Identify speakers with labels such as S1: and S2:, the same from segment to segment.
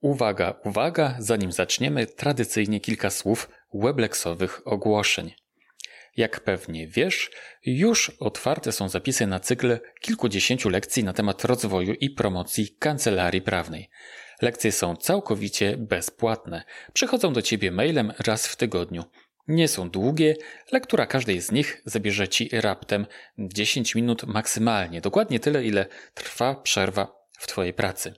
S1: Uwaga, uwaga, zanim zaczniemy, tradycyjnie kilka słów webleksowych ogłoszeń. Jak pewnie wiesz, już otwarte są zapisy na cykl kilkudziesięciu lekcji na temat rozwoju i promocji kancelarii prawnej. Lekcje są całkowicie bezpłatne. Przychodzą do ciebie mailem raz w tygodniu. Nie są długie, lektura każdej z nich zabierze ci raptem 10 minut maksymalnie, dokładnie tyle, ile trwa przerwa w twojej pracy.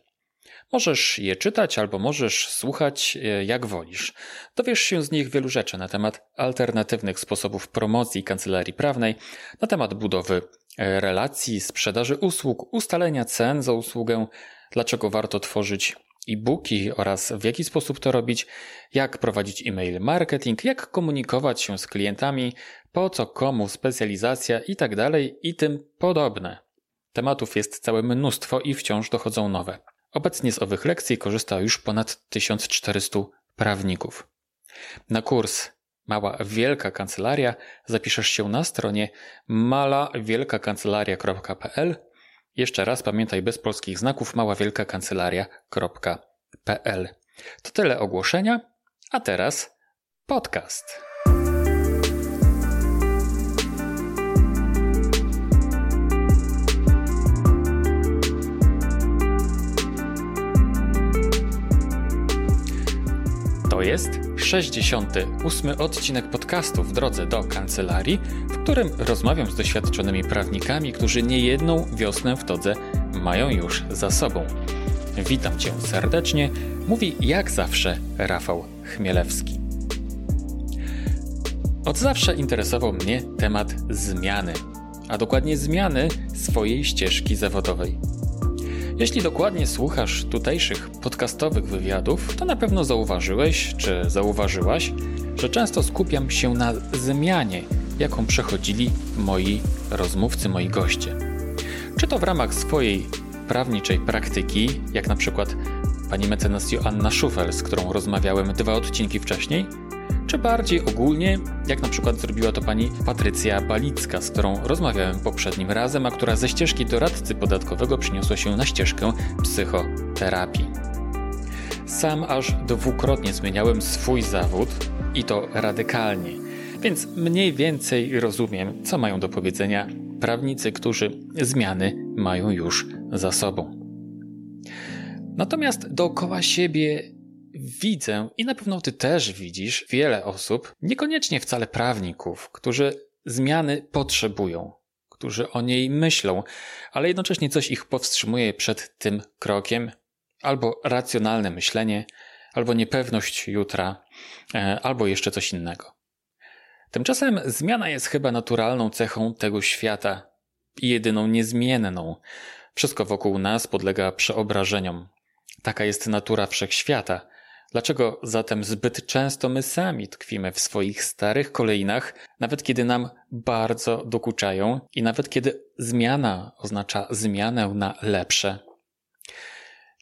S1: Możesz je czytać albo możesz słuchać e, jak wolisz. Dowiesz się z nich wielu rzeczy na temat alternatywnych sposobów promocji kancelarii prawnej, na temat budowy e, relacji, sprzedaży usług, ustalenia cen za usługę, dlaczego warto tworzyć e-booki oraz w jaki sposób to robić, jak prowadzić e-mail marketing, jak komunikować się z klientami, po co komu specjalizacja itd. Tak i tym podobne. Tematów jest całe mnóstwo i wciąż dochodzą nowe. Obecnie z owych lekcji korzysta już ponad 1400 prawników. Na kurs Mała Wielka Kancelaria zapiszesz się na stronie malawielkakancelaria.pl. Jeszcze raz pamiętaj bez polskich znaków maławielkakancelaria.pl. To tyle ogłoszenia, a teraz podcast. To jest 68. odcinek podcastu w drodze do kancelarii, w którym rozmawiam z doświadczonymi prawnikami, którzy niejedną wiosnę w todze mają już za sobą. Witam Cię serdecznie, mówi jak zawsze Rafał Chmielewski. Od zawsze interesował mnie temat zmiany, a dokładnie zmiany swojej ścieżki zawodowej. Jeśli dokładnie słuchasz tutejszych podcastowych wywiadów, to na pewno zauważyłeś czy zauważyłaś, że często skupiam się na zmianie, jaką przechodzili moi rozmówcy, moi goście. Czy to w ramach swojej prawniczej praktyki, jak na przykład pani mecenas Joanna Szufel, z którą rozmawiałem dwa odcinki wcześniej, czy bardziej ogólnie, jak na przykład zrobiła to pani Patrycja Balicka, z którą rozmawiałem poprzednim razem, a która ze ścieżki doradcy podatkowego przyniosła się na ścieżkę psychoterapii. Sam aż dwukrotnie zmieniałem swój zawód i to radykalnie, więc mniej więcej rozumiem, co mają do powiedzenia prawnicy, którzy zmiany mają już za sobą. Natomiast dookoła siebie widzę i na pewno ty też widzisz wiele osób, niekoniecznie wcale prawników, którzy zmiany potrzebują, którzy o niej myślą, ale jednocześnie coś ich powstrzymuje przed tym krokiem, albo racjonalne myślenie, albo niepewność jutra, e, albo jeszcze coś innego. Tymczasem zmiana jest chyba naturalną cechą tego świata i jedyną niezmienną. Wszystko wokół nas podlega przeobrażeniom. Taka jest natura wszechświata. Dlaczego zatem zbyt często my sami tkwimy w swoich starych kolejnach, nawet kiedy nam bardzo dokuczają i nawet kiedy zmiana oznacza zmianę na lepsze?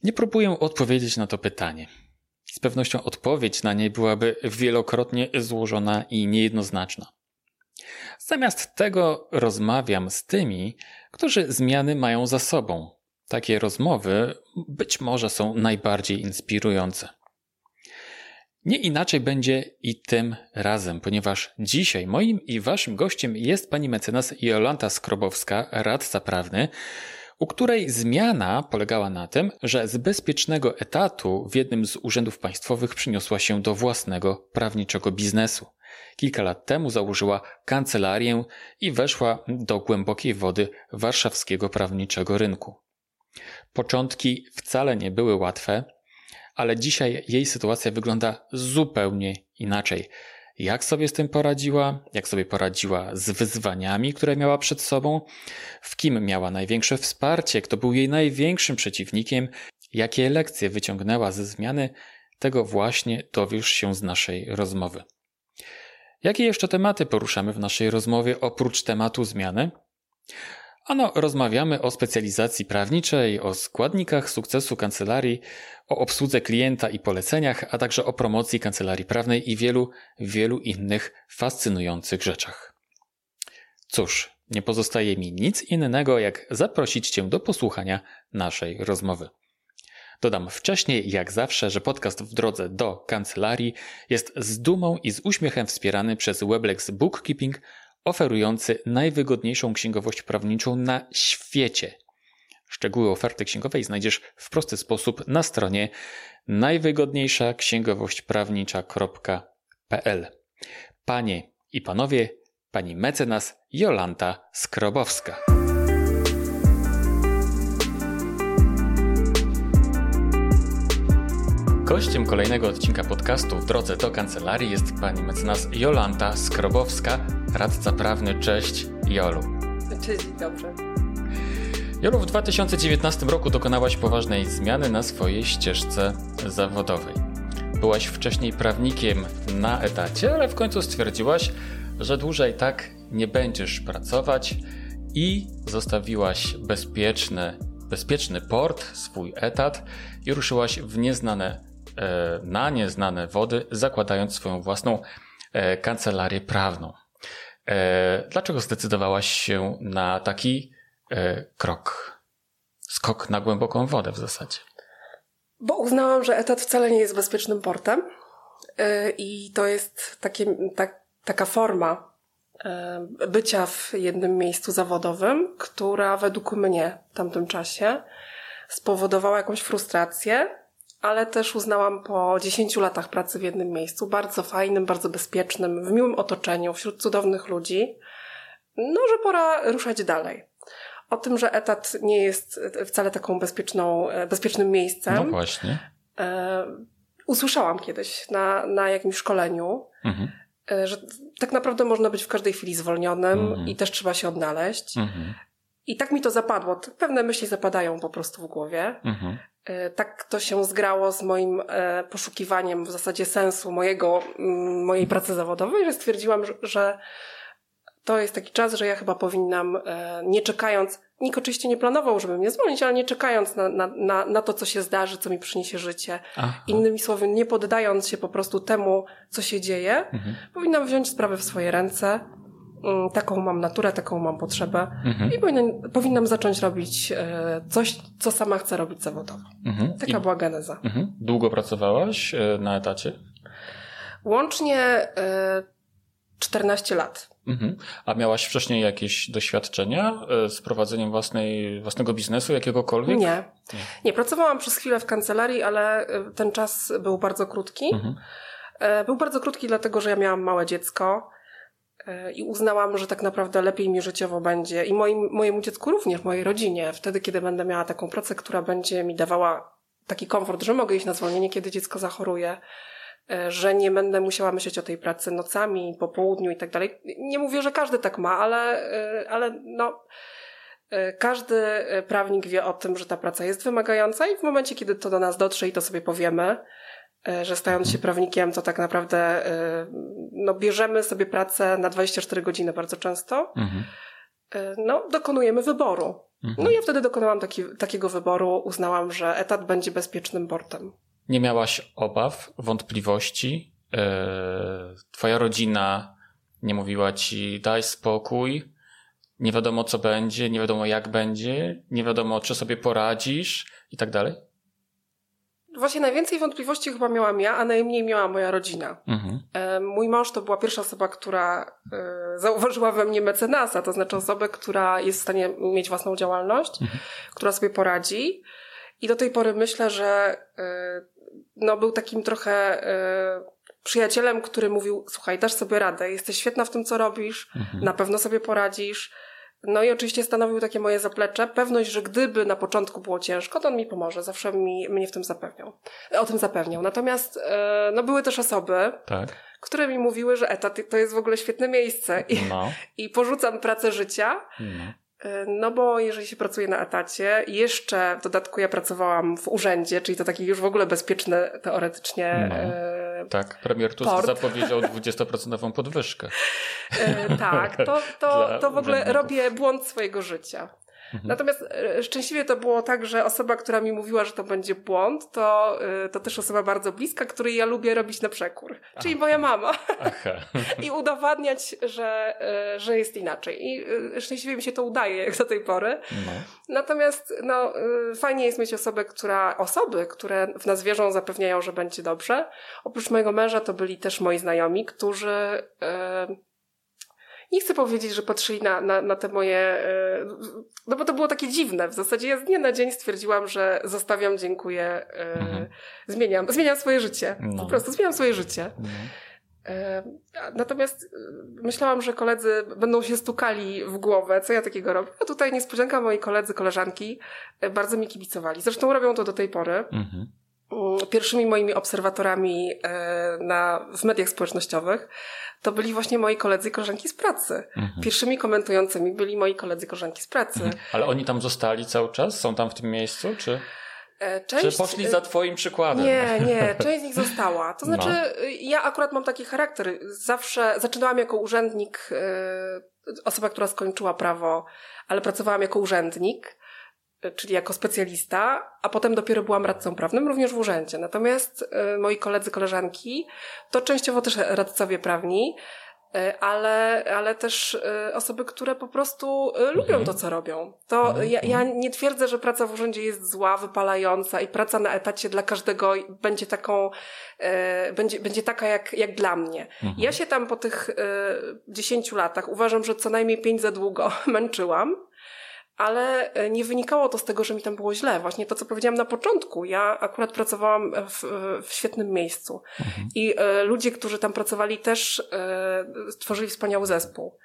S1: Nie próbuję odpowiedzieć na to pytanie. Z pewnością odpowiedź na nie byłaby wielokrotnie złożona i niejednoznaczna. Zamiast tego rozmawiam z tymi, którzy zmiany mają za sobą. Takie rozmowy być może są najbardziej inspirujące. Nie inaczej będzie i tym razem, ponieważ dzisiaj moim i waszym gościem jest pani mecenas Jolanta Skrobowska, radca prawny, u której zmiana polegała na tym, że z bezpiecznego etatu w jednym z urzędów państwowych przyniosła się do własnego prawniczego biznesu. Kilka lat temu założyła kancelarię i weszła do głębokiej wody warszawskiego prawniczego rynku. Początki wcale nie były łatwe, ale dzisiaj jej sytuacja wygląda zupełnie inaczej. Jak sobie z tym poradziła, jak sobie poradziła z wyzwaniami, które miała przed sobą, w kim miała największe wsparcie, kto był jej największym przeciwnikiem, jakie lekcje wyciągnęła ze zmiany, tego właśnie dowiesz się z naszej rozmowy. Jakie jeszcze tematy poruszamy w naszej rozmowie oprócz tematu zmiany? Ano, rozmawiamy o specjalizacji prawniczej, o składnikach sukcesu kancelarii, o obsłudze klienta i poleceniach, a także o promocji kancelarii prawnej i wielu, wielu innych fascynujących rzeczach. Cóż, nie pozostaje mi nic innego, jak zaprosić Cię do posłuchania naszej rozmowy. Dodam wcześniej, jak zawsze, że podcast w drodze do kancelarii jest z dumą i z uśmiechem wspierany przez Weblex Bookkeeping, oferujący najwygodniejszą księgowość prawniczą na świecie. Szczegóły oferty księgowej znajdziesz w prosty sposób na stronie najwygodniejsza księgowość prawnicza.pl. Panie i panowie, pani mecenas Jolanta Skrobowska. Gościem kolejnego odcinka podcastu w drodze do kancelarii jest pani mecenas Jolanta Skrobowska, radca prawny. Cześć, Jolu.
S2: Cześć, dobrze.
S1: Jolu, w 2019 roku dokonałaś poważnej zmiany na swojej ścieżce zawodowej. Byłaś wcześniej prawnikiem na etacie, ale w końcu stwierdziłaś, że dłużej tak nie będziesz pracować i zostawiłaś bezpieczny, bezpieczny port, swój etat i ruszyłaś w nieznane na nieznane wody, zakładając swoją własną e, kancelarię prawną. E, dlaczego zdecydowałaś się na taki krok? Skok na głęboką wodę w zasadzie.
S2: Bo uznałam, że etat wcale nie jest bezpiecznym portem i to jest takie, tak, taka forma bycia w jednym miejscu zawodowym, która według mnie w tamtym czasie spowodowała jakąś frustrację ale też uznałam po 10 latach pracy w jednym miejscu, bardzo fajnym, bardzo bezpiecznym, w miłym otoczeniu, wśród cudownych ludzi, no, że pora ruszać dalej. O tym, że etat nie jest wcale taką bezpieczną, bezpiecznym miejscem.
S1: No właśnie.
S2: E, usłyszałam kiedyś na, na jakimś szkoleniu, mhm. e, że tak naprawdę można być w każdej chwili zwolnionym mhm. i też trzeba się odnaleźć. Mhm. I tak mi to zapadło. Pewne myśli zapadają po prostu w głowie. Mhm. E, tak to się zgrało z moim e, poszukiwaniem w zasadzie sensu mojego, mojej pracy zawodowej, że stwierdziłam, że to jest taki czas, że ja chyba powinnam, e, nie czekając, nikt oczywiście nie planował, żeby mnie zwolnić, ale nie czekając na, na, na, na to, co się zdarzy, co mi przyniesie życie. Aha. Innymi słowy, nie poddając się po prostu temu, co się dzieje, mhm. powinnam wziąć sprawę w swoje ręce, Mm, taką mam naturę, taką mam potrzebę mhm. i powinnam, powinnam zacząć robić e, coś, co sama chcę robić zawodowo. Mhm. Taka I, była geneza.
S1: Mhm. Długo pracowałaś e, na etacie?
S2: Łącznie 14 e, lat.
S1: Mhm. A miałaś wcześniej jakieś doświadczenia z prowadzeniem własnej, własnego biznesu, jakiegokolwiek?
S2: Nie. Nie. Nie. Pracowałam przez chwilę w kancelarii, ale ten czas był bardzo krótki. Mhm. Był bardzo krótki, dlatego że ja miałam małe dziecko i uznałam, że tak naprawdę lepiej mi życiowo będzie i moim, mojemu dziecku również, mojej rodzinie, wtedy, kiedy będę miała taką pracę, która będzie mi dawała taki komfort, że mogę iść na zwolnienie, kiedy dziecko zachoruje, e, że nie będę musiała myśleć o tej pracy nocami, po południu i tak dalej. Nie mówię, że każdy tak ma, ale, e, ale no, e, każdy prawnik wie o tym, że ta praca jest wymagająca i w momencie, kiedy to do nas dotrze i to sobie powiemy, że stając się prawnikiem, to tak naprawdę e, no, bierzemy sobie pracę na 24 godziny bardzo często. Mhm. E, no, dokonujemy wyboru. Mhm. No i ja wtedy dokonałam taki, takiego wyboru, uznałam, że etat będzie bezpiecznym portem.
S1: Nie miałaś obaw, wątpliwości? Twoja rodzina nie mówiła ci daj spokój, nie wiadomo co będzie, nie wiadomo jak będzie, nie wiadomo czy sobie poradzisz i tak dalej?
S2: Właśnie najwięcej wątpliwości chyba miałam ja, a najmniej miała moja rodzina. Mhm. E, mój mąż to była pierwsza osoba, która e, zauważyła we mnie mecenasa, to znaczy osobę, która jest w stanie mieć własną działalność, mhm. która sobie poradzi. I do tej pory myślę, że e, no, był takim trochę przyjacielem, który mówił: Słuchaj, dasz sobie radę, jesteś świetna w tym, co robisz, mhm. na pewno sobie poradzisz no i oczywiście stanowił takie moje zaplecze, pewność, że gdyby na początku było ciężko, to on mi pomoże, zawsze mi, mnie w tym zapewniał, o tym zapewniał. Natomiast e, no były też osoby, tak. które mi mówiły, że etat to jest w ogóle świetne miejsce i, no. i porzucam pracę życia, no. E, no bo jeżeli się pracuje na etacie, jeszcze w dodatku ja pracowałam w urzędzie, czyli to taki już w ogóle bezpieczny teoretycznie no.
S1: Tak, premier Tusk port. zapowiedział 20% podwyżkę.
S2: E, tak, to, to, to w ogóle robię błąd swojego życia. Mhm. Natomiast e, szczęśliwie to było tak, że osoba, która mi mówiła, że to będzie błąd, to, e, to też osoba bardzo bliska, której ja lubię robić na przekór. Czyli moja mama. Aha. I udowadniać, że, e, że jest inaczej. I szczęśliwie mi się to udaje, jak do tej pory. No. Natomiast no, fajnie jest mieć osobę, która, osoby, które w nas wierzą, zapewniają, że będzie dobrze. Oprócz mojego męża to byli też moi znajomi, którzy nie chcę powiedzieć, że patrzyli na, na, na te moje. E, no bo to było takie dziwne. W zasadzie ja z dnia na dzień stwierdziłam, że zostawiam, dziękuję, e, mhm. zmieniam, zmieniam swoje życie. No. Po prostu zmieniam swoje życie. No. E, natomiast myślałam, że koledzy będą się stukali w głowę, co ja takiego robię. A tutaj niespodzianka, moi koledzy, koleżanki bardzo mi kibicowali. Zresztą robią to do tej pory. Mhm. Pierwszymi moimi obserwatorami na, w mediach społecznościowych to byli właśnie moi koledzy i koleżanki z pracy. Mhm. Pierwszymi komentującymi byli moi koledzy i koleżanki z pracy. Mhm.
S1: Ale oni tam zostali cały czas? Są tam w tym miejscu? Czy, e, Część, czy poszli za twoim przykładem?
S2: Nie, nie, część z nich została. To znaczy, no. ja akurat mam taki charakter. Zawsze zaczynałam jako urzędnik, e, osoba, która skończyła prawo, ale pracowałam jako urzędnik czyli jako specjalista, a potem dopiero byłam radcą prawnym, również w urzędzie. Natomiast y, moi koledzy, koleżanki to częściowo też radcowie prawni, y, ale, ale też y, osoby, które po prostu lubią mhm. to, co robią. To mhm. ja, ja nie twierdzę, że praca w urzędzie jest zła, wypalająca i praca na etacie dla każdego będzie taką, będzie, będzie taka jak, jak dla mnie. Mhm. Ja się tam po tych dziesięciu latach uważam, że co najmniej pięć za długo męczyłam ale e, nie wynikało to z tego, że mi tam było źle. Właśnie to, co powiedziałam na początku. Ja akurat pracowałam w, w świetnym miejscu mhm. i e, ludzie, którzy tam pracowali też e, stworzyli wspaniały zespół.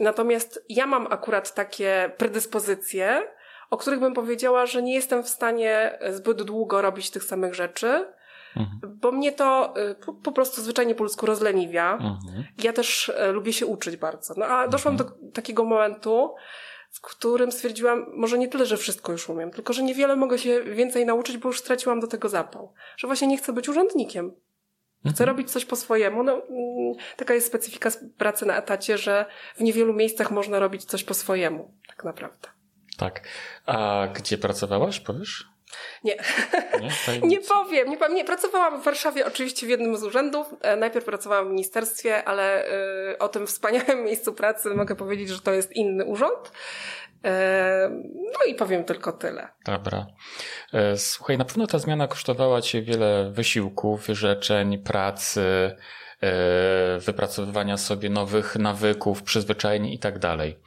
S2: Natomiast ja mam akurat takie predyspozycje, o których bym powiedziała, że nie jestem w stanie zbyt długo robić tych samych rzeczy, mhm. bo mnie to e, po, po, prostu zwyczajnie po ludzku rozleniwia. Mhm. Ja też e, lubię się uczyć bardzo. No a doszłam do takiego momentu, w którym stwierdziłam, może nie tyle, że wszystko już umiem, tylko że niewiele mogę się więcej nauczyć, bo już straciłam do tego zapał. Że właśnie nie chcę być urzędnikiem. Chcę mhm. robić coś po swojemu. No, mm, taka jest specyfika pracy na etacie, że w niewielu miejscach można robić coś po swojemu, tak naprawdę.
S1: Tak. A gdzie pracowałaś, powiesz?
S2: Nie. Nie, nie powiem, nie. Nie, pracowałam w Warszawie oczywiście w jednym z urzędów. E, najpierw pracowałam w ministerstwie, ale y, o tym wspaniałym miejscu pracy mogę powiedzieć, że to jest inny urząd. E, no i powiem tylko tyle.
S1: Dobra. Słuchaj, na pewno ta zmiana kosztowała Cię wiele wysiłków, wyrzeczeń, pracy, wypracowywania sobie nowych nawyków, przyzwyczajeń i tak dalej.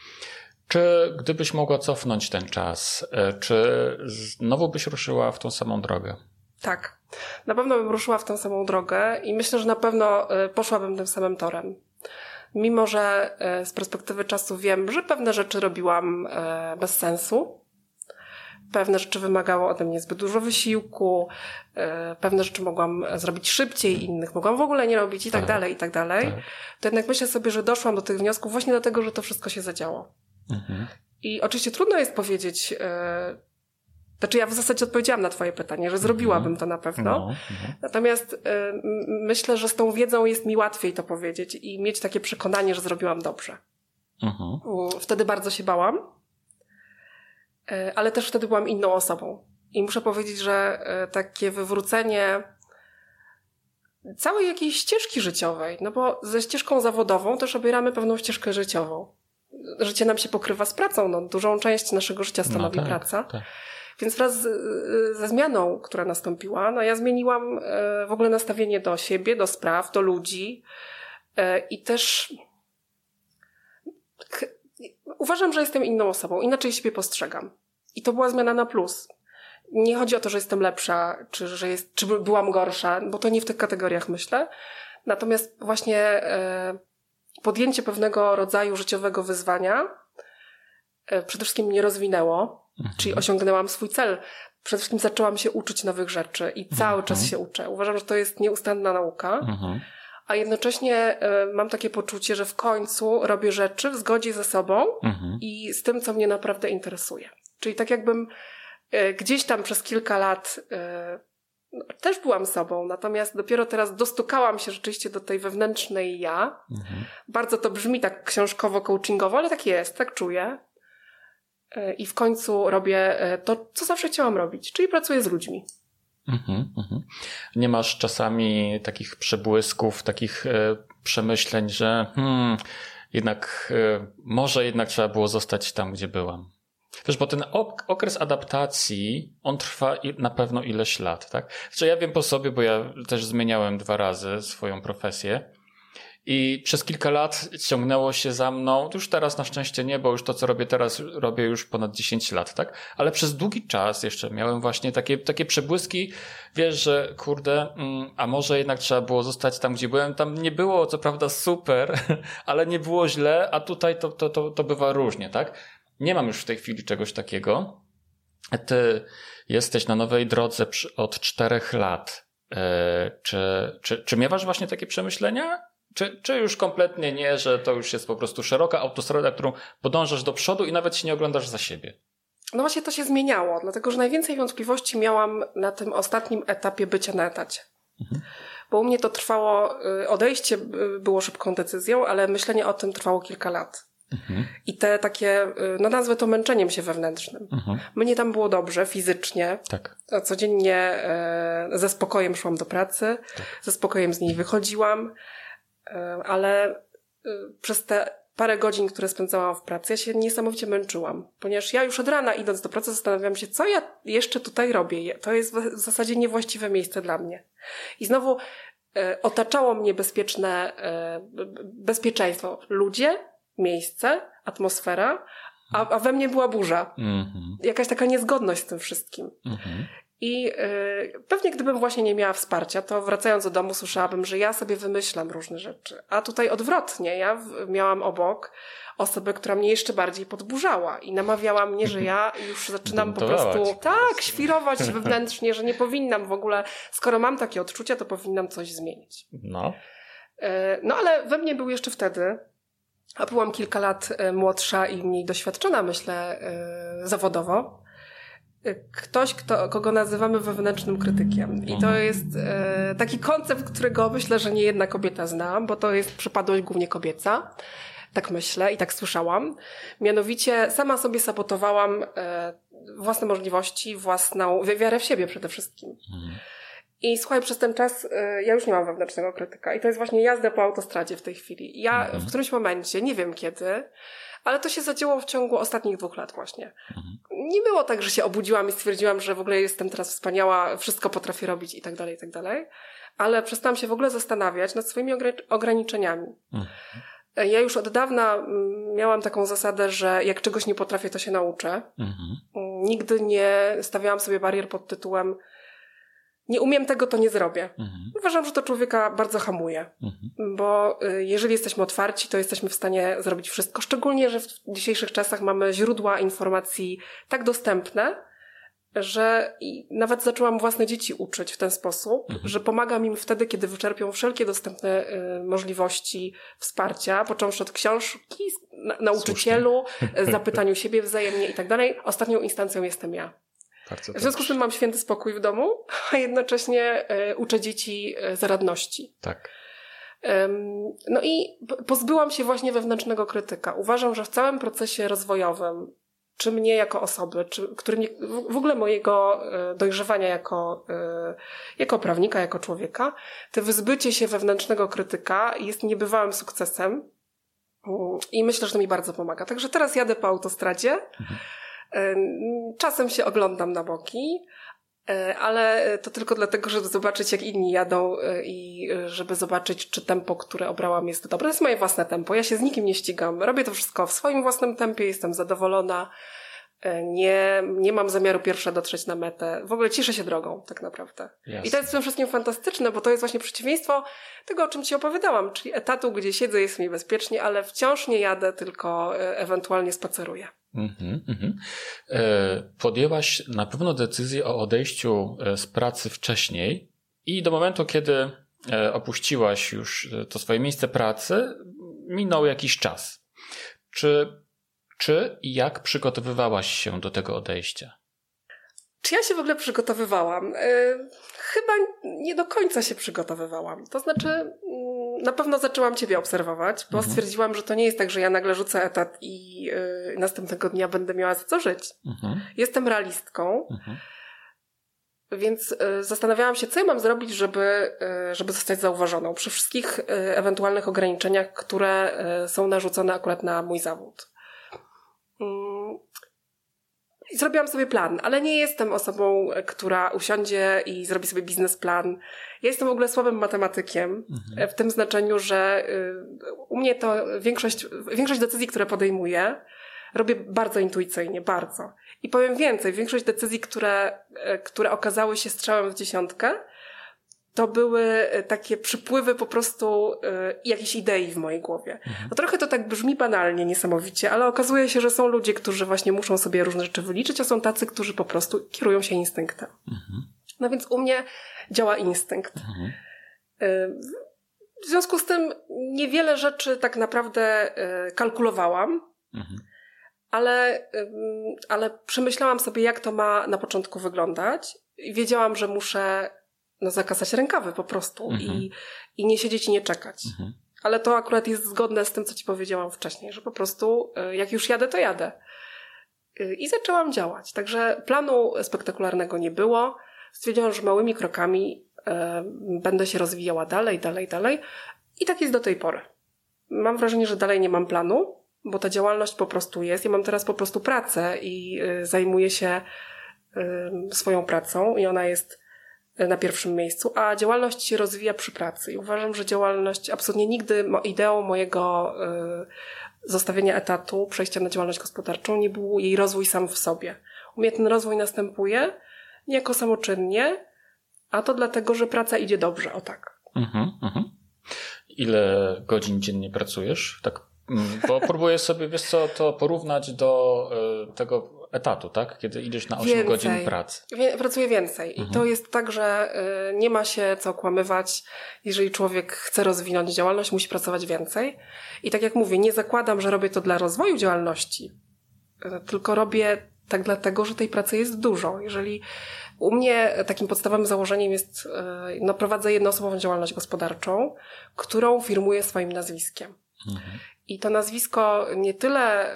S1: Czy gdybyś mogła cofnąć ten czas, e, czy znowu byś ruszyła w tą samą drogę?
S2: Tak. Na pewno bym ruszyła w tą samą drogę i myślę, że na pewno e, poszłabym tym samym torem. Mimo, że e, z perspektywy czasu wiem, że pewne rzeczy robiłam bez sensu, pewne rzeczy wymagało ode mnie zbyt dużo wysiłku, pewne rzeczy mogłam zrobić szybciej, innych mogłam w ogóle nie robić i tak, tak dalej, i tak dalej. Tak. To jednak myślę sobie, że doszłam do tych wniosków właśnie dlatego, że to wszystko się zadziało. Mhm. I oczywiście trudno jest powiedzieć, e, znaczy ja w zasadzie odpowiedziałam na twoje pytanie, że zrobiłabym mhm. to na pewno. No, no. Natomiast y, myślę, że z tą wiedzą jest mi łatwiej to powiedzieć i mieć takie przekonanie, że zrobiłam dobrze. Mhm. Wtedy bardzo się bałam, y, ale też wtedy byłam inną osobą. I muszę powiedzieć, że y, takie wywrócenie całej jakiejś ścieżki życiowej, no bo ze ścieżką zawodową też obieramy pewną ścieżkę życiową życie nam się pokrywa z pracą. No, dużą część naszego życia no stanowi no tak, praca. Tak. Więc wraz z, ze zmianą, która nastąpiła, no ja zmieniłam e, w ogóle nastawienie do siebie, do spraw, do ludzi e, i też uważam, że jestem inną osobą, inaczej siebie postrzegam. I to była zmiana na plus. Nie chodzi o to, że jestem lepsza, czy że jest, czy byłam gorsza, bo to nie w tych kategoriach myślę. Natomiast właśnie e, podjęcie pewnego rodzaju życiowego wyzwania e, przede wszystkim mnie rozwinęło, mhm. czyli osiągnęłam swój cel. Przede wszystkim zaczęłam się uczyć nowych rzeczy i cały mhm. czas się uczę. Uważam, że to jest nieustanna nauka. Mhm. A jednocześnie e, mam takie poczucie, że w końcu robię rzeczy w zgodzie ze sobą mhm. i z tym, co mnie naprawdę interesuje. Czyli tak jakbym e, gdzieś tam przez kilka lat też byłam sobą, natomiast dopiero teraz dostukałam się rzeczywiście do tej wewnętrznej ja. Mhm. Bardzo to brzmi tak książkowo, coachingowo, ale tak jest, tak czuję. i w końcu robię to, co zawsze chciałam robić, czyli pracuję z ludźmi. Mhm,
S1: mhm. Nie masz czasami takich przebłysków, takich przemyśleń, że hmm, jednak może jednak trzeba było zostać tam, gdzie byłam. Wiesz, bo ten okres adaptacji, on trwa na pewno ileś lat, tak? Znaczy ja wiem po sobie, bo ja też zmieniałem dwa razy swoją profesję i przez kilka lat ciągnęło się za mną, już teraz na szczęście nie, bo już to, co robię teraz, robię już ponad 10 lat, tak? Ale przez długi czas jeszcze miałem właśnie takie, takie przebłyski, wiesz, że kurde, mm, a może jednak trzeba było zostać tam, gdzie byłem. Tam nie było, co prawda, super, ale nie było źle, a tutaj to, to, to, to bywa różnie, tak? Nie mam już w tej chwili czegoś takiego. Ty jesteś na nowej drodze od czterech lat. E, czy, czy, czy miewasz właśnie takie przemyślenia? Czy, czy już kompletnie nie, że to już jest po prostu szeroka autostrada, którą podążasz do przodu i nawet się nie oglądasz za siebie?
S2: No właśnie to się zmieniało, dlatego że najwięcej wątpliwości miałam na tym ostatnim etapie bycia na etacie. Mhm. Bo u mnie to trwało, y, odejście y, było szybką decyzją, ale myślenie o tym trwało kilka lat. Mhm. I te takie, y, no nazwę to męczeniem się wewnętrznym. Mhm. Mnie tam było dobrze fizycznie. Tak. Codziennie e, ze spokojem szłam do pracy, tak. ze spokojem z niej wychodziłam, e, ale e, przez te parę godzin, które spędzałam w pracy, ja się niesamowicie męczyłam, ponieważ ja już od rana idąc do pracy zastanawiam się, co ja jeszcze tutaj robię. To jest w zasadzie niewłaściwe miejsce dla mnie. I znowu otaczało mnie bezpieczne bezpieczeństwo. Ludzie, miejsce, atmosfera, a, a we mnie była burza. Mm-hmm. Jakaś taka niezgodność z tym wszystkim. Mm-hmm. I y, pewnie gdybym właśnie nie miała wsparcia, to wracając do domu słyszałabym, że ja sobie wymyślam różne rzeczy. A tutaj odwrotnie, ja w, miałam obok osobę, która mnie jeszcze bardziej podburzała i namawiała mnie, że ja już zaczynam po prostu tak, świrować wewnętrznie, że nie powinnam w ogóle, skoro mam takie odczucia, to powinnam coś zmienić. No. Y, no ale we mnie był jeszcze wtedy a byłam kilka lat e, młodsza i mniej doświadczona, myślę, e, zawodowo. E, ktoś, kto, kogo nazywamy wewnętrznym krytykiem. I to mhm. jest taki koncept, którego myślę, że nie jedna kobieta zna, bo to jest przypadłość głównie kobieca. Tak myślę i tak słyszałam. Mianowicie sama sobie sabotowałam własne możliwości, własną wiarę w siebie przede wszystkim. Mhm. I słuchaj, przez ten czas y, ja już nie mam wewnętrznego krytyka. I to jest właśnie jazda po autostradzie w tej chwili. Ja mhm. w którymś momencie, nie wiem kiedy, ale to się zadziało w ciągu ostatnich dwóch lat właśnie. Mhm. Nie było tak, że się obudziłam i stwierdziłam, że w ogóle jestem teraz wspaniała, wszystko potrafię robić i tak dalej, i tak dalej. Ale przestałam się w ogóle zastanawiać nad swoimi ograniczeniami. Mhm. Ja już od dawna mm, miałam taką zasadę, że jak czegoś nie potrafię, to się nauczę. Mhm. Nigdy nie stawiałam sobie barier pod tytułem nie umiem tego, to nie zrobię. Mhm. Uważam, że to człowieka bardzo hamuje, mhm. bo y, jeżeli jesteśmy otwarci, to jesteśmy w stanie zrobić wszystko. Szczególnie, że w dzisiejszych czasach mamy źródła informacji tak dostępne, że nawet zaczęłam własne dzieci uczyć w ten sposób, mhm. że pomagam im wtedy, kiedy wyczerpią wszelkie dostępne y, możliwości wsparcia, począwszy od książki, na, nauczycielu, zapytaniu siebie wzajemnie i tak dalej. Ostatnią instancją jestem ja. W związku z tym mam święty spokój w domu, a jednocześnie y, uczę dzieci e, zaradności. Tak. No i pozbyłam się właśnie wewnętrznego krytyka. Uważam, że w całym procesie rozwojowym, czy mnie jako osoby, czy który mnie, w ogóle mojego e, dojrzewania jako, jako prawnika, jako człowieka, to wyzbycie się wewnętrznego krytyka jest niebywałym sukcesem. I myślę, że to mi bardzo pomaga. Także teraz jadę po autostradzie. Mhm Czasem się oglądam na boki, e, ale to tylko dlatego, żeby zobaczyć, jak inni jadą e, i żeby zobaczyć, czy tempo, które obrałam jest dobre. To jest moje własne tempo. Ja się z nikim nie ścigam. Robię to wszystko w swoim własnym tempie, jestem zadowolona. Nie, nie mam zamiaru pierwsza dotrzeć na metę. W ogóle cieszę się drogą, tak naprawdę. Jasne. I to jest przede wszystkim fantastyczne, bo to jest właśnie przeciwieństwo tego, o czym Ci opowiadałam, czyli etatu, gdzie siedzę, jest mi bezpiecznie, ale wciąż nie jadę, tylko ewentualnie spaceruję. Mm-hmm, mm-hmm.
S1: Podjęłaś na pewno decyzję o odejściu e, z pracy wcześniej i do momentu, kiedy e, opuściłaś już to swoje miejsce pracy, minął jakiś czas. Czy, czy i jak przygotowywałaś się do tego odejścia?
S2: Czy ja się w ogóle przygotowywałam? Chyba chyba nie do końca się przygotowywałam. To znaczy, mm, na pewno zaczęłam Ciebie obserwować, bo mhm. stwierdziłam, że to nie jest tak, że ja nagle rzucę etat i yy, następnego dnia będę miała za co żyć. Mhm. Jestem realistką. Mhm. Więc y, zastanawiałam się, co ja mam zrobić, żeby, y, żeby zostać zauważoną przy wszystkich y, ewentualnych ograniczeniach, które są narzucone akurat na mój zawód. Mm, i zrobiłam sobie plan, ale nie jestem osobą, która usiądzie i zrobi sobie biznesplan. Ja jestem w ogóle słabym matematykiem, mhm. w tym znaczeniu, że u mnie to większość, większość decyzji, które podejmuję, robię bardzo intuicyjnie, bardzo. I powiem więcej, większość decyzji, które, e, które okazały się strzałem w dziesiątkę, to były e, takie przypływy po prostu y, jakiejś idei w mojej głowie. Mhm. No trochę to tak brzmi banalnie, niesamowicie, ale okazuje się, że są ludzie, którzy właśnie muszą sobie różne rzeczy wyliczyć, a są tacy, którzy po prostu kierują się instynktem. Mhm. No więc u mnie działa instynkt. Mhm. Y, w związku z tym niewiele rzeczy tak naprawdę kalkulowałam. Mhm ale, ale przemyślałam sobie, jak to ma na początku wyglądać wiedziałam, że muszę no, zakasać rękawy po prostu mhm. i, i nie siedzieć i nie czekać. Mhm. Ale to akurat jest zgodne z tym, co ci powiedziałam wcześniej, że po prostu y, jak już jadę, to jadę. Y, I zaczęłam działać. Także planu spektakularnego nie było. Stwierdziłam, że małymi krokami y, będę się rozwijała dalej, dalej, dalej. I tak jest do tej pory. Mam wrażenie, że dalej nie mam planu, bo ta działalność po prostu jest. Ja mam teraz po prostu pracę i zajmuję się swoją pracą i ona jest na pierwszym miejscu, a działalność się rozwija przy pracy. I uważam, że działalność absolutnie nigdy ideą mojego zostawienia etatu, przejścia na działalność gospodarczą nie był jej rozwój sam w sobie. U mnie ten rozwój następuje niejako samoczynnie, a to dlatego, że praca idzie dobrze, o tak. Mhm, mhm.
S1: Ile godzin dziennie pracujesz? Tak Mm, bo próbuję sobie, wiesz co, to porównać do y, tego etatu, tak? Kiedy idziesz na 8 więcej. godzin pracy.
S2: Wie, pracuję więcej. Mhm. I to jest tak, że y, nie ma się co kłamywać. Jeżeli człowiek chce rozwinąć działalność, musi pracować więcej. I tak jak mówię, nie zakładam, że robię to dla rozwoju działalności, y, tylko robię tak dlatego, że tej pracy jest dużo. Jeżeli u mnie takim podstawowym założeniem jest, no prowadzę jednoosobową działalność gospodarczą, którą firmuję swoim nazwiskiem. Mhm. I to nazwisko nie tyle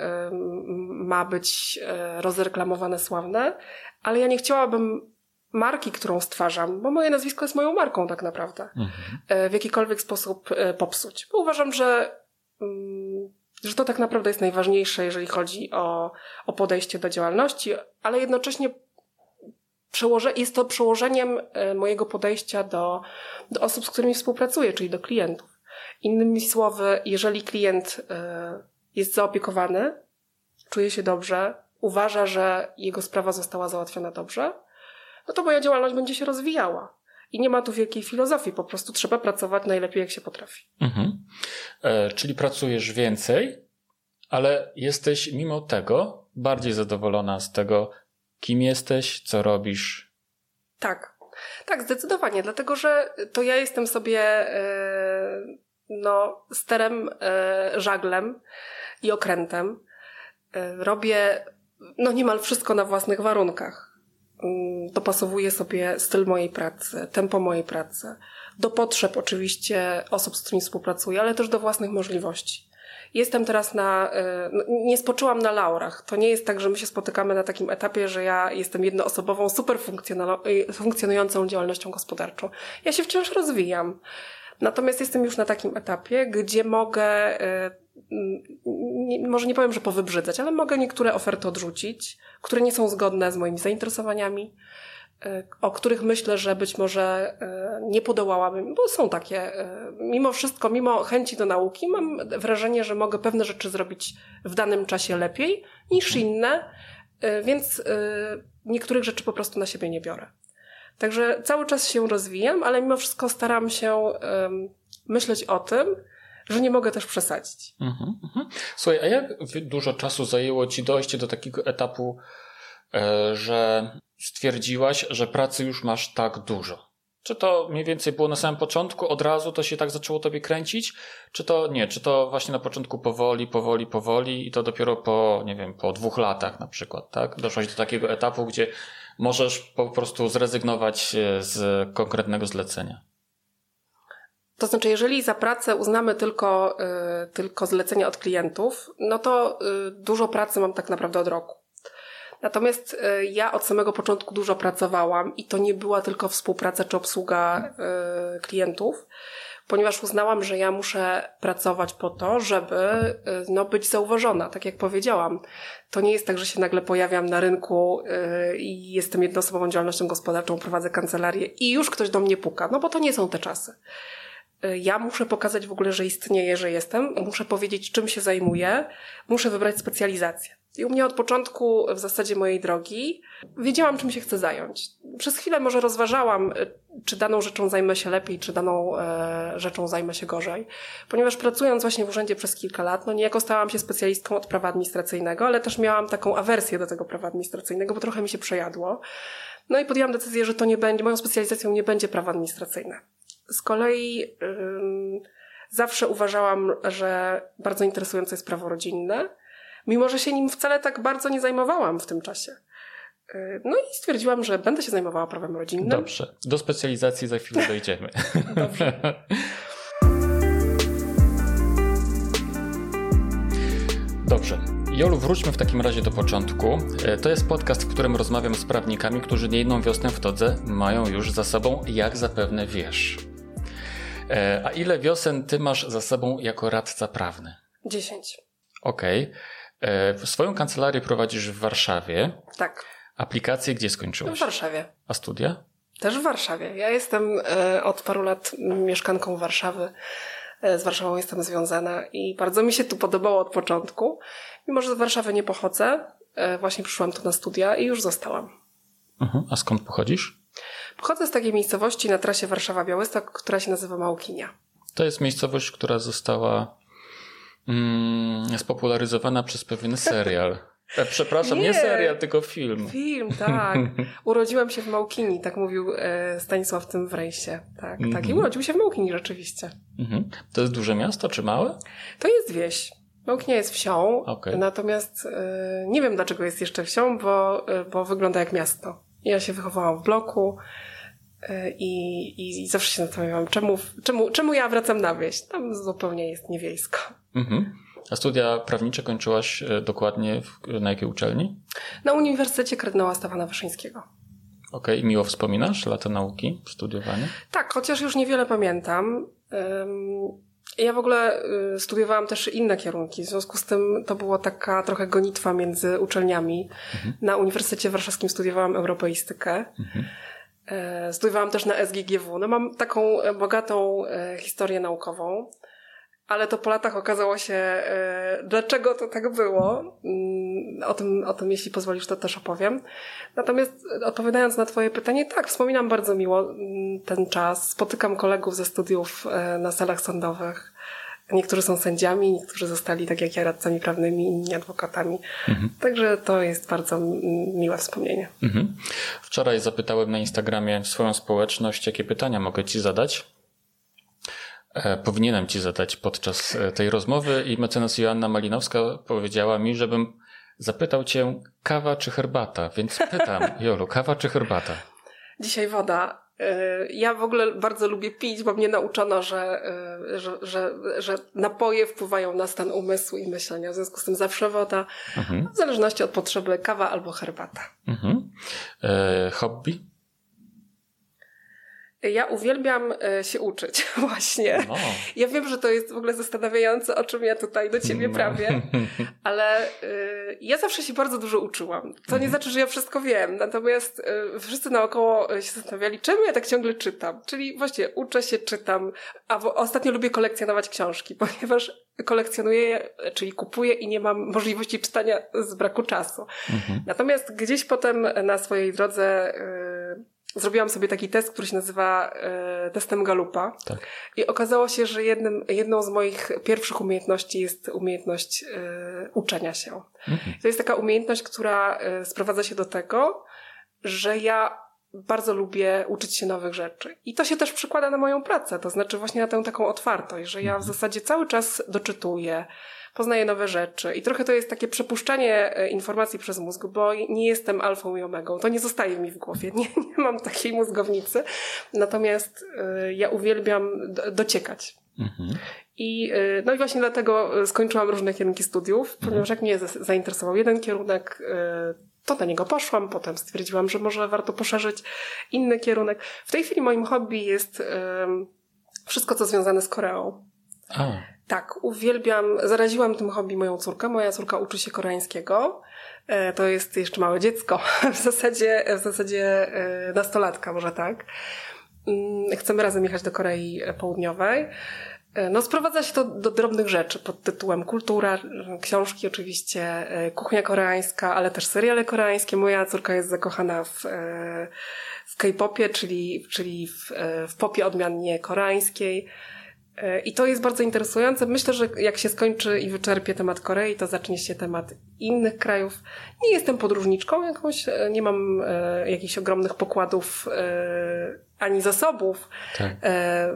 S2: ma być e, rozreklamowane, sławne, ale ja nie chciałabym marki, którą stwarzam, bo moje nazwisko jest moją marką tak naprawdę, mhm. E, w jakikolwiek sposób e, popsuć. Bo uważam, że, mm, że to tak naprawdę jest najważniejsze, jeżeli chodzi o, o podejście do działalności, ale jednocześnie przełoże, jest to przełożeniem mojego podejścia do, do osób, z którymi współpracuję, czyli do klientów. Innymi słowy, jeżeli klient e, jest zaopiekowany, czuje się dobrze, uważa, że jego sprawa została załatwiona dobrze, no to moja działalność będzie się rozwijała. I nie ma tu wielkiej filozofii, po prostu trzeba pracować najlepiej, jak się potrafi. Mhm.
S1: E, czyli pracujesz więcej, ale jesteś mimo tego bardziej zadowolona z tego, kim jesteś, co robisz.
S2: Tak, tak, zdecydowanie, dlatego że to ja jestem sobie. E, no, sterem, e, żaglem i okrętem. E, robię no niemal wszystko na własnych warunkach. Mm, dopasowuję sobie styl mojej pracy, tempo mojej pracy, do potrzeb oczywiście osób, z którymi współpracuję, ale też do własnych możliwości. Jestem teraz na, e, no, nie spoczyłam na laurach. To nie jest tak, że my się spotykamy na takim etapie, że ja jestem jednoosobową, super funkcjonującą działalnością gospodarczą. Ja się wciąż rozwijam. Natomiast jestem już na takim etapie, gdzie mogę, e, może nie powiem, że powybrzydzać, ale mogę niektóre oferty odrzucić, które nie są zgodne z moimi zainteresowaniami, e, o których myślę, że być może e, nie podołałabym, bo są takie. Mimo wszystko, mimo chęci do nauki, mam wrażenie, że mogę pewne rzeczy zrobić w danym czasie lepiej niż inne, więc niektórych rzeczy po prostu na siebie nie biorę. Także cały czas się rozwijam, ale mimo wszystko staram się um, myśleć o tym, że nie mogę też przesadzić. Mhm,
S1: mhm. Słuchaj, a jak dużo czasu zajęło ci dojście do takiego etapu, e, że stwierdziłaś, że pracy już masz tak dużo? Czy to mniej więcej było na samym początku, od razu to się tak zaczęło tobie kręcić? Czy to nie? Czy to właśnie na początku powoli, powoli, powoli i to dopiero po, nie wiem, po dwóch latach na przykład, tak? Doszłaś do takiego etapu, gdzie możesz po prostu zrezygnować e, z konkretnego zlecenia?
S2: To znaczy, jeżeli za pracę uznamy tylko, y, tylko zlecenia od klientów, no to y, dużo pracy mam tak naprawdę od roku. Natomiast ja od samego początku dużo pracowałam i to nie była tylko współpraca czy obsługa klientów, ponieważ uznałam, że ja muszę pracować po to, żeby no, być zauważona. Tak jak powiedziałam, to nie jest tak, że się nagle pojawiam na rynku i jestem jednoosobową działalnością gospodarczą, prowadzę kancelarię i już ktoś do mnie puka, no bo to nie są te czasy. Y, ja muszę pokazać w ogóle, że istnieję, że jestem, muszę powiedzieć, czym się zajmuję, muszę wybrać specjalizację. I u mnie od początku w zasadzie mojej drogi wiedziałam, czym się chcę zająć. Przez chwilę może rozważałam, y, czy daną rzeczą zajmę się lepiej, czy daną e, rzeczą zajmę się gorzej. Ponieważ pracując właśnie w urzędzie przez kilka lat, no niejako stałam się specjalistką od prawa administracyjnego, ale też miałam taką awersję do tego prawa administracyjnego, bo trochę mi się przejadło. No i podjęłam decyzję, że to nie będzie, moją specjalizacją nie będzie prawo administracyjne. Z kolei zawsze uważałam, że bardzo interesujące jest prawo rodzinne, mimo że się nim wcale tak bardzo nie zajmowałam w tym czasie. Y, no i stwierdziłam, że będę się zajmowała prawem rodzinnym.
S1: Dobrze. Do specjalizacji za chwilę dojdziemy. Dobrze. Dobrze. Jolu, wróćmy w takim razie do początku. E, to jest podcast, w którym rozmawiam z prawnikami, którzy nie jedną wiosnę w todze mają już za sobą, jak zapewne wiesz. E, a ile wiosen ty masz za sobą jako radca prawny?
S2: Dziesięć.
S1: Okej. Okay. E, swoją kancelarię prowadzisz w Warszawie.
S2: Tak.
S1: Aplikację gdzie skończyłaś?
S2: W Warszawie.
S1: A studia?
S2: Też w Warszawie. Ja jestem e, od paru lat mieszkanką Warszawy. Z Warszawą jestem związana i bardzo mi się tu podobało od początku. Mimo, że z Warszawy nie pochodzę, właśnie przyszłam tu na studia i już zostałam.
S1: Uh-huh. A skąd pochodzisz?
S2: Pochodzę z takiej miejscowości na trasie Warszawa-Białystok, która się nazywa Małkinia.
S1: To jest miejscowość, która została mm, spopularyzowana przez pewien serial. E, przepraszam, nie. nie. serial, tylko film.
S2: Film, tak. Urodziłam się w Małkini, tak mówił e, Stanisław w tym wrejsie. Tak, mm -hmm. tak. I mhm. urodził się w Małkini rzeczywiście. Mm -hmm.
S1: To jest duże miasto, czy małe?
S2: To jest wieś. Małkinia jest wsią, okay. natomiast e, nie wiem dlaczego jest jeszcze wsią, bo, e, bo wygląda jak miasto. Ja się wychowałam w bloku i, i zawsze się zastanawiałam, czemu, czemu, czemu ja wracam na wieś? Tam zupełnie jest niewiejsko. Mhm.
S1: A studia prawnicze kończyłaś e, dokładnie w, na jakiej uczelni?
S2: Na Uniwersytecie Kardynała Stefana Wyszyńskiego.
S1: Okej, okay. miło wspominasz lata nauki, studiowanie?
S2: Tak, chociaż już niewiele pamiętam. Ja w ogóle y, studiowałam też inne kierunki, w związku z tym to była taka trochę gonitwa między uczelniami. Mhm. Na Uniwersytecie Warszawskim studiowałam europeistykę. Mhm. E, studiowałam też na SGGW. No mam taką e, bogatą e, historię naukową ale to po latach okazało się, e, dlaczego to tak było. Mm, o tym, o tym, jeśli pozwolisz, to też opowiem. Natomiast odpowiadając na Twoje pytanie, tak, wspominam bardzo miło mm, ten czas. Spotykam kolegów ze studiów e, na salach sądowych. Niektórzy są sędziami, niektórzy zostali, tak jak ja, radcami prawnymi, inni adwokatami. Mhm. Także to jest bardzo miłe wspomnienie. Mhm.
S1: Wczoraj zapytałem na Instagramie swoją społeczność, jakie pytania mogę Ci zadać. E, powinienem Ci zadać podczas e, tej rozmowy i mecenas Joanna Malinowska powiedziała mi, żebym zapytał Cię kawa czy herbata, więc pytam, Jolu, kawa czy herbata?
S2: Dzisiaj woda. E, ja w ogóle bardzo lubię pić, bo mnie nauczono, że, że, że, że napoje wpływają na stan umysłu i myślenia. W związku z tym zawsze woda, mhm. w zależności od potrzeby kawa albo herbata. Mhm.
S1: E, hobby?
S2: Ja uwielbiam e, się uczyć właśnie. No. Ja wiem, że to jest w ogóle zastanawiające, o czym ja tutaj do ciebie no. prawię, ale y, ja zawsze się bardzo dużo uczyłam. To nie mhm. znaczy, że ja wszystko wiem, natomiast y, wszyscy naokoło się zastanawiali, czemu ja tak ciągle czytam. Czyli właśnie uczę się, czytam, a w, ostatnio lubię kolekcjonować książki, ponieważ kolekcjonuję, czyli kupuję i nie mam możliwości czytania z braku czasu. Mhm. Natomiast gdzieś potem na swojej drodze y, zrobiłam sobie taki test, który się nazywa e, testem Galupa. Tak. I okazało się, że jednym, jedną z moich pierwszych umiejętności jest umiejętność e, uczenia się. Mhm. To jest taka umiejętność, która e, sprowadza się do tego, że ja bardzo lubię uczyć się nowych rzeczy. I to się też przekłada na moją pracę, to znaczy właśnie na tę taką otwartość, że ja w mhm. zasadzie cały czas doczytuję, poznaję nowe rzeczy i trochę to jest takie przepuszczanie e, informacji przez mózg, bo nie jestem alfą i omegą. To nie zostaje mi w głowie. Nie, nie mam takiej mózgownicy. Natomiast y, ja uwielbiam dociekać. Mhm. I, y, no i właśnie dlatego skończyłam różne kierunki studiów, mhm. ponieważ jak mnie zainteresował jeden kierunek, to na niego poszłam, potem stwierdziłam, że może warto poszerzyć inny kierunek. W tej chwili moim hobby jest wszystko, co związane z Koreą. A. Tak, uwielbiam, zaraziłam tym hobby moją córkę. Moja córka uczy się koreańskiego. E, to jest jeszcze małe dziecko, w zasadzie, w zasadzie e, nastolatka, może tak. Mm, chcemy razem jechać do Korei Południowej. E, no, sprowadza się to do drobnych rzeczy pod tytułem kultura, książki oczywiście, kuchnia koreańska, ale też seriale koreańskie. Moja córka jest zakochana w, w K-popie, czyli, czyli w, w popie odmiannie koreańskiej. E, I to jest bardzo interesujące. Myślę, że jak się skończy i wyczerpie temat Korei, to zacznie się temat innych krajów. Nie jestem podróżniczką jakąś, e, nie mam e, jakichś ogromnych pokładów e, ani zasobów tak. e,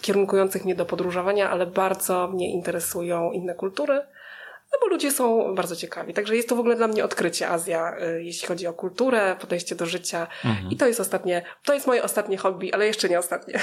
S2: kierunkujących mnie do podróżowania, ale bardzo mnie interesują inne kultury. No bo ludzie są bardzo ciekawi. Także jest to w ogóle dla mnie odkrycie Azja, e, jeśli chodzi o kulturę, podejście do życia. Mhm. I to jest ostatnie, to jest moje ostatnie hobby, ale jeszcze nie ostatnie.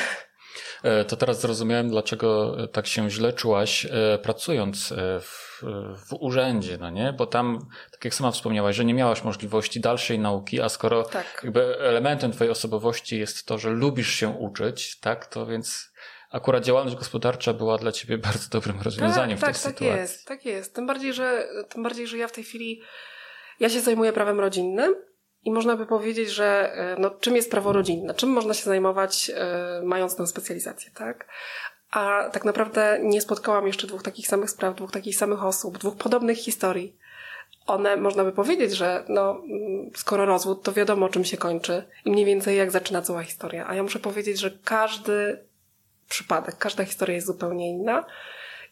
S1: E, to teraz zrozumiałem, dlaczego tak się źle czułaś e, pracując e, w, w urzędzie, no nie? Bo tam, tak jak sama wspomniałaś, że nie miałaś możliwości dalszej nauki, a skoro tak. jakby elementem twojej osobowości jest to, że lubisz się uczyć, tak? To więc akurat działalność gospodarcza była dla ciebie bardzo dobrym rozwiązaniem
S2: tak,
S1: w tej
S2: tak,
S1: sytuacji.
S2: Tak jest, tak jest. Tym bardziej, że, tym bardziej, że ja w tej chwili, ja się zajmuję prawem rodzinnym, i można by powiedzieć, że e, no, czym jest prawo rodzinne? Czym można się zajmować, e, mając tę specjalizację, tak? A tak naprawdę nie spotkałam jeszcze dwóch takich samych spraw, dwóch takich samych osób, dwóch podobnych historii. One, można by powiedzieć, że no, mm, skoro rozwód, to wiadomo, czym się kończy i mniej więcej jak zaczyna cała historia. A ja muszę powiedzieć, że każdy przypadek, każda historia jest zupełnie inna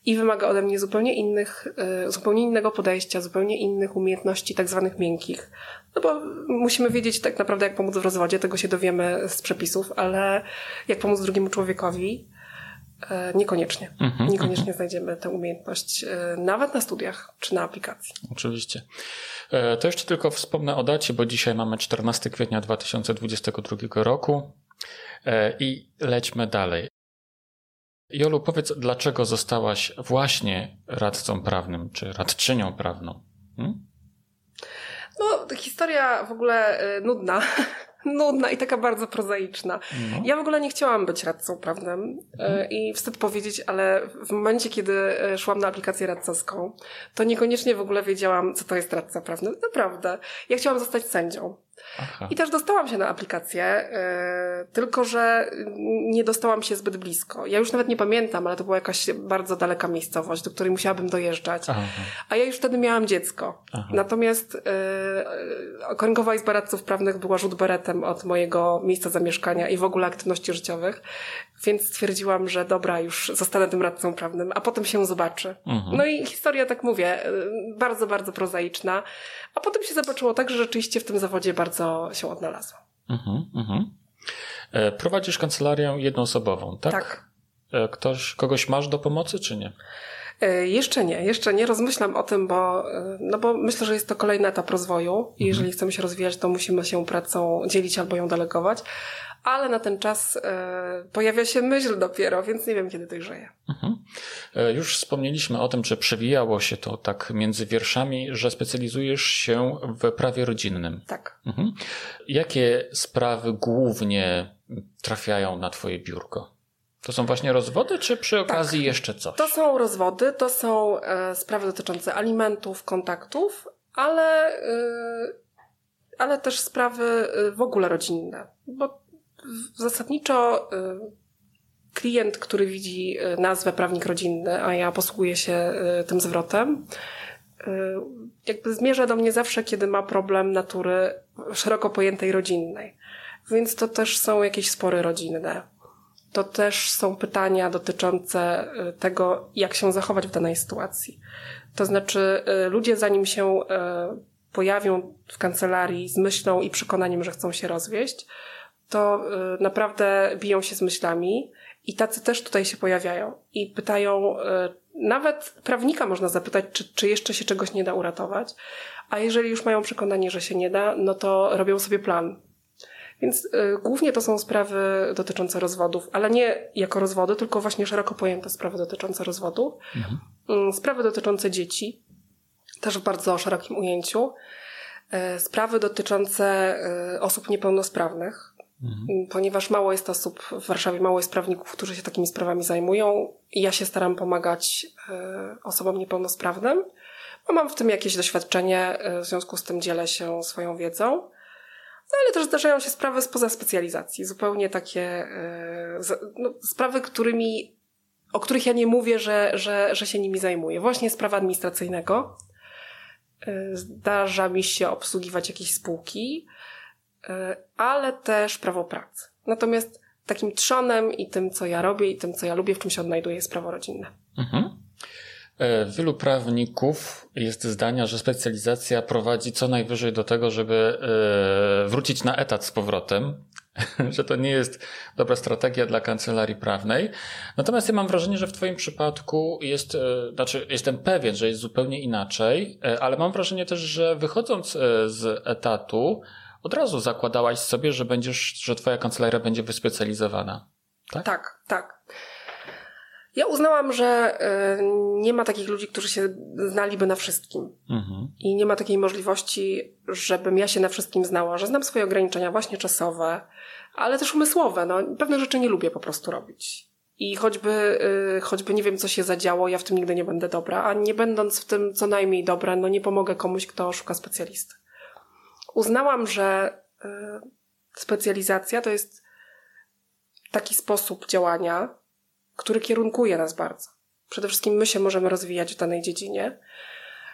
S2: i wymaga ode mnie zupełnie innych, e, zupełnie innego podejścia, zupełnie innych umiejętności tak zwanych miękkich. No bo musimy wiedzieć tak naprawdę, jak pomóc w rozwodzie, tego się dowiemy z przepisów, ale jak pomóc drugiemu człowiekowi, e, niekoniecznie. Mhm, mhm. Niekoniecznie znajdziemy tę umiejętność e, nawet na studiach czy na aplikacji.
S1: Oczywiście. To jeszcze tylko wspomnę o dacie, bo dzisiaj mamy 14 kwietnia 2022 roku i lećmy dalej. Jolu, powiedz, dlaczego zostałaś właśnie radcą prawnym, czy radczynią prawną? Hmm?
S2: No, historia w ogóle y, nudna. nudna i taka bardzo prozaiczna. No. Ja w ogóle nie chciałam być radcą prawnym mhm. i wstyd powiedzieć, ale w momencie, kiedy y, szłam na aplikację radcowską, to niekoniecznie w ogóle wiedziałam, co to jest radca prawny. Naprawdę. Ja chciałam zostać sędzią. Aha. I też dostałam się na aplikację, yy, tylko że nie dostałam się zbyt blisko. Ja już nawet nie pamiętam, ale to była jakaś bardzo daleka miejscowość, do której musiałabym dojeżdżać. Aha. A ja już wtedy miałam dziecko. Aha. Natomiast yy, Okręgowa Izba Radców Prawnych była rzut beretem od mojego miejsca zamieszkania i w ogóle aktywności życiowych, więc stwierdziłam, że dobra, już zostanę tym radcą prawnym, a potem się zobaczy. Mhm. No i historia, tak mówię, bardzo, bardzo prozaiczna. A potem się zobaczyło tak, że rzeczywiście w tym zawodzie bardzo się odnalazłam. Mhm, mhm.
S1: E, prowadzisz kancelarię jednoosobową, tak?
S2: Tak.
S1: E, ktoś, kogoś masz do pomocy, czy nie?
S2: E, jeszcze nie, jeszcze nie rozmyślam o tym, bo, no bo myślę, że jest to kolejny etap rozwoju i mhm. jeżeli chcemy się rozwijać, to musimy się pracą dzielić albo ją delegować ale na ten czas e, pojawia się myśl dopiero, więc nie wiem, kiedy dojrzeje. Mhm.
S1: E, już wspomnieliśmy o tym, że przewijało się to tak między wierszami, że specjalizujesz się w prawie rodzinnym.
S2: Tak.
S1: Mhm. Jakie sprawy głównie trafiają na Twoje biurko? To są właśnie rozwody, czy przy okazji tak. jeszcze coś?
S2: To są rozwody, to są e, sprawy dotyczące alimentów, kontaktów, ale, e, ale też sprawy e, w ogóle rodzinne. Bo zasadniczo y, klient, który widzi y, nazwę prawnik rodzinny, a ja posługuję się y, tym zwrotem, jakby zmierza do mnie zawsze, kiedy ma problem natury szeroko pojętej rodzinnej. Więc to też są jakieś spory rodzinne. To też są pytania dotyczące tego, jak się zachować w danej sytuacji. To znaczy, ludzie zanim się pojawią w kancelarii z myślą i przekonaniem, że chcą się rozwieść, to y, naprawdę biją się z myślami i tacy też tutaj się pojawiają i pytają, y, nawet prawnika można zapytać, czy, czy jeszcze się czegoś nie da uratować, a jeżeli już mają przekonanie, że się nie da, no to robią sobie plan. Więc y, głównie to są sprawy dotyczące rozwodów, ale nie jako rozwody, tylko właśnie szeroko pojęte sprawy dotyczące rozwodu. Mhm. Y, sprawy dotyczące dzieci, też w bardzo szerokim ujęciu. Y, sprawy dotyczące y, osób niepełnosprawnych, mhm. Y, ponieważ mało jest osób w Warszawie, mało jest prawników, którzy się takimi sprawami zajmują i ja się staram pomagać y, osobom niepełnosprawnym bo mam w tym jakieś doświadczenie, e, w związku z tym dzielę się swoją wiedzą. No ale też zdarzają się sprawy spoza specjalizacji, zupełnie takie e, no, sprawy, którymi, o których ja nie mówię, że, że, że się nimi zajmuję. Właśnie sprawa administracyjnego. E, zdarza mi się obsługiwać jakieś spółki, ale też prawo pracy. Natomiast takim trzonem i tym, co ja robię i tym, co ja lubię, w czym się odnajduję, jest prawo rodzinne. Mhm.
S1: E, wielu prawników jest zdania, że specjalizacja prowadzi co najwyżej do tego, żeby e, wrócić na etat z powrotem, że to nie jest dobra strategia dla kancelarii prawnej. Natomiast ja mam wrażenie, że w Twoim przypadku jest, e, znaczy jestem pewien, że jest zupełnie inaczej, ale mam wrażenie też, że wychodząc z etatu, od razu zakładałaś sobie, że będziesz, że Twoja kancelaria będzie wyspecjalizowana. Tak,
S2: tak. tak. Ja uznałam, że y, nie ma takich ludzi, którzy się znaliby na wszystkim. Mhm. I nie ma takiej możliwości, żebym ja się na wszystkim znała, że znam swoje ograniczenia właśnie czasowe, ale też umysłowe. No, pewne rzeczy nie lubię po prostu robić. I choćby, y, choćby nie wiem, co się zadziało, ja w tym nigdy nie będę dobra, a nie będąc w tym co najmniej dobra, no nie pomogę komuś, kto szuka specjalisty. Uznałam, że y, specjalizacja to jest taki sposób działania, który kierunkuje nas bardzo. Przede wszystkim my się możemy rozwijać w danej dziedzinie.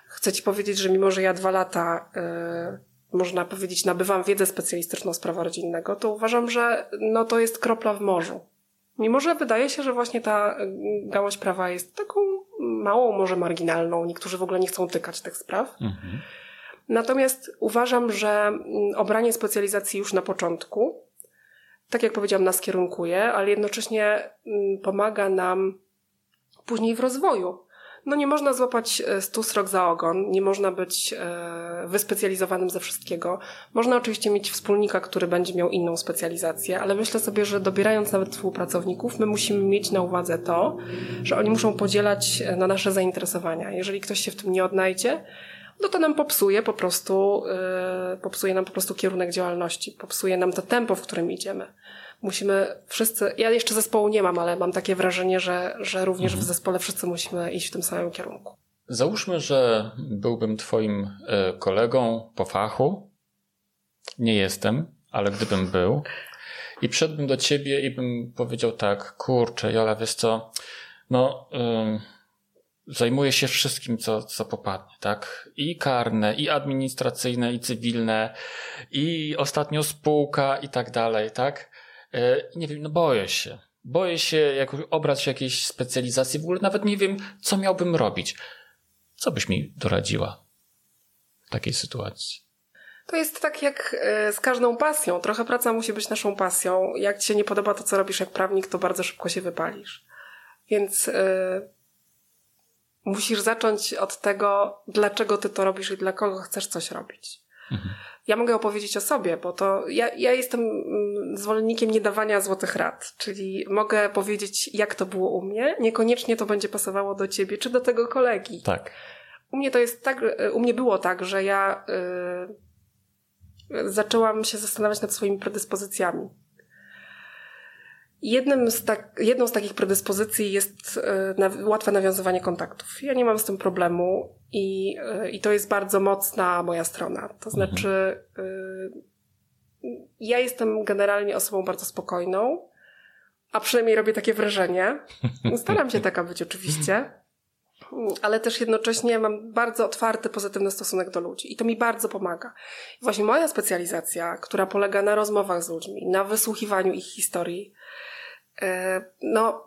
S2: Chcę Ci powiedzieć, że mimo, że ja dwa lata, yy, można powiedzieć, nabywam wiedzę specjalistyczną z prawa rodzinnego, to uważam, że no, to jest kropla w morzu. Mimo, że wydaje się, że właśnie ta y, gałąź prawa jest taką małą, może marginalną, niektórzy w ogóle nie chcą tykać tych spraw. Mhm. Natomiast uważam, że mm, obranie specjalizacji już na początku tak jak powiedziałam, nas kierunkuje, ale jednocześnie mm, pomaga nam później w rozwoju. No nie można złapać e, stu srok za ogon, nie można być e, wyspecjalizowanym ze wszystkiego. Można oczywiście mieć wspólnika, który będzie miał inną specjalizację, ale myślę sobie, że dobierając nawet współpracowników, my musimy mieć na uwadze to, że oni muszą podzielać e, na nasze zainteresowania. Jeżeli ktoś się w tym nie odnajdzie, no to nam popsuje po prostu, yy, popsuje nam po prostu kierunek działalności, popsuje nam to tempo, w którym idziemy. Musimy wszyscy, ja jeszcze zespołu nie mam, ale mam takie wrażenie, że, że również mhm. w zespole wszyscy musimy iść w tym samym kierunku.
S1: Załóżmy, że byłbym Twoim y, kolegą po fachu. Nie jestem, ale gdybym był. I przyszedłbym do Ciebie i bym powiedział tak, kurczę, Jola, wiesz co, no... Yy zajmuje się wszystkim, co, co popadnie, tak? I karne, i administracyjne, i cywilne, i ostatnio spółka, i tak dalej, tak? E, nie wiem, no boję się. Boję się jak obrać jakiejś specjalizacji, w ogóle nawet nie wiem, co miałbym robić. Co byś mi doradziła w takiej sytuacji?
S2: To jest tak jak e, z każdą pasją. Trochę praca musi być naszą pasją. Jak ci się nie podoba to, co robisz jak prawnik, to bardzo szybko się wypalisz. Więc yy musisz zacząć od tego, dlaczego ty to robisz i dla kogo chcesz coś robić. Mhm. Ja mogę opowiedzieć o sobie, bo to ja, ja jestem mm, zwolennikiem niedawania złotych rad, czyli mogę powiedzieć, jak to było u mnie, niekoniecznie to będzie pasowało do ciebie czy do tego kolegi.
S1: Tak.
S2: U mnie to jest tak, u mnie było tak, że ja y, zaczęłam się zastanawiać nad swoimi predyspozycjami. Jednym z tak, jedną z takich predyspozycji jest e, na, łatwe nawiązywanie kontaktów. Ja nie mam z tym problemu i, e, i to jest bardzo mocna moja strona. To mhm. znaczy, y, ja jestem generalnie osobą bardzo spokojną, a przynajmniej robię takie wrażenie. Staram się taka być oczywiście, ale też jednocześnie mam bardzo otwarty, pozytywny stosunek do ludzi i to mi bardzo pomaga. I właśnie moja specjalizacja, która polega na rozmowach z ludźmi, na wysłuchiwaniu ich historii, no,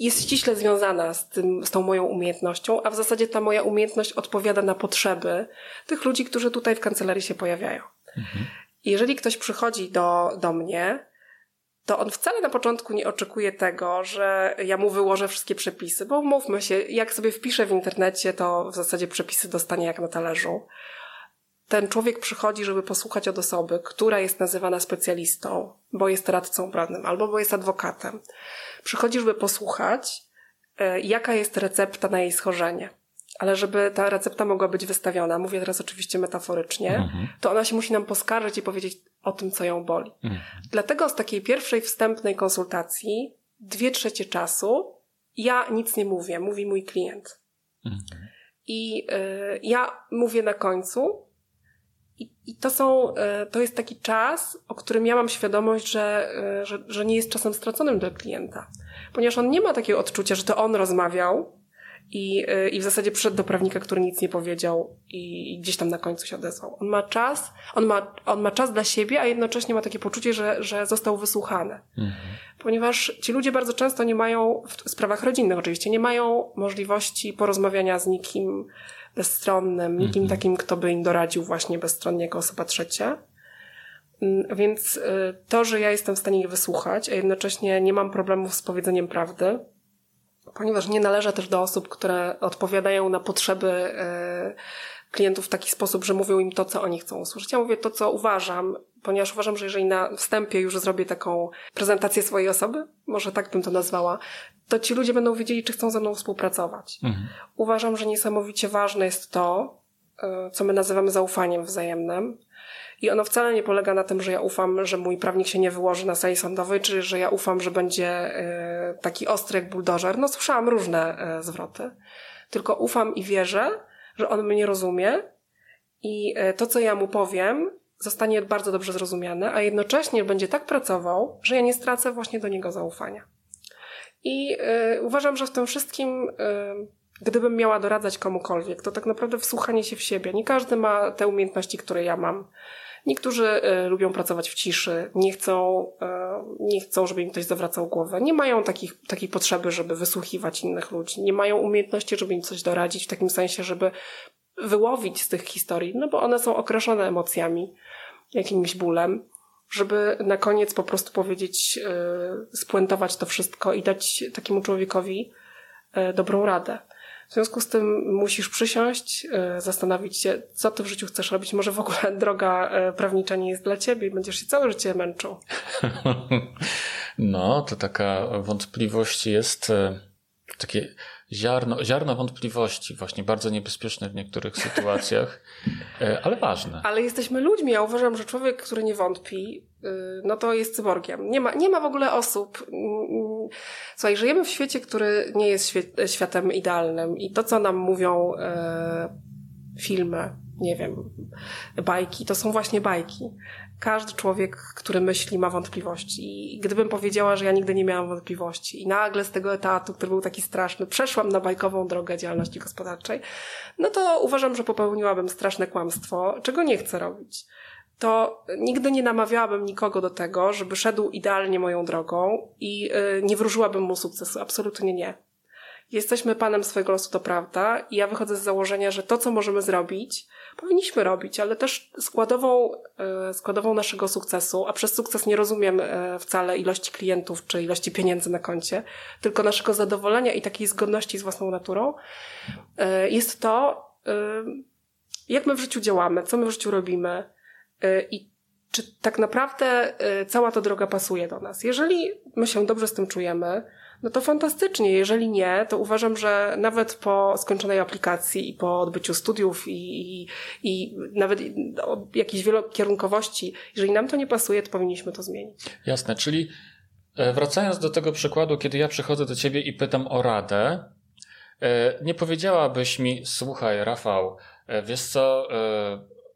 S2: jest ściśle związana z, tym, z tą moją umiejętnością, a w zasadzie ta moja umiejętność odpowiada na potrzeby tych ludzi, którzy tutaj w kancelarii się pojawiają. Mhm. Jeżeli ktoś przychodzi do, do mnie, to on wcale na początku nie oczekuje tego, że ja mu wyłożę wszystkie przepisy, bo mówmy się, jak sobie wpiszę w internecie, to w zasadzie przepisy dostanie jak na talerzu. Ten człowiek przychodzi, żeby posłuchać od osoby, która jest nazywana specjalistą, bo jest radcą prawnym albo bo jest adwokatem. Przychodzi, żeby posłuchać, e, jaka jest recepta na jej schorzenie ale żeby ta recepta mogła być wystawiona, mówię teraz oczywiście metaforycznie, mhm. to ona się musi nam poskarżyć i powiedzieć o tym, co ją boli. Mhm. Dlatego z takiej pierwszej wstępnej konsultacji, dwie trzecie czasu, ja nic nie mówię, mówi mój klient. Mhm. I y, ja mówię na końcu, i, i to są, y, to jest taki czas, o którym ja mam świadomość, że, y, że, że nie jest czasem straconym dla klienta. Ponieważ on nie ma takiego odczucia, że to on rozmawiał, i, y, I w zasadzie przyszedł do prawnika, który nic nie powiedział i gdzieś tam na końcu się odezwał. On ma czas, on ma, on ma czas dla siebie, a jednocześnie ma takie poczucie, że, że został wysłuchany. Mhm. Ponieważ ci ludzie bardzo często nie mają, w sprawach rodzinnych oczywiście, nie mają możliwości porozmawiania z nikim bezstronnym, nikim mhm. takim, kto by im doradził właśnie bezstronnie jako osoba trzecia. Mm, więc y, to, że ja jestem w stanie ich wysłuchać, a jednocześnie nie mam problemów z powiedzeniem prawdy, ponieważ nie należę też do osób, które odpowiadają na potrzeby e, klientów w taki sposób, że mówią im to, co oni chcą usłyszeć. Ja mówię to, co uważam, ponieważ uważam, że jeżeli na wstępie już zrobię taką prezentację swojej osoby, może tak bym to nazwała, to ci ludzie będą wiedzieli, czy chcą ze mną współpracować. Mhm. Uważam, że niesamowicie ważne jest to, e, co my nazywamy zaufaniem wzajemnym, i ono wcale nie polega na tym, że ja ufam, że mój prawnik się nie wyłoży na sali sądowej, czy że ja ufam, że będzie e, taki ostry jak buldożer. No słyszałam różne e, zwroty. Tylko ufam i wierzę, że on mnie rozumie i e, to, co ja mu powiem, zostanie bardzo dobrze zrozumiane, a jednocześnie będzie tak pracował, że ja nie stracę właśnie do niego zaufania. I uważam, że w tym wszystkim gdybym miała doradzać komukolwiek, to tak naprawdę wsłuchanie się w siebie. Nie każdy ma te umiejętności, które ja mam. Niektórzy e, lubią pracować w ciszy, nie chcą, e, nie chcą, żeby im ktoś zawracał głowę. Nie mają takich, takiej potrzeby, żeby wysłuchiwać innych ludzi. Nie mają umiejętności, żeby im coś doradzić, w takim sensie, żeby wyłowić z tych historii, no bo one są określone emocjami, jakimś bólem, żeby na koniec po prostu powiedzieć, e, spuentować to wszystko i dać takiemu człowiekowi dobrą radę. W związku z tym musisz przysiąść, e, zastanowić się, co ty w życiu chcesz robić. Może w ogóle droga e, prawnicza nie jest dla ciebie i będziesz się całe życie męczył.
S1: No, to taka wątpliwość jest e, takie ziarno, ziarno wątpliwości, właśnie bardzo niebezpieczne w niektórych sytuacjach, ale ważne.
S2: Ale jesteśmy ludźmi. Ja uważam, że człowiek, który nie wątpi, Y, no to jest cyborgiem. Nie ma, nie ma w ogóle osób. Słuchaj, żyjemy w świecie, który nie jest światem idealnym i to, co nam mówią e, filmy, nie wiem, bajki, to są właśnie bajki. Każdy człowiek, który myśli, ma wątpliwości. I gdybym powiedziała, że ja nigdy nie miałam wątpliwości i nagle z tego etatu, który był taki straszny, przeszłam na bajkową drogę działalności gospodarczej, no to uważam, że popełniłabym straszne kłamstwo, czego nie chcę robić to nigdy nie namawiałabym nikogo do tego, żeby szedł idealnie moją drogą i y, nie wróżyłabym mu sukcesu. Absolutnie nie. Jesteśmy panem swojego losu, to prawda, i ja wychodzę z założenia, że to, co możemy zrobić, powinniśmy robić, ale też składową, y, składową naszego sukcesu, a przez sukces nie rozumiem y, wcale ilości klientów czy ilości pieniędzy na koncie, tylko naszego zadowolenia i takiej zgodności z własną naturą, jest to, jak my w życiu działamy, co my w życiu robimy, i czy tak naprawdę cała ta droga pasuje do nas. Jeżeli my się dobrze z tym czujemy, no to fantastycznie. Jeżeli nie, to uważam, że nawet po skończonej aplikacji i po odbyciu studiów i, i, i nawet jakiejś wielokierunkowości, jeżeli nam to nie pasuje, to powinniśmy to zmienić.
S1: Jasne, czyli e, wracając do tego przykładu, kiedy ja przychodzę do ciebie i pytam o radę, e, nie powiedziałabyś mi, słuchaj, Rafał, e, wiesz co,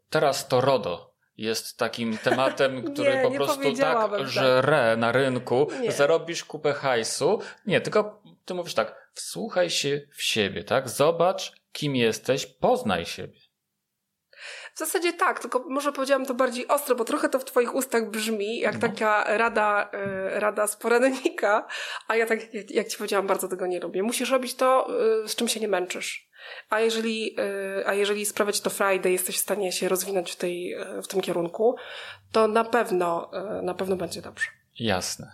S1: teraz to RODO jest takim tematem, który nie, po nie prostu tak, tak żre na rynku, nie. zarobisz kupę hajsu. Nie, tylko ty mówisz tak, wsłuchaj się w siebie, tak? Zobacz, kim jesteś, poznaj siebie.
S2: W zasadzie tak, tylko może powiedziałam to bardziej ostro, bo trochę to w twoich ustach brzmi jak no. taka rada, y, rada z poradnika, a ja tak, jak ci powiedziałam, bardzo tego nie lubię. Musisz robić to, y, z czym się nie męczysz. A jeżeli, y, a jeżeli sprawiać to Friday, jesteś w stanie się rozwinąć w, tej, w tym kierunku, to na pewno, na pewno będzie dobrze.
S1: Jasne.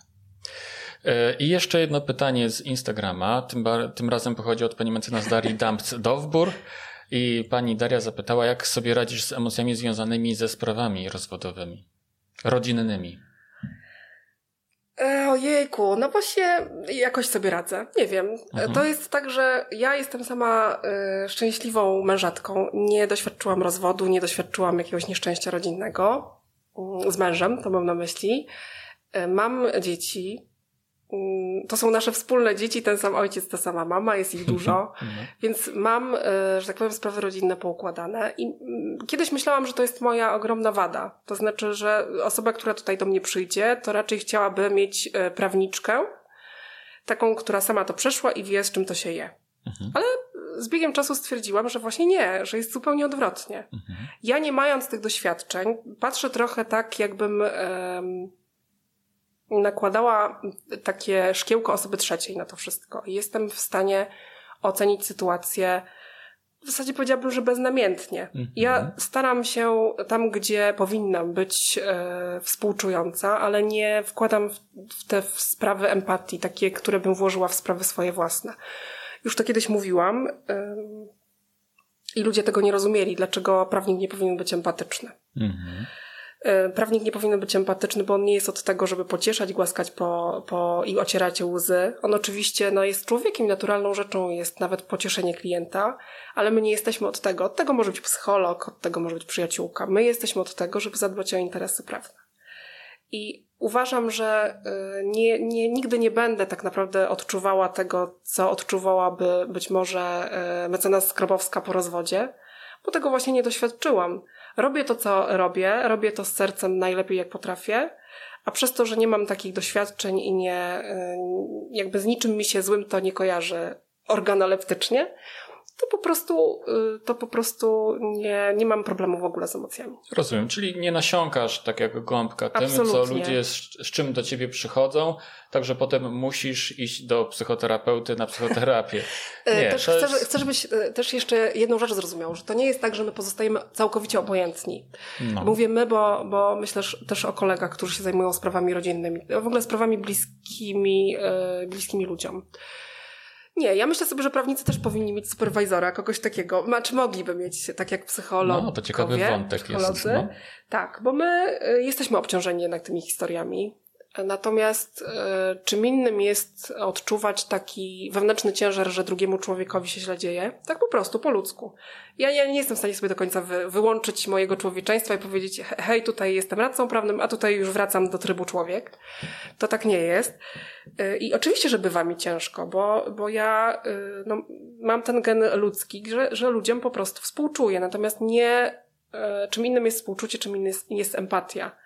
S1: I jeszcze jedno pytanie z Instagrama. Tym, tym razem pochodzi od pani mecenas Darii Dampt-Dowbur. I pani Daria zapytała, jak sobie radzisz z emocjami związanymi ze sprawami rozwodowymi, rodzinnymi.
S2: E, ojejku, no właśnie jakoś sobie radzę. Nie wiem. Mhm. To jest tak, że ja jestem sama y, szczęśliwą mężatką. Nie doświadczyłam rozwodu, nie doświadczyłam jakiegoś nieszczęścia rodzinnego y, z mężem, to mam na myśli. Mam dzieci, Mm, to są nasze wspólne dzieci, ten sam ojciec, ta sama mama, jest ich dużo, mhm. więc mam, e, że tak powiem, sprawy rodzinne poukładane i mm, kiedyś myślałam, że to jest moja ogromna wada. To znaczy, że osoba, która tutaj do mnie przyjdzie, to raczej chciałaby mieć e, prawniczkę, taką, która sama to przeszła i wie, z czym to się je. Mhm. Ale z biegiem czasu stwierdziłam, że właśnie nie, że jest zupełnie odwrotnie. Mhm. Ja nie mając tych doświadczeń, patrzę trochę tak, jakbym nakładała takie szkiełko osoby trzeciej na to wszystko. I jestem w stanie ocenić sytuację w zasadzie powiedziałabym, że beznamiętnie. Mhm. Ja staram się tam, gdzie powinnam być e, współczująca, ale nie wkładam w, w te sprawy empatii, takie, które bym włożyła w sprawy swoje własne. Już to kiedyś mówiłam e, i ludzie tego nie rozumieli, dlaczego prawnik nie powinien być empatyczny. Mhm. E, prawnik nie powinien być empatyczny, bo on nie jest od tego, żeby pocieszać, głaskać po, po i ocierać łzy. On oczywiście no, jest człowiekiem, naturalną rzeczą jest nawet pocieszenie klienta, ale my nie jesteśmy od tego. Od tego może być psycholog, od tego może być przyjaciółka. My jesteśmy od tego, żeby zadbać o interesy prawne. I uważam, że e, nie, nie, nigdy nie będę tak naprawdę odczuwała tego, co odczuwałaby być może e, mecenas Skrobowska po rozwodzie, bo tego właśnie nie doświadczyłam. Robię to, co robię, robię to z sercem najlepiej, jak potrafię, a przez to, że nie mam takich doświadczeń i nie, y, jakby z niczym mi się złym to nie kojarzy organoleptycznie, to po prostu, y, to po prostu nie, nie mam problemu w ogóle z emocjami.
S1: Rozumiem, czyli nie nasiąkasz tak jak gąbka tym, Absolutnie. co ludzie z, z czym do ciebie przychodzą, także potem musisz iść do psychoterapeuty na psychoterapię.
S2: E, nie, też chcę, jest... chcę, żebyś e, też jeszcze jedną rzecz zrozumiał, że to nie jest tak, że my pozostajemy całkowicie obojętni. No. Mówię my, bo, bo myślę też o kolegach, którzy się zajmują sprawami rodzinnymi, w ogóle sprawami bliskimi, e, bliskimi ludziom. Nie, ja myślę sobie, że prawnicy też powinni mieć superwajzora, kogoś takiego. Znaczy mogliby mieć, tak jak psycholog.
S1: No, to ciekawy wątek jest. No.
S2: Tak, bo my y, jesteśmy obciążeni jednak tymi historiami. Natomiast y, czym innym jest odczuwać taki wewnętrzny ciężar, że drugiemu człowiekowi się źle dzieje, tak po prostu, po ludzku. Ja, ja nie jestem w stanie sobie do końca wy, wyłączyć mojego człowieczeństwa i powiedzieć, hej, tutaj jestem radcą prawnym, a tutaj już wracam do trybu człowiek. To tak nie jest. Y, I oczywiście, że bywa mi ciężko, bo, bo ja y, no, mam ten gen ludzki, że, że ludziom po prostu współczuję. Natomiast nie, czym innym jest współczucie, czym innym jest, jest empatia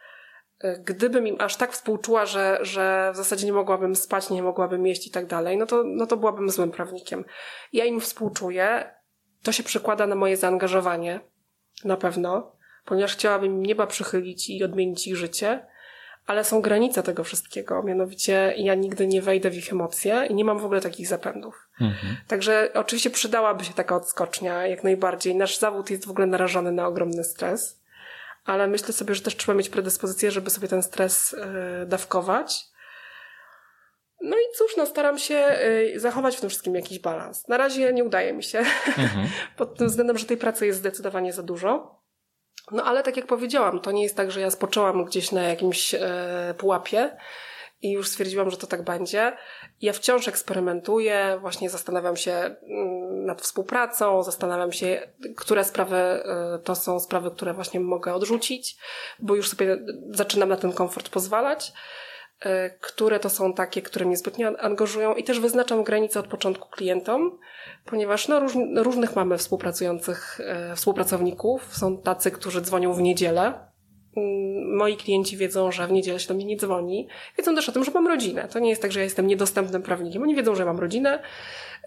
S2: gdybym im aż tak współczuła, że, że w zasadzie nie mogłabym spać, nie mogłabym jeść i tak dalej, no to, no to byłabym złym prawnikiem. Ja im współczuję, to się przekłada na moje zaangażowanie, na pewno, ponieważ chciałabym im nieba przychylić i odmienić ich życie, ale są granice tego wszystkiego, mianowicie ja nigdy nie wejdę w ich emocje i nie mam w ogóle takich zapędów. Mhm. Także oczywiście przydałaby się taka odskocznia, jak najbardziej. Nasz zawód jest w ogóle narażony na ogromny stres ale myślę sobie, że też trzeba mieć predyspozycję, żeby sobie ten stres y, dawkować. No i cóż, no staram się y, zachować w tym wszystkim jakiś balans. Na razie nie udaje mi się, mhm. pod tym względem, że tej pracy jest zdecydowanie za dużo. No ale tak jak powiedziałam, to nie jest tak, że ja spoczęłam gdzieś na jakimś y, pułapie i już stwierdziłam, że to tak będzie. Ja wciąż eksperymentuję, właśnie zastanawiam się mm, nad współpracą, zastanawiam się, które sprawy y, to są sprawy, które właśnie mogę odrzucić, bo już sobie zaczynam na ten komfort pozwalać, y, które to są takie, które mnie zbytnio angażują i też wyznaczam granice od początku klientom, ponieważ no, róż, różnych mamy współpracujących, y, współpracowników. Są tacy, którzy dzwonią w niedzielę, moi klienci wiedzą, że w niedzielę się do mnie nie dzwoni. Wiedzą też o tym, że mam rodzinę. To nie jest tak, że ja jestem niedostępnym prawnikiem. Oni wiedzą, że mam rodzinę,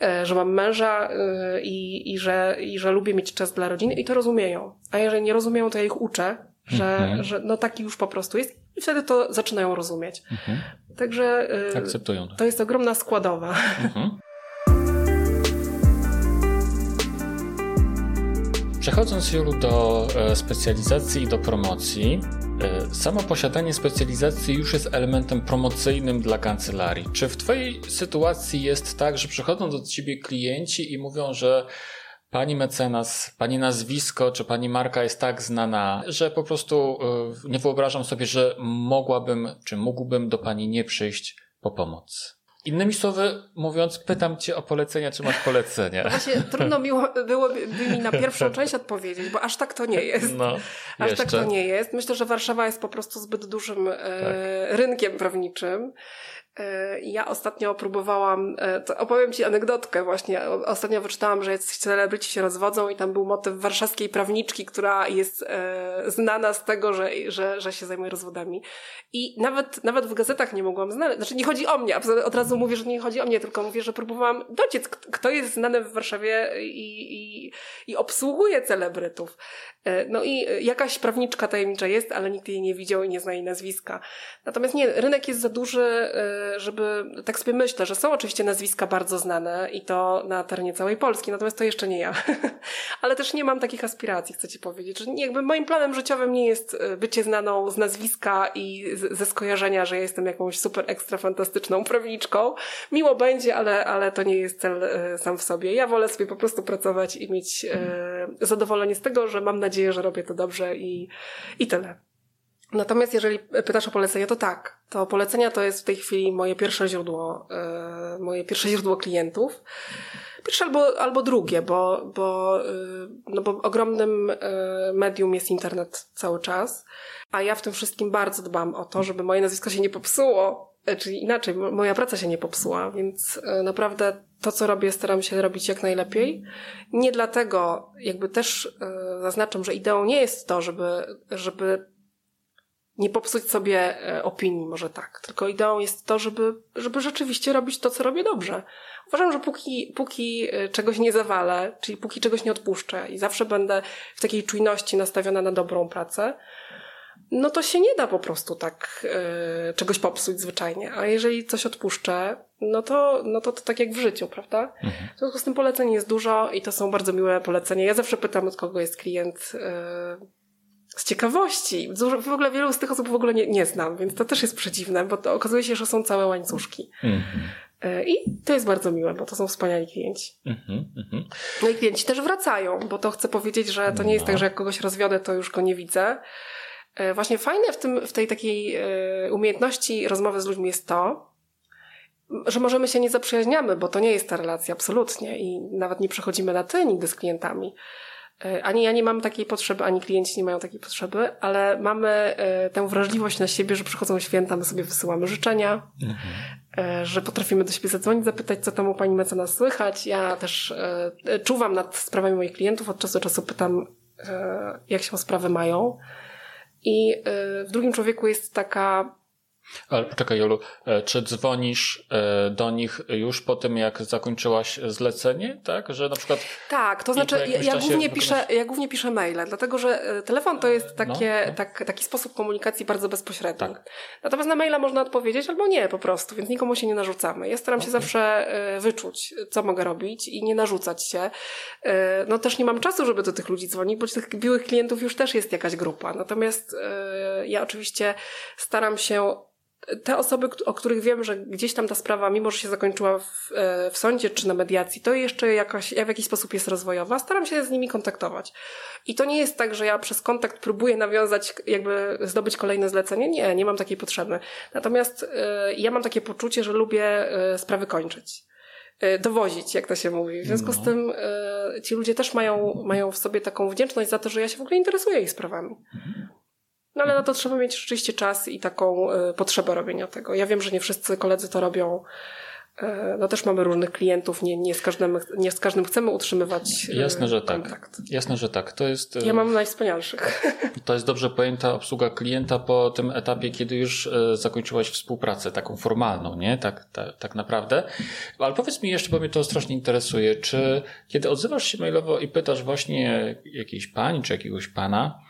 S2: e, że mam męża e, i, i, że, i że lubię mieć czas dla rodziny i to rozumieją. A jeżeli nie rozumieją, to ja ich uczę, że, mhm. że no taki już po prostu jest i wtedy to zaczynają rozumieć. Mhm. Także
S1: Akceptują to.
S2: to jest ogromna składowa. Mhm.
S1: Przechodząc już do e, specjalizacji i do promocji, e, samo posiadanie specjalizacji już jest elementem promocyjnym dla kancelarii. Czy w Twojej sytuacji jest tak, że przychodzą do Ciebie klienci i mówią, że Pani mecenas, pani nazwisko czy pani marka jest tak znana, że po prostu e, nie wyobrażam sobie, że mogłabym czy mógłbym do pani nie przyjść po pomoc. Innymi słowy mówiąc, pytam cię o polecenia, czy masz polecenia.
S2: No właśnie trudno miło, byłoby mi na pierwszą część odpowiedzieć, bo aż tak to nie jest. No, aż tak to nie jest. Myślę, że Warszawa jest po prostu zbyt dużym e, tak. rynkiem prawniczym. E, ja ostatnio próbowałam, e, opowiem Ci anegdotkę właśnie. Ostatnio wyczytałam, że jacyś celebryci się rozwodzą i tam był motyw warszawskiej prawniczki, która jest e, znana z tego, że, że, że się zajmuje rozwodami. I nawet, nawet w gazetach nie mogłam znaleźć, znaczy nie chodzi o mnie, od razu mówię, że nie chodzi o mnie, tylko mówię, że próbowałam dociec, kto jest znany w Warszawie i, i, i obsługuje celebrytów. No i jakaś prawniczka tajemnicza jest, ale nikt jej nie widział i nie zna jej nazwiska. Natomiast nie, rynek jest za duży, żeby, tak sobie myślę, że są oczywiście nazwiska bardzo znane i to na terenie całej Polski, natomiast to jeszcze nie ja. Ale też nie mam takich aspiracji, chcę ci powiedzieć, że jakby moim planem życiowym nie jest e, bycie znaną z nazwiska i ze skojarzenia, że ja jestem jakąś super ekstra fantastyczną prawniczką. Miło będzie, ale, ale to nie jest cel e, sam w sobie. Ja wolę sobie po prostu pracować i mieć e, zadowolenie z tego, że mam nadzieję, że robię to dobrze i, i tyle. Natomiast jeżeli pytasz o polecenia, to tak. To polecenia to jest w tej chwili moje pierwsze źródło, yy, moje pierwsze źródło klientów. Pierwsze albo, albo drugie, bo, bo, yy, no bo ogromnym yy, medium jest internet cały czas, a ja w tym wszystkim bardzo dbam o to, żeby moje nazwisko się nie popsuło, czyli inaczej, moja praca się nie popsuła, więc naprawdę to, co robię, staram się robić jak najlepiej. Nie dlatego, jakby też zaznaczam, że ideą nie jest to, żeby, żeby nie popsuć sobie e, opinii, może tak. Tylko ideą jest to, żeby, żeby rzeczywiście robić to, co robię dobrze. Uważam, że póki, póki e, czegoś nie zawalę, czyli póki czegoś nie odpuszczę i zawsze będę w takiej czujności nastawiona na dobrą pracę, no to się nie da po prostu tak y, czegoś popsuć zwyczajnie. A jeżeli coś odpuszczę, no to, no to, to tak jak w życiu, prawda? Mhm. W związku z tym poleceń jest dużo i to są bardzo miłe polecenia. Ja zawsze pytam, od kogo jest klient. Y, z ciekawości. W ogóle wielu z tych osób w ogóle nie, nie znam, więc to też jest przedziwne, bo to okazuje się, że są całe łańcuszki. Mm -hmm. I to jest bardzo miłe, bo to są wspaniali klienci. Mm -hmm. No i klienci też wracają, bo to chcę powiedzieć, że to nie jest no. tak, że jak kogoś rozwiodę, to już go nie widzę. E, właśnie fajne w, tym, w tej takiej e, umiejętności rozmowy z ludźmi jest to, że możemy się nie zaprzyjaźniamy, bo to nie jest ta relacja absolutnie i nawet nie przechodzimy na ty nigdy z klientami. E, ani ja nie mam takiej potrzeby, ani klienci nie mają takiej potrzeby, ale mamy tę wrażliwość na siebie, że przychodzą święta, my sobie wysyłamy życzenia, mhm. Że potrafimy do siebie zadzwonić, zapytać, co tam u pani mecenas słychać. Ja też czuwam nad sprawami moich klientów, od czasu do czasu pytam, jak się sprawy mają. I w drugim człowieku jest taka
S1: ale poczekaj, Jolu, e, czy dzwonisz e, do nich już po tym, jak zakończyłaś zlecenie, tak? Że na przykład.
S2: Tak, to znaczy, ja, ja głównie piszę, ja głównie piszę maile, dlatego że e, telefon to jest no, takie, no, no. Tak, taki sposób komunikacji bardzo bezpośredni. Tak. Natomiast na maila można odpowiedzieć albo nie po prostu, więc nikomu się nie narzucamy. Ja staram się okay. zawsze wyczuć, co mogę robić i nie narzucać się. No też nie mam czasu, żeby do tych ludzi dzwonić, bo tych biłych klientów już też jest jakaś grupa. Natomiast ja oczywiście staram się te osoby, o których wiem, że gdzieś tam ta sprawa, mimo że się zakończyła w, e, w sądzie czy na mediacji, to jeszcze jakaś, w jakiś sposób jest rozwojowa, staram się z nimi kontaktować. I to nie jest tak, że ja przez kontakt próbuję nawiązać, jakby zdobyć kolejne zlecenie. Nie, nie mam takiej potrzeby. Natomiast y, ja mam takie poczucie, że lubię y, sprawy kończyć dowozić, jak to się mówi. W związku no. z tym y, ci ludzie też mają, mają w sobie taką wdzięczność za to, że ja się w ogóle interesuję ich sprawami. Mhm. No ale na to trzeba mieć rzeczywiście czas i taką y, potrzebę robienia tego. Ja wiem, że nie wszyscy koledzy to robią, E, no też mamy różnych klientów, nie, nie, z, każdym, nie z każdym chcemy utrzymywać
S1: e, Jasne, że tak. kontakt. tak. Jasne, że tak. To jest,
S2: ja mam najwspanialszych.
S1: To jest dobrze pojęta obsługa klienta po tym etapie, kiedy już zakończyłaś współpracę taką formalną, nie? Tak, tak, tak naprawdę. Ale powiedz mi jeszcze, bo mnie to strasznie interesuje, czy kiedy odzywasz się mailowo i pytasz właśnie jakiejś pani czy jakiegoś pana, E,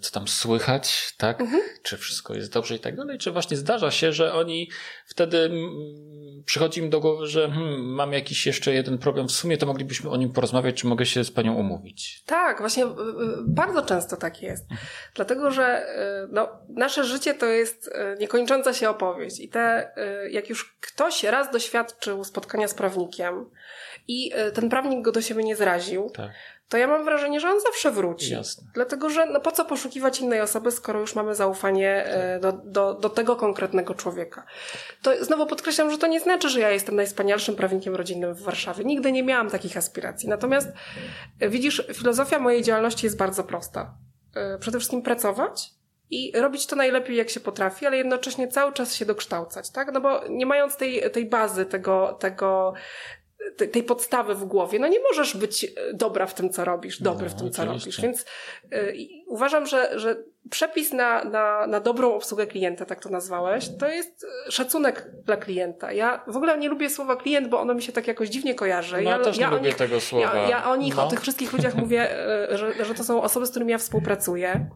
S1: co tam słychać, tak? Mhm. Czy wszystko jest dobrze i tak dalej? Czy właśnie zdarza się, że oni wtedy przychodzi im do głowy, że hmm, mam jakiś jeszcze jeden problem, w sumie to moglibyśmy o nim porozmawiać, czy mogę się z panią umówić?
S2: Tak, właśnie y, y, bardzo często tak jest. Mhm. Dlatego, że y, no, nasze życie to jest niekończąca się opowieść i te, jak już ktoś raz doświadczył spotkania z prawnikiem i ten prawnik go do siebie nie zraził, tak to ja mam wrażenie, że on zawsze wróci. Jasne. Dlatego, że no po co poszukiwać innej osoby, skoro już mamy zaufanie e, do, do, do tego konkretnego człowieka. To znowu podkreślam, że to nie znaczy, że ja jestem najwspanialszym prawnikiem rodzinnym w Warszawie. Nigdy nie miałam takich aspiracji. Natomiast e, widzisz, filozofia mojej działalności jest bardzo prosta. E, przede wszystkim pracować, i robić to najlepiej, jak się potrafi, ale jednocześnie cały czas się dokształcać, tak? No bo nie mając tej, tej bazy, tego, tego tej podstawy w głowie, no nie możesz być e, dobra w tym, co robisz, dobry no, w tym, co robisz. Więc y, uważam, że, że przepis na, na, na dobrą obsługę klienta, tak to nazwałeś, to jest e, szacunek dla klienta. Ja w ogóle nie lubię słowa klient, bo ono mi się tak jakoś dziwnie kojarzy.
S1: No, ja, też nie ja lubię nich, tego słowa.
S2: Ja, ja o nich, no. o tych wszystkich ludziach mówię, że, że to są osoby, z którymi ja współpracuję.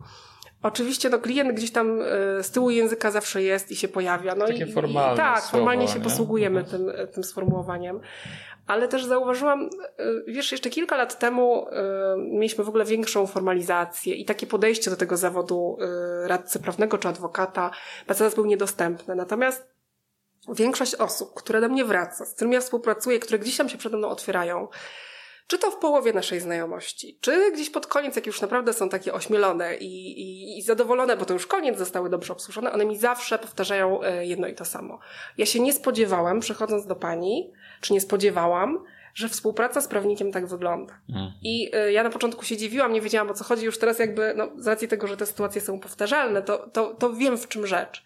S2: Oczywiście no, klient gdzieś tam z tyłu języka zawsze jest i się pojawia. No
S1: Takie i, formalne i, tak,
S2: słowo, formalnie się nie? posługujemy mhm. tym, tym sformułowaniem ale też zauważyłam, y, wiesz, jeszcze kilka lat temu y, mieliśmy w ogóle większą formalizację i takie podejście do tego zawodu y, radcy prawnego czy adwokata Mercedes był niedostępne. Natomiast większość osób, które do mnie wraca, z którymi ja współpracuję, które gdzieś tam się przede mną otwierają, czy to w połowie naszej znajomości, czy gdzieś pod koniec, jak już naprawdę są takie ośmielone i, i, i, zadowolone, bo to już koniec zostały dobrze obsłużone, one mi zawsze powtarzają jedno i to samo. Ja się nie spodziewałem, przychodząc do pani, czy nie spodziewałam, że współpraca z prawnikiem tak wygląda. Mhm. I y, ja na początku się dziwiłam, nie wiedziałam o co chodzi, już teraz jakby, no, z racji tego, że te sytuacje są powtarzalne, to, to, to wiem w czym rzecz.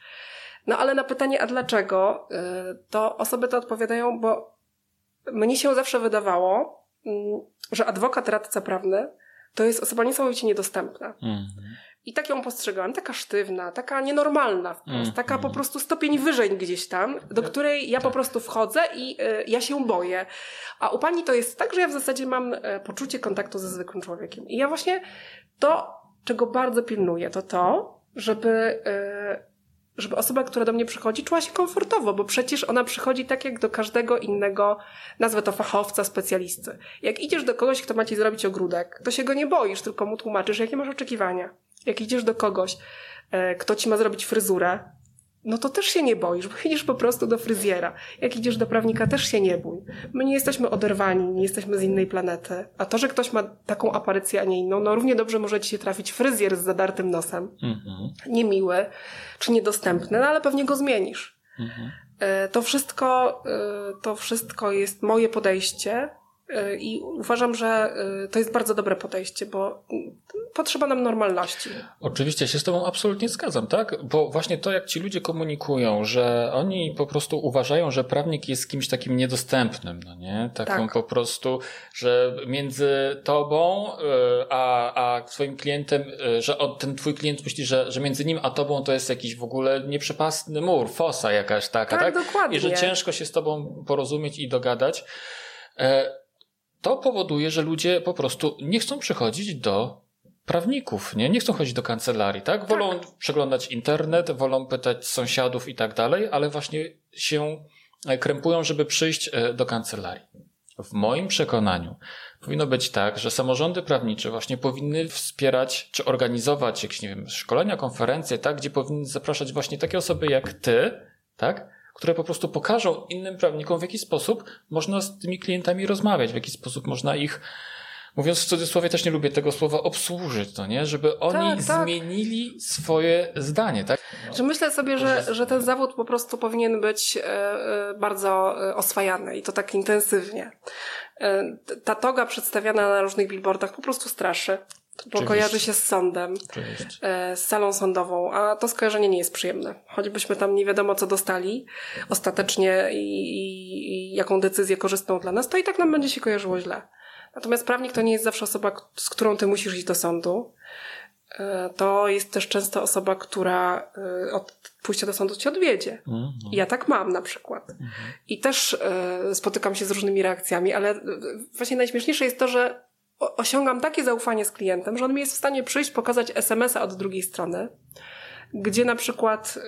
S2: No ale na pytanie, a dlaczego, y, to osoby to odpowiadają, bo mnie się zawsze wydawało, że adwokat, radca prawny to jest osoba niesamowicie niedostępna. Mhm. I tak ją postrzegałam, taka sztywna, taka nienormalna wprost, mm, taka po prostu stopień wyżej gdzieś tam, do której ja po prostu wchodzę i y, ja się boję. A u pani to jest tak, że ja w zasadzie mam y, poczucie kontaktu ze zwykłym człowiekiem. I ja właśnie to, czego bardzo pilnuję, to to, żeby, y, żeby osoba, która do mnie przychodzi, czuła się komfortowo, bo przecież ona przychodzi tak jak do każdego innego, nazwę to fachowca, specjalisty. Jak idziesz do kogoś, kto ma ci zrobić ogródek, to się go nie boisz, tylko mu tłumaczysz, jakie masz oczekiwania. Jak idziesz do kogoś, e, kto ci ma zrobić fryzurę, no to też się nie boisz, bo idziesz po prostu do fryzjera. Jak idziesz do prawnika, też się nie bój. My nie jesteśmy oderwani, nie jesteśmy z innej planety. A to, że ktoś ma taką aparycję, a nie inną, no równie dobrze może ci się trafić fryzjer z zadartym nosem. Mhm. Niemiły, czy niedostępny, no ale pewnie go zmienisz. Mhm. E, to wszystko, e, to wszystko jest moje podejście I uważam, że e, to jest bardzo dobre podejście, bo potrzeba nam normalności.
S1: Oczywiście się z Tobą absolutnie zgadzam, tak? Bo właśnie to, jak ci ludzie komunikują, że oni po prostu uważają, że prawnik jest kimś takim niedostępnym, no nie? Taką tak. po prostu, że między Tobą e, a, a Twoim klientem, że ten Twój klient myśli, że, że między nim a Tobą to jest jakiś w ogóle nieprzepastny mur, fosa jakaś taka, tak?
S2: tak? Dokładnie.
S1: I że ciężko się z Tobą porozumieć i dogadać to powoduje, że ludzie po prostu nie chcą przychodzić do prawników, nie? Nie chcą chodzić do kancelarii, tak? Wolą tak. przeglądać internet, wolą pytać sąsiadów i tak dalej, ale właśnie się e, krępują, żeby przyjść e, do kancelarii. W moim przekonaniu powinno być tak, że samorządy prawnicze właśnie powinny wspierać czy organizować jakieś, nie wiem, szkolenia, konferencje, tak? Gdzie powinny zapraszać właśnie takie osoby jak ty, tak? Które po prostu pokażą innym prawnikom, w jaki sposób można z tymi klientami rozmawiać, w jaki sposób można ich mówiąc w cudzysłowie, też nie lubię tego słowa, obsłużyć, to nie? Żeby oni tak, tak. zmienili swoje zdanie, tak?
S2: Że myślę sobie, że, że ten zawód po prostu powinien być e, e, bardzo e, oswajany i to tak intensywnie. Ta toga przedstawiana na różnych billboardach po prostu straszy. Bo kojarzy się z sądem, e, z salą sądową, a to skojarzenie nie jest przyjemne. Choćbyśmy tam nie wiadomo co dostali ostatecznie i, i, jaką decyzję korzystną dla nas, to i tak nam będzie się kojarzyło źle. Natomiast prawnik to nie jest zawsze osoba, z którą ty musisz iść do sądu. E, to jest też często osoba, która e, od pójścia do sądu cię odwiedzie. Mm Ja tak mam na przykład. Mm I też spotykam się z różnymi reakcjami, ale właśnie najśmieszniejsze jest to, że osiągam takie zaufanie z klientem, że on mi jest w stanie przyjść, pokazać SMS-a od drugiej strony, gdzie na przykład,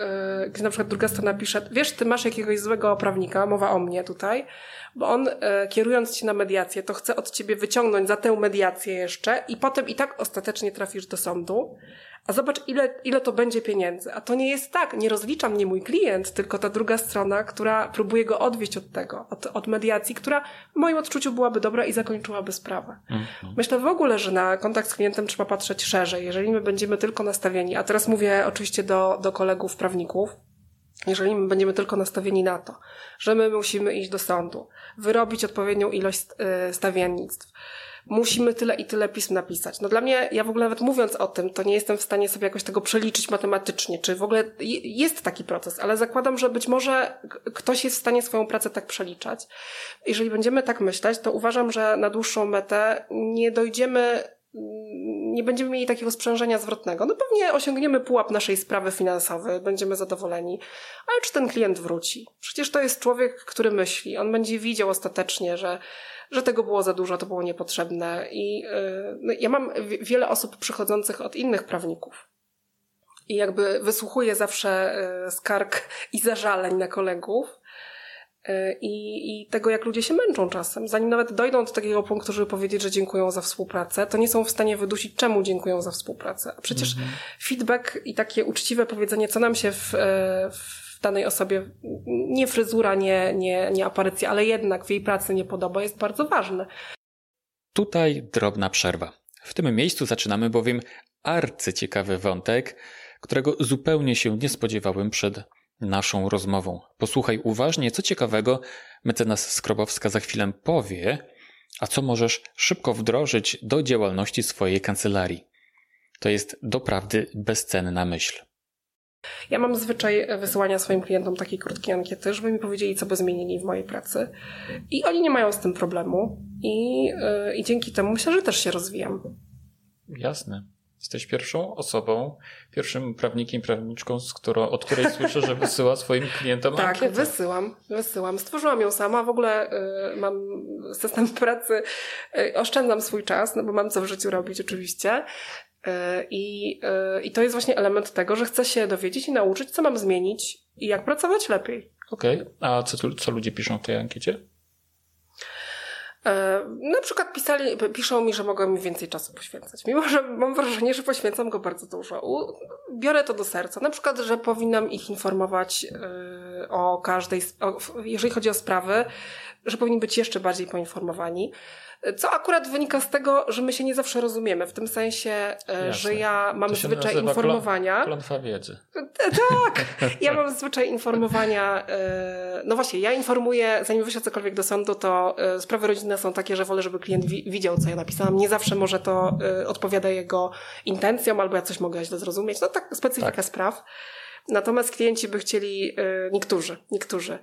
S2: yy, gdzie na przykład druga strona pisze, wiesz, ty masz jakiegoś złego prawnika, mowa o mnie tutaj, bo on yy, kierując cię na mediację, to chce od ciebie wyciągnąć za tę mediację jeszcze i potem i tak ostatecznie trafisz do sądu, a zobacz, ile, ile to będzie pieniędzy. A to nie jest tak. Nie rozlicza mnie mój klient, tylko ta druga strona, która próbuje go odwieść od tego, od, od mediacji, która w moim odczuciu byłaby dobra i zakończyłaby sprawę. Mhm. Myślę w ogóle, że na kontakt z klientem trzeba patrzeć szerzej. Jeżeli my będziemy tylko nastawieni, a teraz mówię oczywiście do, do kolegów prawników, jeżeli my będziemy tylko nastawieni na to, że my musimy iść do sądu, wyrobić odpowiednią ilość y, stawiennictw, musimy tyle i tyle pism napisać. No dla mnie, ja w ogóle nawet mówiąc o tym, to nie jestem w stanie sobie jakoś tego przeliczyć matematycznie, czy w ogóle jest taki proces, ale zakładam, że być może ktoś jest w stanie swoją pracę tak przeliczać. Jeżeli będziemy tak myśleć, to uważam, że na dłuższą metę nie dojdziemy nie będziemy mieli takiego sprzężenia zwrotnego. No pewnie osiągniemy pułap naszej sprawy finansowej, będziemy zadowoleni. Ale czy ten klient wróci? Przecież to jest człowiek, który myśli. On będzie widział ostatecznie, że że tego było za dużo, to było niepotrzebne. I y, no, ja mam wiele osób przychodzących od innych prawników. I jakby wysłuchuję zawsze y, skarg i zażaleń na kolegów. Y, I, I tego, jak ludzie się męczą czasem. Zanim nawet dojdą do takiego punktu, żeby powiedzieć, że dziękują za współpracę, to nie są w stanie wydusić, czemu dziękują za współpracę. A przecież mhm. feedback i takie uczciwe powiedzenie, co nam się w, w danej osobie nie fryzura, nie, nie, nie aparycja, ale jednak w jej pracy nie podoba, jest bardzo ważne.
S1: Tutaj drobna przerwa. W tym miejscu zaczynamy bowiem arcyciekawy wątek, którego zupełnie się nie spodziewałem przed naszą rozmową. Posłuchaj uważnie, co ciekawego mecenas Skrobowska za chwilę powie, a co możesz szybko wdrożyć do działalności swojej kancelarii. To jest doprawdy bezcenna myśl.
S2: Ja mam zwyczaj wysyłania swoim klientom takiej krótkiej ankiety, żeby mi powiedzieli, co by zmienili w mojej pracy. I oni nie mają z tym problemu. I, yy, i dzięki temu myślę, że też się rozwijam.
S1: Jasne. Jesteś pierwszą osobą, pierwszym prawnikiem, prawniczką, z którą, od której słyszę, że wysyła swoim klientom
S2: Tak,
S1: ankietę.
S2: wysyłam, wysyłam. Stworzyłam ją sama. W ogóle y, mam system pracy, y, oszczędzam swój czas, no bo mam co w życiu robić oczywiście. E, I, e, I to jest właśnie element tego, że chcę się dowiedzieć i nauczyć, co mam zmienić i jak pracować lepiej.
S1: Okej, okay. a co, co ludzie piszą w tej ankiecie?
S2: E, na przykład pisali, piszą mi, że mogę mi więcej czasu poświęcać, mimo że mam wrażenie, że poświęcam go bardzo dużo. biorę to do serca. Na przykład, że powinnam ich informować o każdej, jeżeli chodzi o sprawy, że powinni być jeszcze bardziej poinformowani. Co akurat wynika z tego, że my się nie zawsze rozumiemy, w tym sensie, e, Jasne. że ja mam zwyczaj informowania.
S1: Klątwa wiedzy.
S2: E, tak, ja mam zwyczaj informowania. E, no właśnie, ja informuję, zanim wyślę cokolwiek do sądu, to sprawy rodzinne są takie, że wolę, żeby klient widział, co ja napisałam. Nie zawsze może to odpowiada jego intencjom, albo ja coś mogę źle zrozumieć. No tak, specyfika tak. spraw. Natomiast klienci by chcieli, niektórzy, niektórzy,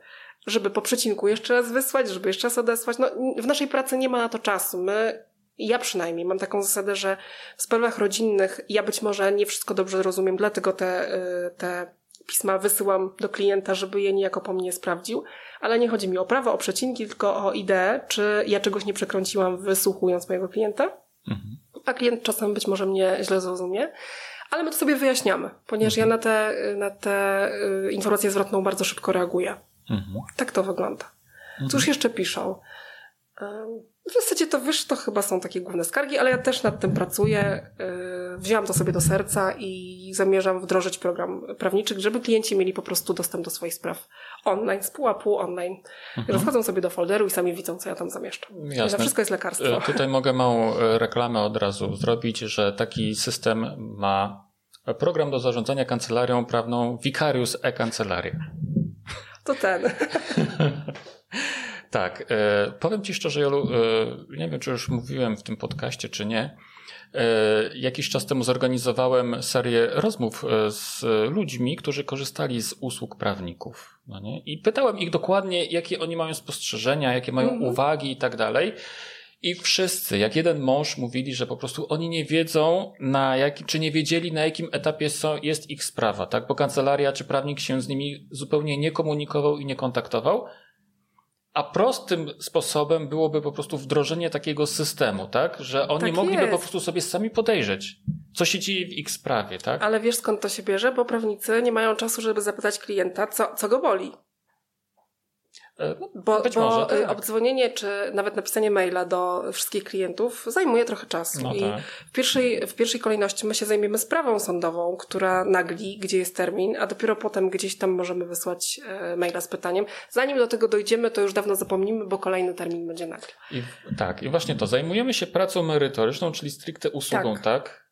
S2: żeby po przecinku jeszcze raz wysłać, żeby jeszcze raz odesłać. No, w naszej pracy nie ma na to czasu. My, ja przynajmniej mam taką zasadę, że w sprawach rodzinnych ja być może nie wszystko dobrze rozumiem, dlatego te, y, te pisma wysyłam do klienta, żeby je niejako po mnie sprawdził, ale nie chodzi mi o prawo, o przecinki, tylko o ideę, czy ja czegoś nie przekręciłam wysłuchując mojego klienta, mhm. a klient czasem być może mnie źle zrozumie. Ale my to sobie wyjaśniamy, ponieważ mhm. ja na te, na te y, informacje zwrotną bardzo szybko reaguję. Mhm. Tak to wygląda. Mhm. Cóż jeszcze piszą? W zasadzie to wiesz, to chyba są takie główne skargi, ale ja też nad tym pracuję. Yy, wzięłam to sobie do serca i zamierzam wdrożyć program prawniczy, żeby klienci mieli po prostu dostęp do swoich spraw online, z pułapu online. Mhm. Wchodzą sobie do folderu i sami widzą, co ja tam zamieszczam. Jasne. Za wszystko jest lekarstwo.
S1: E, tutaj mogę małą e, reklamę od razu zrobić, że taki system ma program do zarządzania kancelarią prawną Vicarius e-Kancelaria
S2: to ten.
S1: tak. E, powiem Ci szczerze, Jolu, e, nie wiem, czy już mówiłem w tym podcaście, czy nie, Jakiś czas temu zorganizowałem serię rozmów z ludźmi, którzy korzystali z usług prawników. No nie? I pytałem ich dokładnie, jakie oni mają spostrzeżenia, jakie mają mm -hmm. uwagi i tak dalej. I wszyscy, jak jeden mąż, mówili, że po prostu oni nie wiedzą, na jaki, czy nie wiedzieli, na jakim etapie są, jest ich sprawa, tak? Bo kancelaria czy prawnik się z nimi zupełnie nie komunikował i nie kontaktował. A prostym sposobem byłoby po prostu wdrożenie takiego systemu, tak? Że oni tak mogliby jest. po prostu sobie sami podejrzeć, co się dzieje w ich sprawie, tak?
S2: Ale wiesz skąd to się bierze? Bo prawnicy nie mają czasu, żeby zapytać klienta, co, co go boli.
S1: Bo, być bo może,
S2: tak. obdzwonienie czy nawet napisanie maila do wszystkich klientów zajmuje trochę czasu. No I tak. w, pierwszej, w pierwszej kolejności my się zajmiemy sprawą sądową, która nagli, gdzie jest termin, a dopiero potem gdzieś tam możemy wysłać e, maila z pytaniem. Zanim do tego dojdziemy, to już dawno zapomnimy, bo kolejny termin będzie nagli.
S1: I, tak, i właśnie to. Zajmujemy się pracą merytoryczną, czyli stricte usługą, tak? tak?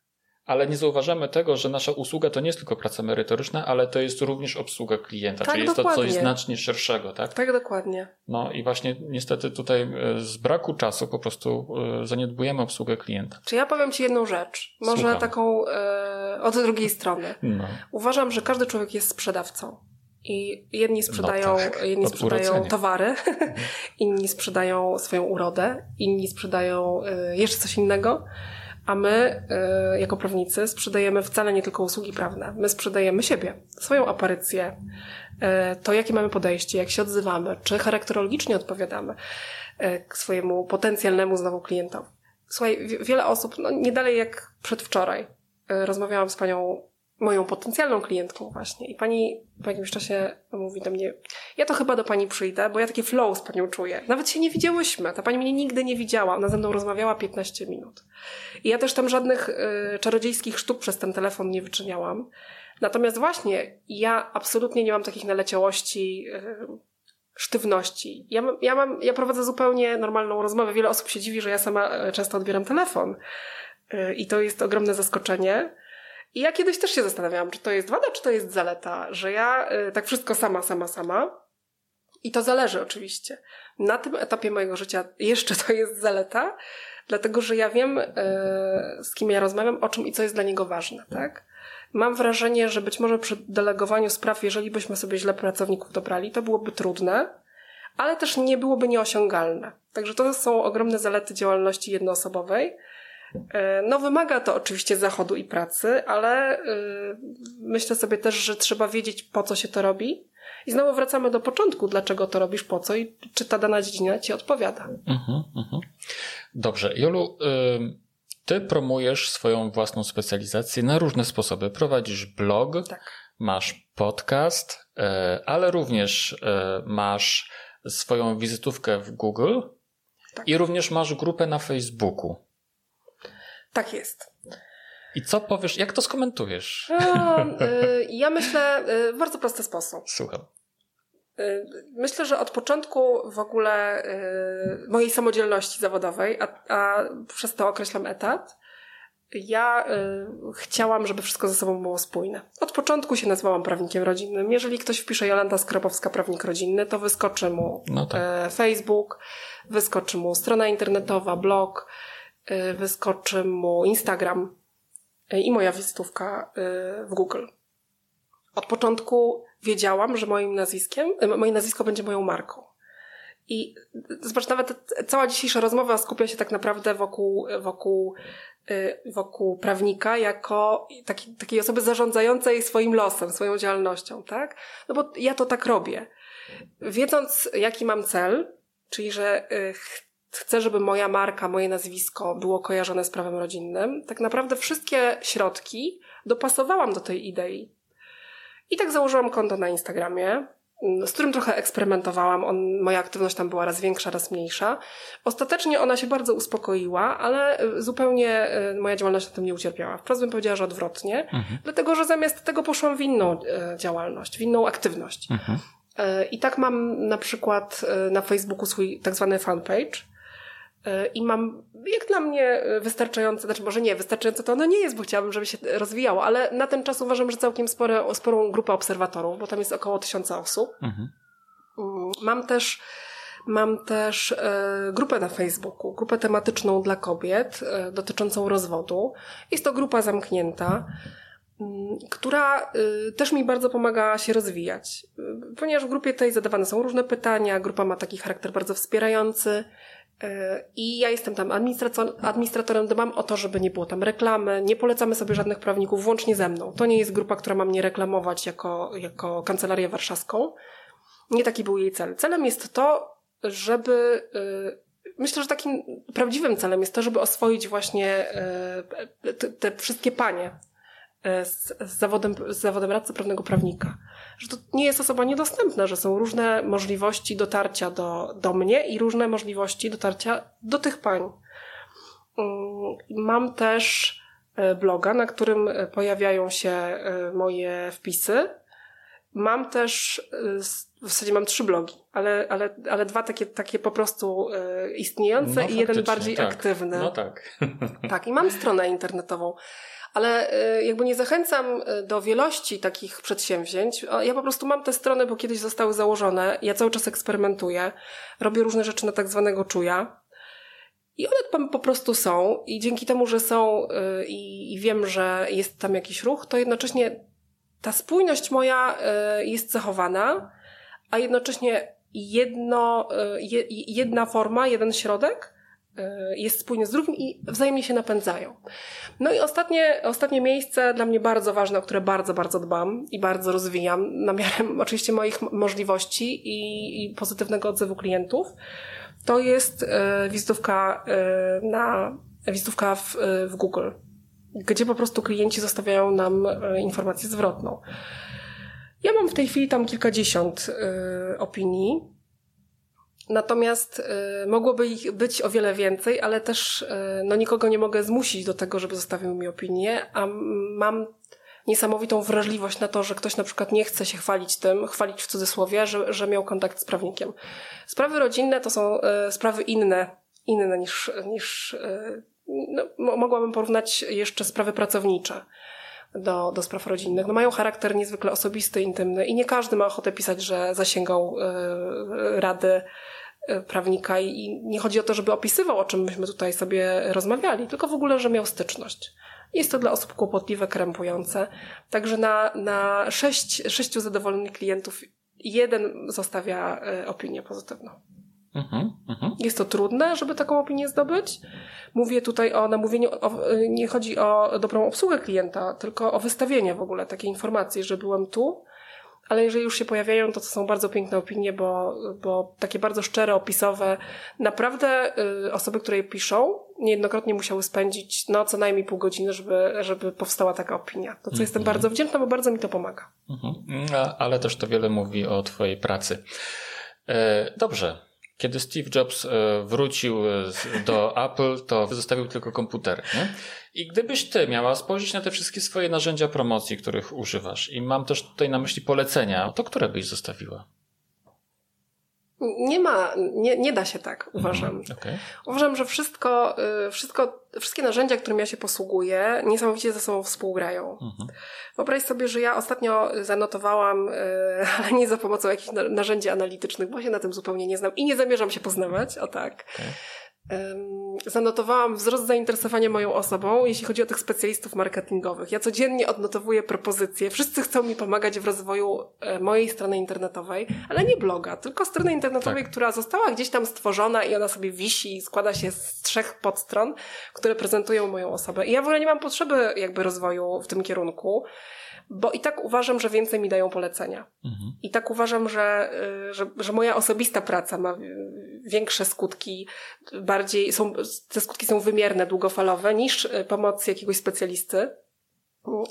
S1: Ale nie zauważamy tego, że nasza usługa to nie jest tylko praca merytoryczna, ale to jest również obsługa klienta, tak, czyli jest dokładnie. to coś znacznie szerszego, tak?
S2: Tak, dokładnie.
S1: No i właśnie niestety tutaj e, z braku czasu po prostu e, zaniedbujemy obsługę klienta.
S2: Czy ja powiem Ci jedną rzecz, może Słucham. taką e, od drugiej strony. No. Uważam, że każdy człowiek jest sprzedawcą. I jedni sprzedają, no tak, jedni sprzedają towary, inni sprzedają swoją urodę, inni sprzedają y, jeszcze coś innego. A my, y, jako prawnicy, sprzedajemy wcale nie tylko usługi prawne. My sprzedajemy siebie, swoją aparycję, y, to jakie mamy podejście, jak się odzywamy, czy charakterologicznie odpowiadamy y, swojemu potencjalnemu znowu klientowi. Słuchaj, wiele osób, no nie dalej jak przedwczoraj, rozmawiałam z panią moją potencjalną klientką właśnie. I pani po jakimś czasie mówi do mnie, ja to chyba do pani przyjdę, bo ja takie flow z panią czuję. Nawet się nie widziałyśmy. Ta pani mnie nigdy nie widziała. Ona ze mną rozmawiała 15 minut. I ja też tam żadnych y, czarodziejskich sztuk przez ten telefon nie wyczyniałam. Natomiast właśnie ja absolutnie nie mam takich naleciałości, y, sztywności. Ja, ja, mam, ja prowadzę zupełnie normalną rozmowę. Wiele osób się dziwi, że ja sama y, często odbieram telefon. Y, I to jest ogromne zaskoczenie. I ja kiedyś też się zastanawiałam, czy to jest wada, czy to jest zaleta, że ja y, tak wszystko sama, sama, sama. I to zależy oczywiście. Na tym etapie mojego życia jeszcze to jest zaleta, dlatego że ja wiem, y, z kim ja rozmawiam, o czym i co jest dla niego ważne, tak? Mam wrażenie, że być może przy delegowaniu spraw, jeżeli byśmy sobie źle pracowników dobrali, to byłoby trudne, ale też nie byłoby nieosiągalne. Także to są ogromne zalety działalności jednoosobowej. E, no, wymaga to oczywiście zachodu i pracy, ale yy, myślę sobie też, że trzeba wiedzieć, po co się to robi. I znowu wracamy do początku, dlaczego to robisz, po co i czy ta dana dziedzina ci odpowiada. Uh-huh, uh-huh.
S1: Dobrze. Jolu, ty promujesz swoją własną specjalizację na różne sposoby. Prowadzisz blog, tak. masz podcast, yy, ale również masz swoją wizytówkę w Google tak. i również masz grupę na Facebooku.
S2: Tak jest.
S1: I co powiesz, jak to skomentujesz?
S2: No, y, ja myślę y, w bardzo prosty sposób.
S1: Słucham.
S2: Y, myślę, że od początku w ogóle mojej samodzielności zawodowej, a, a przez to określam etat, ja chciałam, żeby wszystko ze sobą było spójne. Od początku się nazywałam prawnikiem rodzinnym. Jeżeli ktoś wpisze Jolanta Skrapowska, prawnik rodzinny, to wyskoczy mu no tak. Facebook, wyskoczy mu strona internetowa, blog, wyskoczy mu Instagram y, i moja wizytówka y, w Google. Od początku wiedziałam, że moim nazwiskiem, moje nazwisko będzie moją marką. I zobacz, nawet cała dzisiejsza rozmowa skupia się tak naprawdę wokół, wokół, wokół prawnika jako taki, takiej osoby zarządzającej swoim losem, swoją działalnością, tak? No bo ja to tak robię. Wiedząc, jaki mam cel, czyli że chcę, żeby moja marka, moje nazwisko było kojarzone z prawem rodzinnym, tak naprawdę wszystkie środki dopasowałam do tej idei. I tak założyłam konto na Instagramie, z którym trochę eksperymentowałam. On, moja aktywność tam była raz większa, raz mniejsza. Ostatecznie ona się bardzo uspokoiła, ale zupełnie e, moja działalność na tym nie ucierpiała. Wprost bym powiedziała, że odwrotnie, mhm. dlatego że zamiast tego poszłam w inną e, działalność, w inną aktywność. Mhm. I tak mam na przykład na Facebooku swój tak zwany fanpage, i mam, jak dla mnie, wystarczające, znaczy może nie, wystarczające to ono nie jest, bo chciałabym, żeby się rozwijało, ale na ten czas uważam, że całkiem spore, sporą grupę obserwatorów, bo tam jest około tysiąca osób. Mhm. Mm, mam też Mam też e, grupę na Facebooku, grupę tematyczną dla kobiet e, dotyczącą rozwodu. Jest to grupa zamknięta, mm, która e, też mi bardzo pomaga się rozwijać. Ponieważ w grupie tej zadawane są różne pytania, grupa ma taki charakter bardzo wspierający. I ja jestem tam administratorem, dbam o to, żeby nie było tam reklamy, nie polecamy sobie żadnych prawników, włącznie ze mną. To nie jest grupa, która ma mnie reklamować jako, jako kancelarię warszawską. Nie taki był jej cel. Celem jest to, żeby. Y, myślę, że takim prawdziwym celem jest to, żeby oswoić właśnie y, te, wszystkie panie z, z, zawodem, z zawodem radcy prawnego prawnika. Że to nie jest osoba niedostępna, że są różne możliwości dotarcia do, do mnie i różne możliwości dotarcia do tych pań. Mam też bloga, na którym pojawiają się moje wpisy Mam też, w zasadzie mam trzy blogi, ale, ale, ale dwa takie, takie po prostu istniejące no, i jeden bardziej
S1: tak.
S2: aktywny.
S1: No tak.
S2: Tak, i mam stronę internetową. Ale y, jakby nie zachęcam do wielości takich przedsięwzięć. Ja po prostu mam te strony, bo kiedyś zostały założone. Ja cały czas eksperymentuję. Robię różne rzeczy na tak zwanego czuja. I one tam po prostu są. I dzięki temu, że są i, i wiem, że jest tam jakiś ruch, to jednocześnie ta spójność moja jest zachowana, a jednocześnie jedno, jedna forma, jeden środek jest spójny z drugim i wzajemnie się napędzają. No i ostatnie, ostatnie miejsce dla mnie bardzo ważne, o które bardzo, bardzo dbam i bardzo rozwijam, na miarę oczywiście moich możliwości i, i pozytywnego odzewu klientów, to jest wizytówka na wizytówka w, w Google gdzie po prostu klienci zostawiają nam e, informację zwrotną. Ja mam w tej chwili tam kilkadziesiąt y, opinii. Natomiast y, mogłoby ich być o wiele więcej, ale też y, no, nikogo nie mogę zmusić do tego, żeby zostawił mi opinię, a mam niesamowitą wrażliwość na to, że ktoś na przykład nie chce się chwalić tym, chwalić w cudzysłowie, że, że miał kontakt z prawnikiem. Sprawy rodzinne to są sprawy inne, inne niż, niż no, mogłabym porównać jeszcze sprawy pracownicze do, do spraw rodzinnych. No mają charakter niezwykle osobisty, intymny i nie każdy ma ochotę pisać, że zasięgał y, rady e, prawnika i nie chodzi o to, żeby opisywał, o czym myśmy tutaj sobie rozmawiali, tylko w ogóle, że miał styczność. Jest to dla osób kłopotliwe, krępujące. Także na, na sześć, sześciu zadowolonych klientów jeden zostawia opinię pozytywną. Mhm, mhm. Jest to trudne, żeby taką opinię zdobyć. Mówię tutaj o namówieniu, o, nie chodzi o dobrą obsługę klienta, tylko o wystawienie w ogóle takiej informacji, że byłem tu, ale jeżeli już się pojawiają, to to są bardzo piękne opinie, bo, bo takie bardzo szczere, opisowe. Naprawdę y, osoby, które je piszą, niejednokrotnie musiały spędzić no co najmniej pół godziny, żeby, żeby powstała taka opinia. To co jestem mhm. bardzo wdzięczna, bo bardzo mi to pomaga.
S1: Mhm. ale też to wiele mówi o twojej pracy. E, dobrze. Kiedy Steve Jobs e, wrócił e, do Apple, to zostawił tylko komputery. Nie? I gdybyś ty miała spojrzeć na te wszystkie swoje narzędzia promocji, których używasz, i mam też tutaj na myśli polecenia, to które byś zostawiła?
S2: Nie ma, nie, nie da się tak, uważam. Mhm, okay. Uważam, że wszystko, y, wszystko, wszystkie narzędzia, którymi ja się posługuję, niesamowicie ze sobą współgrają. Mhm. Wyobraź sobie, że ja ostatnio zanotowałam, y, ale nie za pomocą jakichś narzędzi analitycznych, bo się na tym zupełnie nie znam i nie zamierzam się poznawać, o tak. Okay zanotowałam wzrost zainteresowania moją osobą, jeśli chodzi o tych specjalistów marketingowych. Ja codziennie odnotowuję propozycje. Wszyscy chcą mi pomagać w rozwoju e, mojej strony internetowej, ale nie bloga, tylko strony internetowej, tak. która została gdzieś tam stworzona i ona sobie wisi i składa się z trzech podstron, które prezentują moją osobę. I ja w ogóle nie mam potrzeby jakby rozwoju w tym kierunku bo i tak uważam, że więcej mi dają polecenia. Mhm. I tak uważam, że, y, że, że moja osobista praca ma większe skutki, bardziej są, te skutki są wymierne, długofalowe niż y, pomoc jakiegoś specjalisty.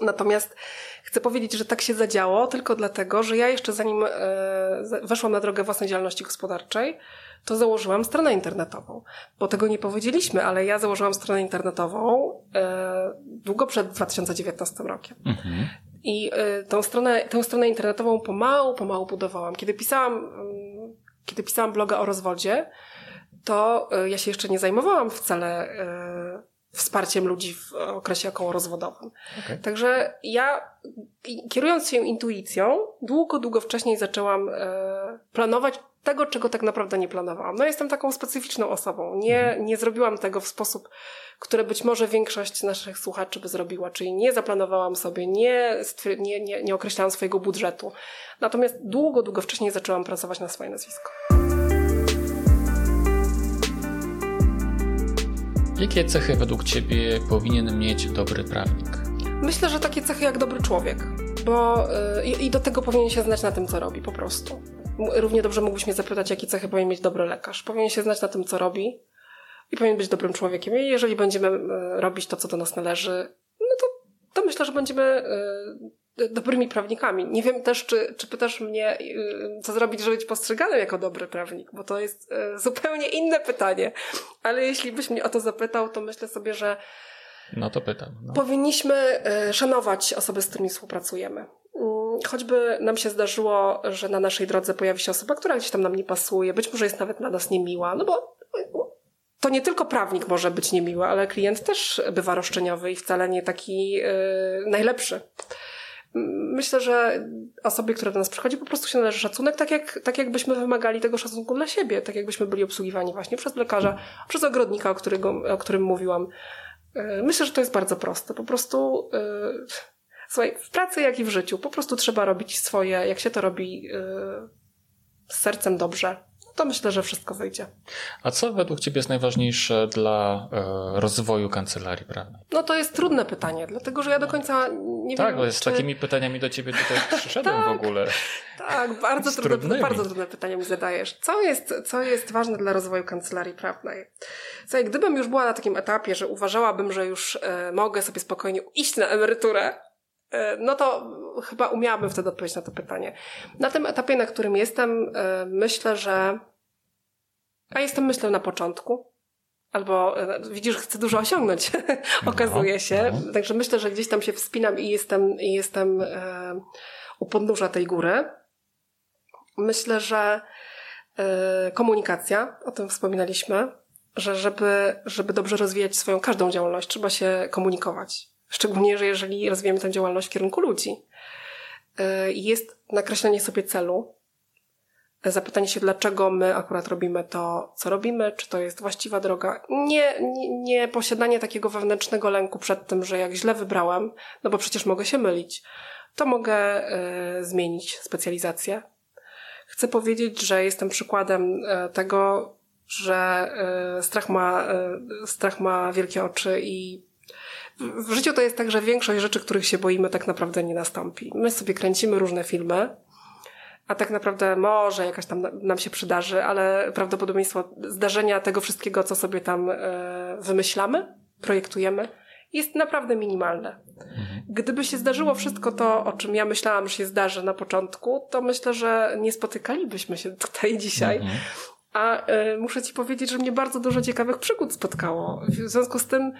S2: Natomiast chcę powiedzieć, że tak się zadziało tylko dlatego, że ja jeszcze zanim y, weszłam na drogę własnej działalności gospodarczej, to założyłam stronę internetową. Bo tego nie powiedzieliśmy, ale ja założyłam stronę internetową długo przed 2019 rokiem. Mhm. I y, tą stronę, tę stronę internetową pomału, pomału budowałam. Kiedy pisałam, mm, kiedy pisałam bloga o rozwodzie, to y, ja się jeszcze nie zajmowałam wcale y, wsparciem ludzi w okresie okołorozwodowym. Okay. Także ja, kierując się intuicją, długo, długo wcześniej zaczęłam planować tego, czego tak naprawdę nie planowałam. No jestem taką specyficzną osobą. Nie, nie zrobiłam tego w sposób, który być może większość naszych słuchaczy by zrobiła, czyli nie zaplanowałam sobie, nie, nie, nie, nie określałam swojego budżetu. Natomiast długo, długo wcześniej zaczęłam pracować na swoje nazwisko.
S1: Jakie cechy według Ciebie powinien mieć dobry prawnik?
S2: Myślę, że takie cechy jak dobry człowiek, bo yy, i do tego powinien się znać na tym, co robi po prostu. Równie dobrze mógłbyś mnie zapytać, jakie cechy powinien mieć dobry lekarz. Powinien się znać na tym, co robi i powinien być dobrym człowiekiem. I jeżeli będziemy yy, robić to, co do nas należy, no to, to myślę, że będziemy yy, dobrymi prawnikami. Nie wiem też, czy, czy pytasz mnie, y, co zrobić, żeby być postrzeganym jako dobry prawnik, bo to jest zupełnie inne pytanie. Ale jeśli byś mnie o to zapytał, to myślę sobie, że
S1: no to pytam. No.
S2: Powinniśmy szanować osoby, z którymi współpracujemy. Mm, choćby nam się zdarzyło, że na naszej drodze pojawi się osoba, która gdzieś tam nam nie pasuje, być może jest nawet dla nas niemiła, no bo to nie tylko prawnik może być niemiły, ale klient też bywa roszczeniowy i wcale nie taki yy, najlepszy myślę, że osobie, która do nas przychodzi, po prostu się należy szacunek, tak, jak, tak jakbyśmy wymagali tego szacunku dla siebie, tak jakbyśmy byli obsługiwani właśnie przez lekarza, przez ogrodnika, o, którego, o którym mówiłam. E, myślę, że to jest bardzo proste. Po prostu, yy, słuchaj, w pracy jak i w życiu, po prostu trzeba robić swoje, jak się to robi yy, z sercem dobrze, to myślę, że wszystko wyjdzie.
S1: A co według Ciebie jest najważniejsze dla e, rozwoju kancelarii prawnej?
S2: No to jest trudne pytanie, dlatego że ja do końca nie
S1: tak,
S2: wiem.
S1: Tak, bo z czy... takimi pytaniami do Ciebie tutaj przyszedłem tak, w ogóle.
S2: Tak, bardzo trudne, bardzo trudne pytania mi zadajesz. Co jest, co jest ważne dla rozwoju kancelarii prawnej? Słuchaj, gdybym już była na takim etapie, że uważałabym, że już e, mogę sobie spokojnie iść na emeryturę, no to chyba umiałabym wtedy odpowiedzieć na to pytanie. Na tym etapie, na którym jestem, e, myślę, że. A jestem, myślę, na początku. Albo e, widzisz, chcę dużo osiągnąć, okazuje się. No. Także myślę, że gdzieś tam się wspinam i jestem, i jestem e, u podnóża tej góry. Myślę, że e, komunikacja, o tym wspominaliśmy, że żeby, żeby dobrze rozwijać swoją każdą działalność, trzeba się komunikować. Szczególnie, że jeżeli rozwijamy tę działalność w kierunku ludzi. Y, jest nakreślenie sobie celu, zapytanie się, dlaczego my akurat robimy to, co robimy, czy to jest właściwa droga. Nie, nie, nie posiadanie takiego wewnętrznego lęku przed tym, że jak źle wybrałem, no bo przecież mogę się mylić, to mogę y, zmienić specjalizację. Chcę powiedzieć, że jestem przykładem tego, że y, strach ma, y, strach ma wielkie oczy i w życiu to jest tak, że większość rzeczy, których się boimy, tak naprawdę nie nastąpi. My sobie kręcimy różne filmy, a tak naprawdę może jakaś tam nam się przydarzy, ale prawdopodobieństwo zdarzenia tego wszystkiego, co sobie tam e, wymyślamy, projektujemy, jest naprawdę minimalne. Mhm. Gdyby się zdarzyło wszystko to, o czym ja myślałam, że się zdarzy na początku, to myślę, że nie spotykalibyśmy się tutaj dzisiaj. Mhm. A y, muszę ci powiedzieć, że mnie bardzo dużo ciekawych przygód spotkało. W związku z tym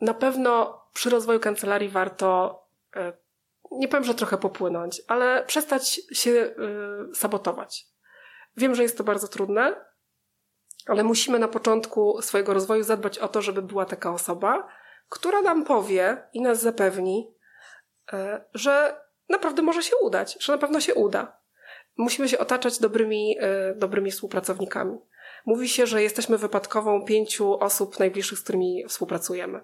S2: na pewno przy rozwoju kancelarii warto, e, nie powiem, że trochę popłynąć, ale przestać się e, sabotować. Wiem, że jest to bardzo trudne, ale musimy na początku swojego rozwoju zadbać o to, żeby była taka osoba, która nam powie i nas zapewni, e, że naprawdę może się udać, że na pewno się uda. Musimy się otaczać dobrymi, dobrymi współpracownikami. Mówi się, że jesteśmy wypadkową pięciu osób najbliższych, z którymi współpracujemy.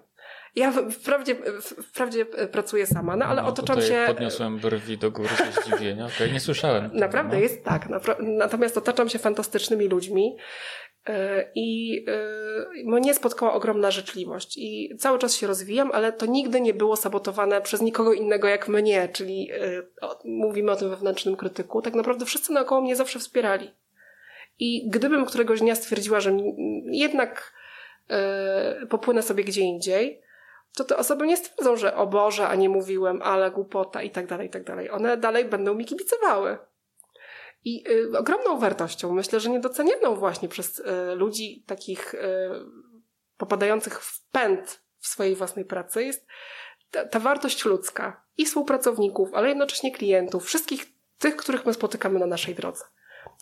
S2: Ja wprawdzie, wprawdzie pracuję sama, no ale no, otaczam się.
S1: Podniosłem brwi do góry ze zdziwienia. Okej, okay, nie słyszałem.
S2: Tego, Naprawdę no. jest tak. Natomiast otaczam się fantastycznymi ludźmi e, i mnie no, spotkała ogromna życzliwość. I cały czas się rozwijam, ale to nigdy nie było sabotowane przez nikogo innego jak mnie, czyli e, mówimy o tym wewnętrznym krytyku. Tak naprawdę wszyscy naokoło mnie zawsze wspierali. I gdybym któregoś dnia stwierdziła, że jednak yy, popłynę sobie gdzie indziej, to te osoby nie stwierdzą, że o Boże, a nie mówiłem, ale głupota i tak dalej, i tak dalej. One dalej będą mi kibicowały. I y, ogromną wartością, myślę, że niedocenioną właśnie przez y, ludzi takich y, popadających w pęd w swojej własnej pracy jest ta, ta wartość ludzka i współpracowników, ale jednocześnie klientów, wszystkich tych, których my spotykamy na naszej drodze.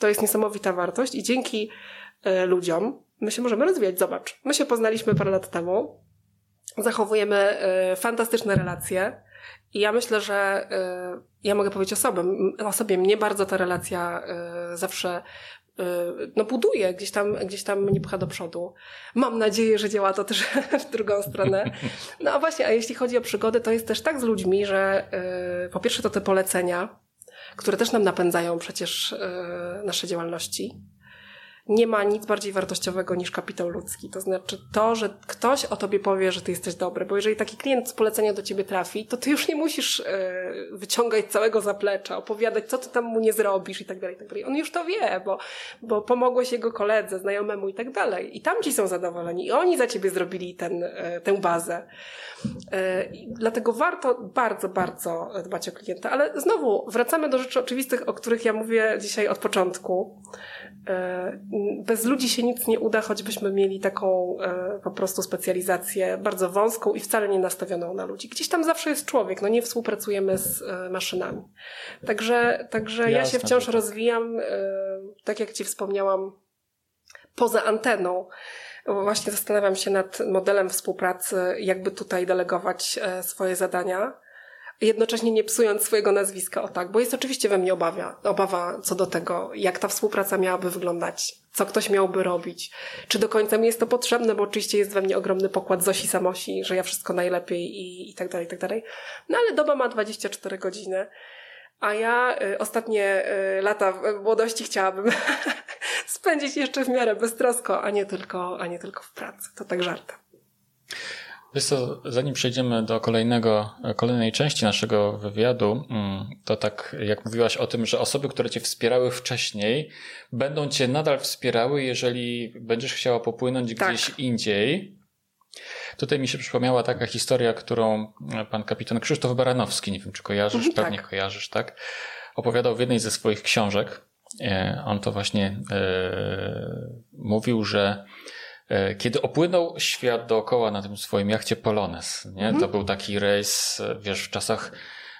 S2: To jest niesamowita wartość i dzięki e, ludziom my się możemy rozwijać. Zobacz, my się poznaliśmy parę lat temu, zachowujemy e, fantastyczne relacje I ja myślę, że y, ja mogę powiedzieć o sobie, o sobie. Mnie bardzo ta relacja zawsze no buduje, gdzieś tam, gdzieś tam mnie pcha do przodu. Mam nadzieję, że działa to też w drugą stronę. No a właśnie, a jeśli chodzi o przygody, to jest też tak z ludźmi, że po pierwsze to te polecenia, które też nam napędzają przecież nasze działalności nie ma nic bardziej wartościowego niż kapitał ludzki. To znaczy to, że ktoś o tobie powie, że ty jesteś dobry, bo jeżeli taki klient z polecenia do ciebie trafi, to ty już nie musisz e, wyciągać całego zaplecza, opowiadać, co ty tam mu nie zrobisz i tak dalej, i tak dalej. On już to wie, bo, bo pomogłeś jego koledze, znajomemu i tak dalej. I tam ci są zadowoleni i oni za ciebie zrobili ten, e, tę bazę. E, dlatego warto bardzo, bardzo dbać o klienta. Ale znowu wracamy do rzeczy oczywistych, o których ja mówię dzisiaj od początku. E, bez ludzi się nic nie uda, choćbyśmy mieli taką e, po prostu specjalizację bardzo wąską i wcale nie nastawioną na ludzi. Gdzieś tam zawsze jest człowiek, no nie współpracujemy z maszynami. Także, także Jasne, ja się wciąż tak. rozwijam, tak jak Ci wspomniałam, poza anteną. Właśnie zastanawiam się nad modelem współpracy, jakby tutaj delegować e, swoje zadania, jednocześnie nie psując swojego nazwiska, o tak, bo jest oczywiście we mnie obawa, obawa co do tego, jak ta współpraca miałaby wyglądać, co ktoś miałby robić, czy do końca mi jest to potrzebne, bo oczywiście jest we mnie ogromny pokład Zosi Samosi, że ja wszystko najlepiej i, i tak dalej, i tak dalej. No ale doba ma 24 godziny. A ja y, ostatnie y, lata młodości chciałabym spędzić jeszcze w miarę beztrosko, a nie tylko, a nie tylko w pracy. To tak żartem.
S1: Wiesz co, zanim przejdziemy do kolejnego, kolejnej części naszego wywiadu, mm, to tak jak mówiłaś o tym, że osoby, które cię wspierały wcześniej, będą cię nadal wspierały, jeżeli będziesz chciała popłynąć tak. gdzieś indziej. Tutaj mi się przypomniała taka historia, którą pan kapitan Krzysztof Baranowski, nie wiem czy kojarzysz, mhm, pewnie tak. kojarzysz, tak? Opowiadał w jednej ze swoich książek. E, on to właśnie e, mówił, że e, kiedy opłynął świat dookoła na tym swoim jachcie Polones, nie? Mhm. To był taki rejs, wiesz, w czasach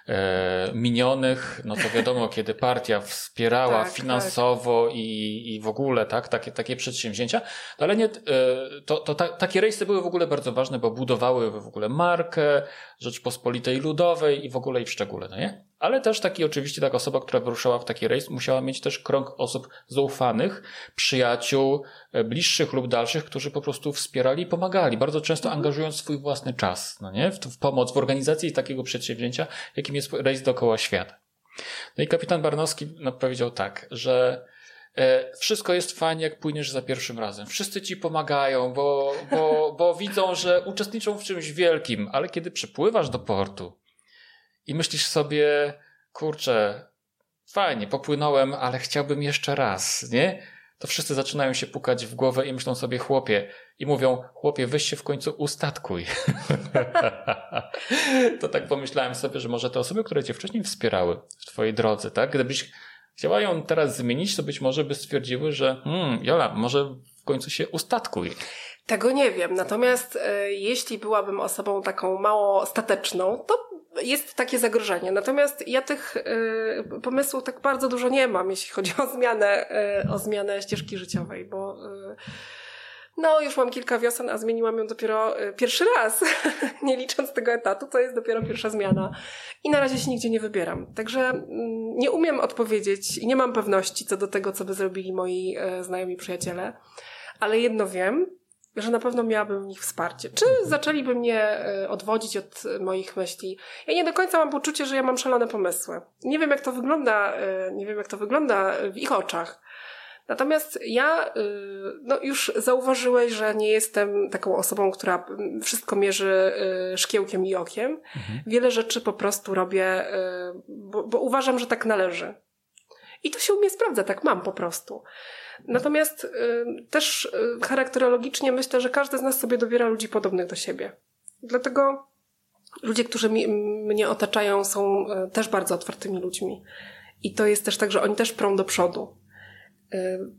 S1: E, minionych, no to wiadomo, kiedy partia wspierała tak, finansowo tak. I, i w ogóle, tak, takie, takie przedsięwzięcia, no ale nie, e, to, to ta, takie rejsy były w ogóle bardzo ważne, bo budowały w ogóle markę Rzeczpospolitej Ludowej i w ogóle i w szczególe, no nie? Ale też taki oczywiście taka osoba, która wyruszała w taki rejs, musiała mieć też krąg osób zaufanych, przyjaciół, e, bliższych lub dalszych, którzy po prostu wspierali i pomagali, bardzo często mhm. angażując swój własny czas, no nie? W, w pomoc, w organizacji takiego przedsięwzięcia, jakim jest rejs dookoła świata. No i kapitan Barnowski no, powiedział tak, że e, wszystko jest fajnie, jak płyniesz za pierwszym razem. Wszyscy ci pomagają, bo, bo, bo widzą, że uczestniczą w czymś wielkim, ale kiedy przypływasz do portu, i myślisz sobie, kurczę, fajnie, popłynąłem, ale chciałbym jeszcze raz, nie? To wszyscy zaczynają się pukać w głowę i myślą sobie, chłopie, i mówią, chłopie, weź się w końcu ustatkuj. to tak pomyślałem sobie, że może te osoby, które cię wcześniej wspierały w twojej drodze, tak? Gdybyś chciała ją teraz zmienić, to być może by stwierdziły, że hmm, Jola, może w końcu się ustatkuj.
S2: Tego nie wiem. Natomiast e, jeśli byłabym osobą taką mało stateczną, to jest takie zagrożenie. Natomiast ja tych y, pomysłów tak bardzo dużo nie mam, jeśli chodzi o zmianę, y, o zmianę ścieżki życiowej, bo y, no, już mam kilka wiosen, a zmieniłam ją dopiero pierwszy raz. nie licząc tego etatu, to jest dopiero pierwsza zmiana. I na razie się nigdzie nie wybieram. Także mm, nie umiem odpowiedzieć i nie mam pewności co do tego, co by zrobili moi znajomi przyjaciele. Ale jedno wiem, że na pewno miałabym w nich wsparcie. Czy zaczęliby mnie e, odwodzić od moich myśli? Ja nie do końca mam poczucie, że ja mam szalone pomysły. Nie wiem, jak to wygląda, e, nie wiem, jak to wygląda w ich oczach. Natomiast ja, no już zauważyłeś, że nie jestem taką osobą, która wszystko mierzy szkiełkiem i okiem. Mhm. Wiele rzeczy po prostu robię, bo, bo uważam, że tak należy. I to się u mnie sprawdza, tak mam po prostu. Natomiast y, też y, charakterologicznie myślę, że każdy z nas sobie dobiera ludzi podobnych do siebie. Dlatego ludzie, którzy mi, mnie otaczają, są y, też bardzo otwartymi ludźmi. I to jest też tak, że oni też prą do przodu.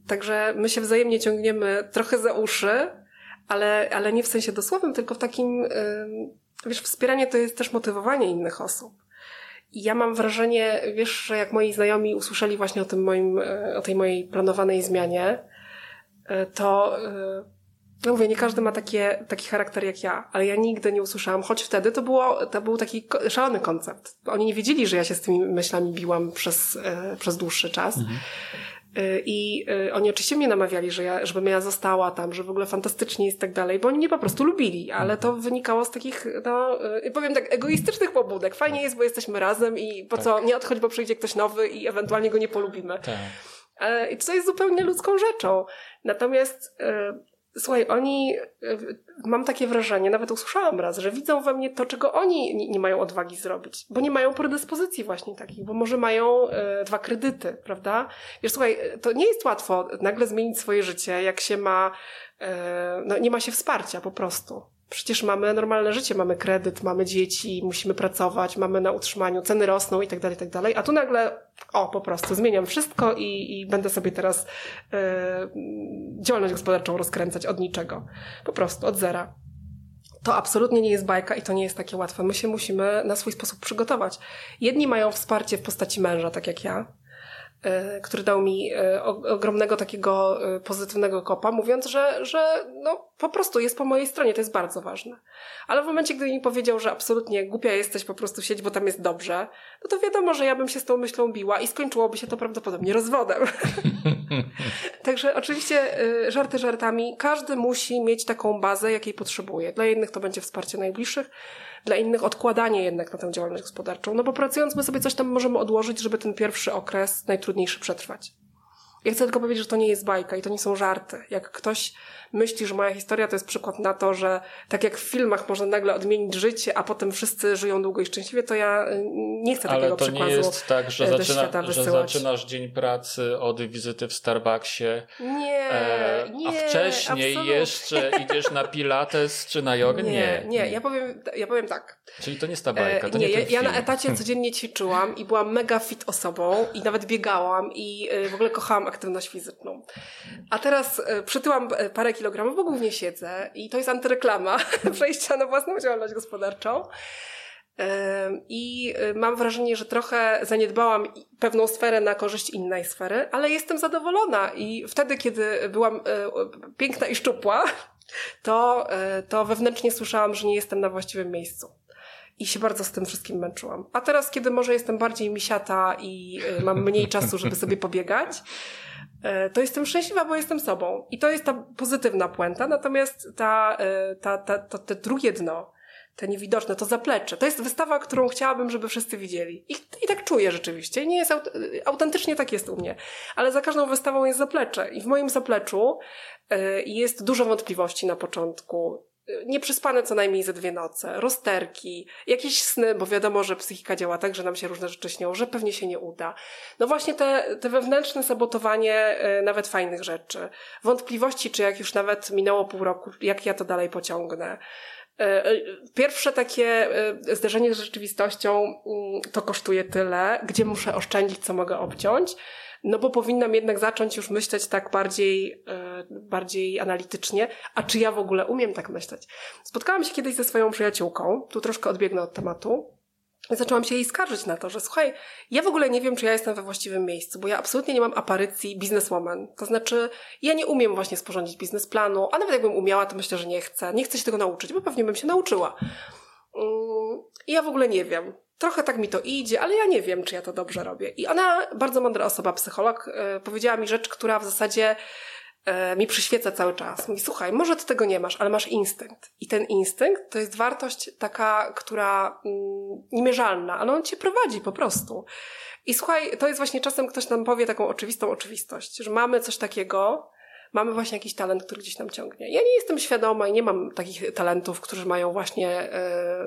S2: Także my się wzajemnie ciągniemy trochę za uszy, ale, ale nie w sensie dosłownym, tylko w takim, wiesz, wspieranie to jest też motywowanie innych osób. Ja mam wrażenie, wiesz, że jak moi znajomi usłyszeli właśnie o tym moim, e, o tej mojej planowanej zmianie, e, to, e, no mówię, nie każdy ma takie, taki charakter jak ja, ale ja nigdy nie usłyszałam, choć wtedy to, było, to był taki szalony koncept. Oni nie wiedzieli, że ja się z tymi myślami biłam przez, przez dłuższy czas. Mhm. E, I e, oni oczywiście mnie namawiali, że ja, żebym ja została tam, że w ogóle fantastycznie jest i tak dalej, bo oni mnie po prostu lubili, ale to wynikało z takich, no, powiem tak, egoistycznych pobudek. Fajnie jest, bo jesteśmy razem i po tak. co nie odchodź, bo przyjdzie ktoś nowy i ewentualnie go nie polubimy. Tak. I to jest zupełnie ludzką rzeczą. Natomiast Słuchaj, oni, e, mam takie wrażenie, nawet usłyszałam raz, że widzą we mnie to, czego oni nie, nie mają odwagi zrobić, bo nie mają predyspozycji właśnie takich, bo może mają e, dwa kredyty, prawda? Wiesz, słuchaj, to nie jest łatwo nagle zmienić swoje życie, jak się ma, e, no nie ma się wsparcia po prostu. Przecież mamy normalne życie, mamy kredyt, mamy dzieci, musimy pracować, mamy na utrzymaniu, ceny rosną i tak dalej, tak dalej. A tu nagle, o, po prostu zmieniam wszystko i, i będę sobie teraz yy, działalność gospodarczą rozkręcać od niczego. Po prostu, od zera. To absolutnie nie jest bajka i to nie jest takie łatwe. My się musimy na swój sposób przygotować. Jedni mają wsparcie w postaci męża, tak jak ja, który dał mi e, ogromnego takiego e, pozytywnego kopa, mówiąc, że, że no, po prostu jest po mojej stronie, to jest bardzo ważne. Ale w momencie, gdy mi powiedział, że absolutnie głupia jesteś, po prostu siedź, bo tam jest dobrze, no to wiadomo, że ja bym się z tą myślą biła i skończyłoby się to prawdopodobnie rozwodem. Także oczywiście żarty żartami, każdy musi mieć taką bazę, jakiej potrzebuje. Dla jednych to będzie wsparcie najbliższych, dla innych odkładanie jednak na tę działalność gospodarczą. No bo pracując my sobie coś tam możemy odłożyć, żeby ten pierwszy okres najtrudniejszy przetrwać. Ja chcę tylko powiedzieć, że to nie jest bajka i to nie są żarty. Jak ktoś myśli, że moja historia to jest przykład na to, że tak jak w filmach można nagle odmienić życie, a potem wszyscy żyją długo i szczęśliwie, to ja y, nie chcę takiego przykładu
S1: Ale to nie jest tak, że, e, zaczyna, że zaczynasz dzień pracy od wizyty w Starbucksie.
S2: Nie, e, nie.
S1: A wcześniej absolutnie. jeszcze idziesz na pilates czy na jogę?
S2: Nie, nie. nie. Ja, powiem, ja powiem tak.
S1: Czyli to nie jest ta bajka, to
S2: nie,
S1: nie
S2: ja, ja na etacie codziennie ćwiczyłam i byłam mega fit osobą i nawet biegałam i y, w ogóle kochałam aktywność fizyczną. A teraz y, przytyłam parę kilogramów, bo głównie siedzę i to jest antyreklama przejścia na własną działalność gospodarczą. I y, mam wrażenie, że trochę zaniedbałam pewną sferę na korzyść innej sfery, ale jestem zadowolona. I wtedy, kiedy byłam piękna i szczupła, to, to wewnętrznie słyszałam, że nie jestem na właściwym miejscu. I się bardzo z tym wszystkim męczyłam. A teraz, kiedy może jestem bardziej misiata i mam mniej czasu, żeby sobie pobiegać, E, to jestem szczęśliwa, bo jestem sobą. I to jest ta pozytywna puenta, natomiast ta, e, ta, ta, to, te drugie dno, te niewidoczne, to zaplecze, to jest wystawa, którą chciałabym, żeby wszyscy widzieli. I, i tak czuję rzeczywiście. Nie jest, autentycznie tak jest u mnie. Ale za każdą wystawą jest zaplecze. I w moim zapleczu jest dużo wątpliwości na początku nieprzespane co najmniej ze dwie noce, rozterki, jakieś sny, bo wiadomo, że psychika działa tak, że nam się różne rzeczy śnią, że pewnie się nie uda. No właśnie te, te wewnętrzne sabotowanie e, nawet fajnych rzeczy. Wątpliwości, czy jak już nawet minęło pół roku, jak ja to dalej pociągnę. E, e, pierwsze takie zderzenie z rzeczywistością mm, to kosztuje tyle, gdzie muszę oszczędzić, co mogę obciąć. No bo powinnam jednak zacząć już myśleć tak bardziej, e, bardziej analitycznie. A czy ja w ogóle umiem tak myśleć? Spotkałam się kiedyś ze swoją przyjaciółką, tu troszkę odbiegnę od tematu. Zaczęłam się jej skarżyć na to, że słuchaj, ja w ogóle nie wiem, czy ja jestem we właściwym miejscu, bo ja absolutnie nie mam aparycji bizneswoman. To znaczy, ja nie umiem właśnie sporządzić biznesplanu, a nawet jakbym umiała, to myślę, że nie chcę. Nie chcę się tego nauczyć, bo pewnie bym się nauczyła. Mm, ja w ogóle nie wiem trochę tak mi to idzie, ale ja nie wiem, czy ja to dobrze robię. I ona, bardzo mądra osoba, psycholog, yy, powiedziała mi rzecz, która w zasadzie yy, mi przyświeca cały czas. Mówi, słuchaj, może ty tego nie masz, ale masz instynkt. I ten instynkt to jest wartość taka, która yy, niemierzalna, ale on cię prowadzi po prostu. I słuchaj, to jest właśnie czasem ktoś nam powie taką oczywistą oczywistość, że mamy coś takiego, mamy właśnie jakiś talent, który gdzieś nam ciągnie. Ja nie jestem świadoma i nie mam takich talentów, którzy mają właśnie e,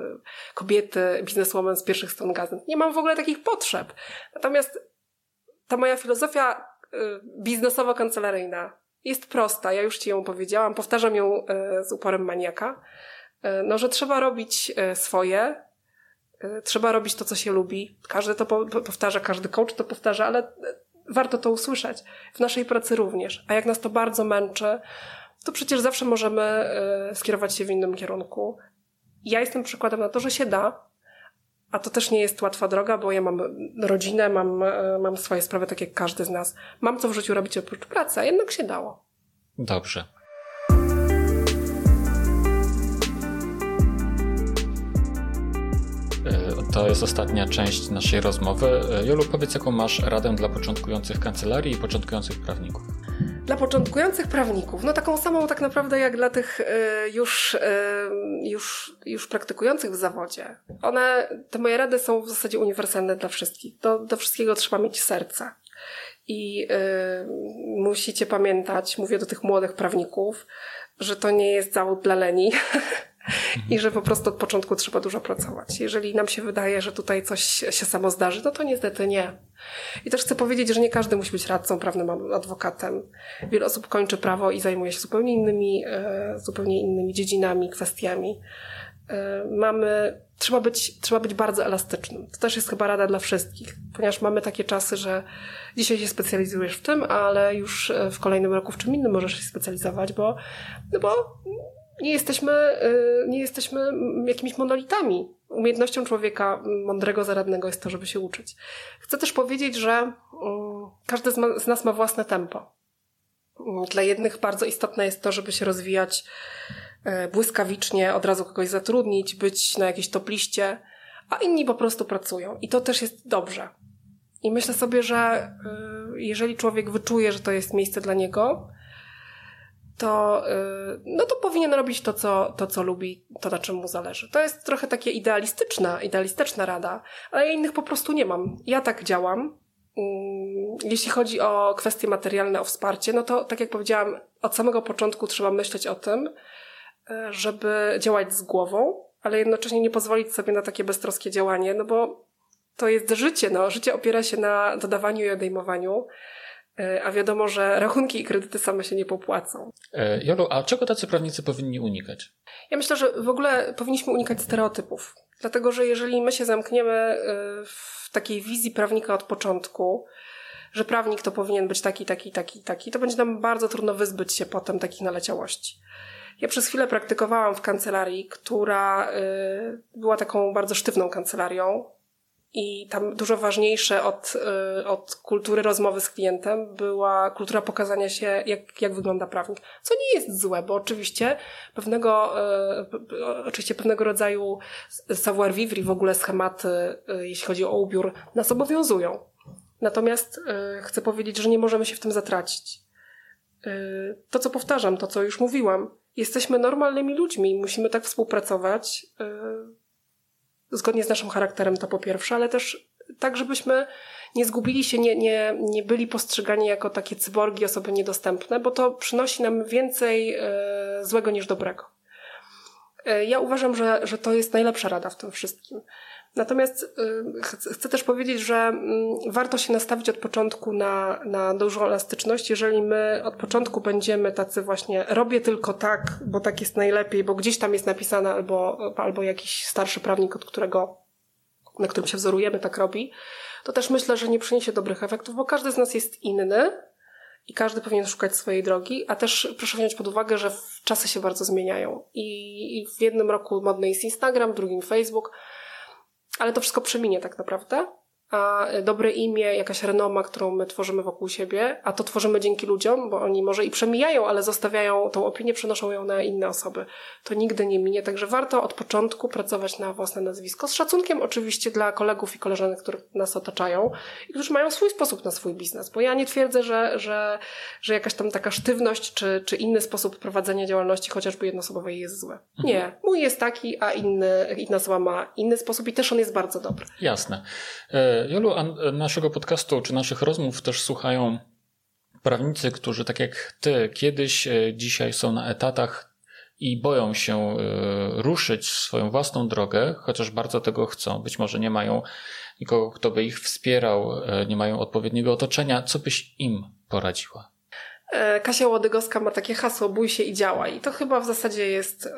S2: kobiety, bizneswoman z pierwszych stron gazet. Nie mam w ogóle takich potrzeb. Natomiast ta moja filozofia e, biznesowo-kancelaryjna jest prosta. Ja już Ci ją powiedziałam, powtarzam ją e, z uporem maniaka. No, że trzeba robić swoje, trzeba robić to, co się lubi. Każdy to powtarza, każdy coach to powtarza, ale warto to usłyszeć. W naszej pracy również. A jak nas to bardzo męczy, to przecież zawsze możemy e, skierować się w innym kierunku. Ja jestem przykładem na to, że się da, a to też nie jest łatwa droga, bo ja mam rodzinę, mam, e, mam swoje sprawy, tak jak każdy z nas. Mam co w życiu robić oprócz pracy, a jednak się dało.
S1: Dobrze. To jest ostatnia część naszej rozmowy. Jolu, powiedz, jaką masz radę dla początkujących kancelarii i początkujących prawników?
S2: Dla początkujących prawników, no taką samą tak naprawdę jak dla tych y, już, y, już, już praktykujących w zawodzie. One, te moje rady są w zasadzie uniwersalne dla wszystkich. Do, do wszystkiego trzeba mieć serce. I y, musicie pamiętać, mówię do tych młodych prawników, że to nie jest zawód dla leni. I że po prostu od początku trzeba dużo pracować. Jeżeli nam się wydaje, że tutaj coś się samo zdarzy, no to niestety nie. I też chcę powiedzieć, że nie każdy musi być radcą prawnym, adwokatem. Wiele osób kończy prawo i zajmuje się zupełnie innymi, e, zupełnie innymi dziedzinami, kwestiami. E, mamy, trzeba być, trzeba być bardzo elastycznym. To też jest chyba rada dla wszystkich, ponieważ mamy takie czasy, że dzisiaj się specjalizujesz w tym, ale już e, w kolejnym roku w czym innym możesz się specjalizować, bo, no bo nie jesteśmy, y, nie jesteśmy jakimiś monolitami. Umiejętnością człowieka mądrego, zaradnego jest to, żeby się uczyć. Chcę też powiedzieć, że mm, każdy z nas ma własne tempo. Dla jednych bardzo istotne jest to, żeby się rozwijać y, błyskawicznie, od razu kogoś zatrudnić, być na jakiejś top liście, a inni po prostu pracują. I to też jest dobrze. I myślę sobie, że y, jeżeli człowiek wyczuje, że to jest miejsce dla niego, to, y, no to powinien robić to co, to, co lubi, to na czym mu zależy. To jest trochę takie idealistyczna, idealistyczna rada, ale ja innych po prostu nie mam. Ja tak działam. Mm, jeśli chodzi o kwestie materialne, o wsparcie, no to tak jak powiedziałam, od samego początku trzeba myśleć o tym, y, żeby działać z głową, ale jednocześnie nie pozwolić sobie na takie beztroskie działanie, no bo to jest życie, no. Życie opiera się na dodawaniu i odejmowaniu. E, a wiadomo, że rachunki i kredyty same się nie popłacą.
S1: E, Jolu, a czego tacy prawnicy powinni unikać?
S2: Ja myślę, że w ogóle powinniśmy unikać stereotypów. Dlatego, że jeżeli my się zamkniemy e, w takiej wizji prawnika od początku, że prawnik to powinien być taki, taki, taki, taki, to będzie nam bardzo trudno wyzbyć się potem takich naleciałości. Ja przez chwilę praktykowałam w kancelarii, która była taką bardzo sztywną kancelarią, i tam dużo ważniejsze od, y, od kultury rozmowy z klientem była kultura pokazania się, jak, jak wygląda prawnik. Co nie jest złe, bo oczywiście pewnego, y, oczywiście pewnego rodzaju savoir vivre i w ogóle schematy, y, jeśli chodzi o ubiór, nas obowiązują. Natomiast chcę powiedzieć, że nie możemy się w tym zatracić. To, co powtarzam, to, co już mówiłam, jesteśmy normalnymi ludźmi, musimy tak współpracować zgodnie z naszym charakterem to po pierwsze, ale też tak, żebyśmy nie zgubili się, nie, nie, nie byli postrzegani jako takie cyborgi, osoby niedostępne, bo to przynosi nam więcej e, złego niż dobrego. E, ja uważam, że, że to jest najlepsza rada w tym wszystkim. Natomiast y, chcę też powiedzieć, że mm, warto się nastawić od początku na, na dużą elastyczność. Jeżeli my od początku będziemy tacy właśnie, robię tylko tak, bo tak jest najlepiej, bo gdzieś tam jest napisane, albo, albo jakiś starszy prawnik, od którego, na którym się wzorujemy, tak robi, to też myślę, że nie przyniesie dobrych efektów, bo każdy z nas jest inny i każdy powinien szukać swojej drogi, a też proszę wziąć pod uwagę, że czasy się bardzo zmieniają i, i w jednym roku modny jest Instagram, w drugim Facebook, ale to wszystko przeminie tak naprawdę a dobre imię, jakaś renoma, którą my tworzymy wokół siebie, a to tworzymy dzięki ludziom, bo oni może i przemijają, ale zostawiają tą opinię, przenoszą ją na inne osoby. To nigdy nie minie, także warto od początku pracować na własne nazwisko. Z szacunkiem oczywiście dla kolegów i koleżanek, które nas otaczają i którzy mają swój sposób na swój biznes, bo ja nie twierdzę, że, że, że jakaś tam taka sztywność czy, czy inny sposób prowadzenia działalności, chociażby jednoosobowej jest zły. Mhm. Nie. Mój jest taki, a inny, inna osoba ma inny sposób i też on jest bardzo dobry.
S1: Jasne. Jolu, naszego podcastu czy naszych rozmów też słuchają prawnicy, którzy tak jak ty kiedyś, e, dzisiaj są na etatach i boją się e, ruszyć swoją własną drogę, chociaż bardzo tego chcą. Być może nie mają nikogo, kto by ich wspierał, e, nie mają odpowiedniego otoczenia. Co byś im poradziła?
S2: Kasia Łodygowska ma takie hasło bój się i działaj. I to chyba w zasadzie jest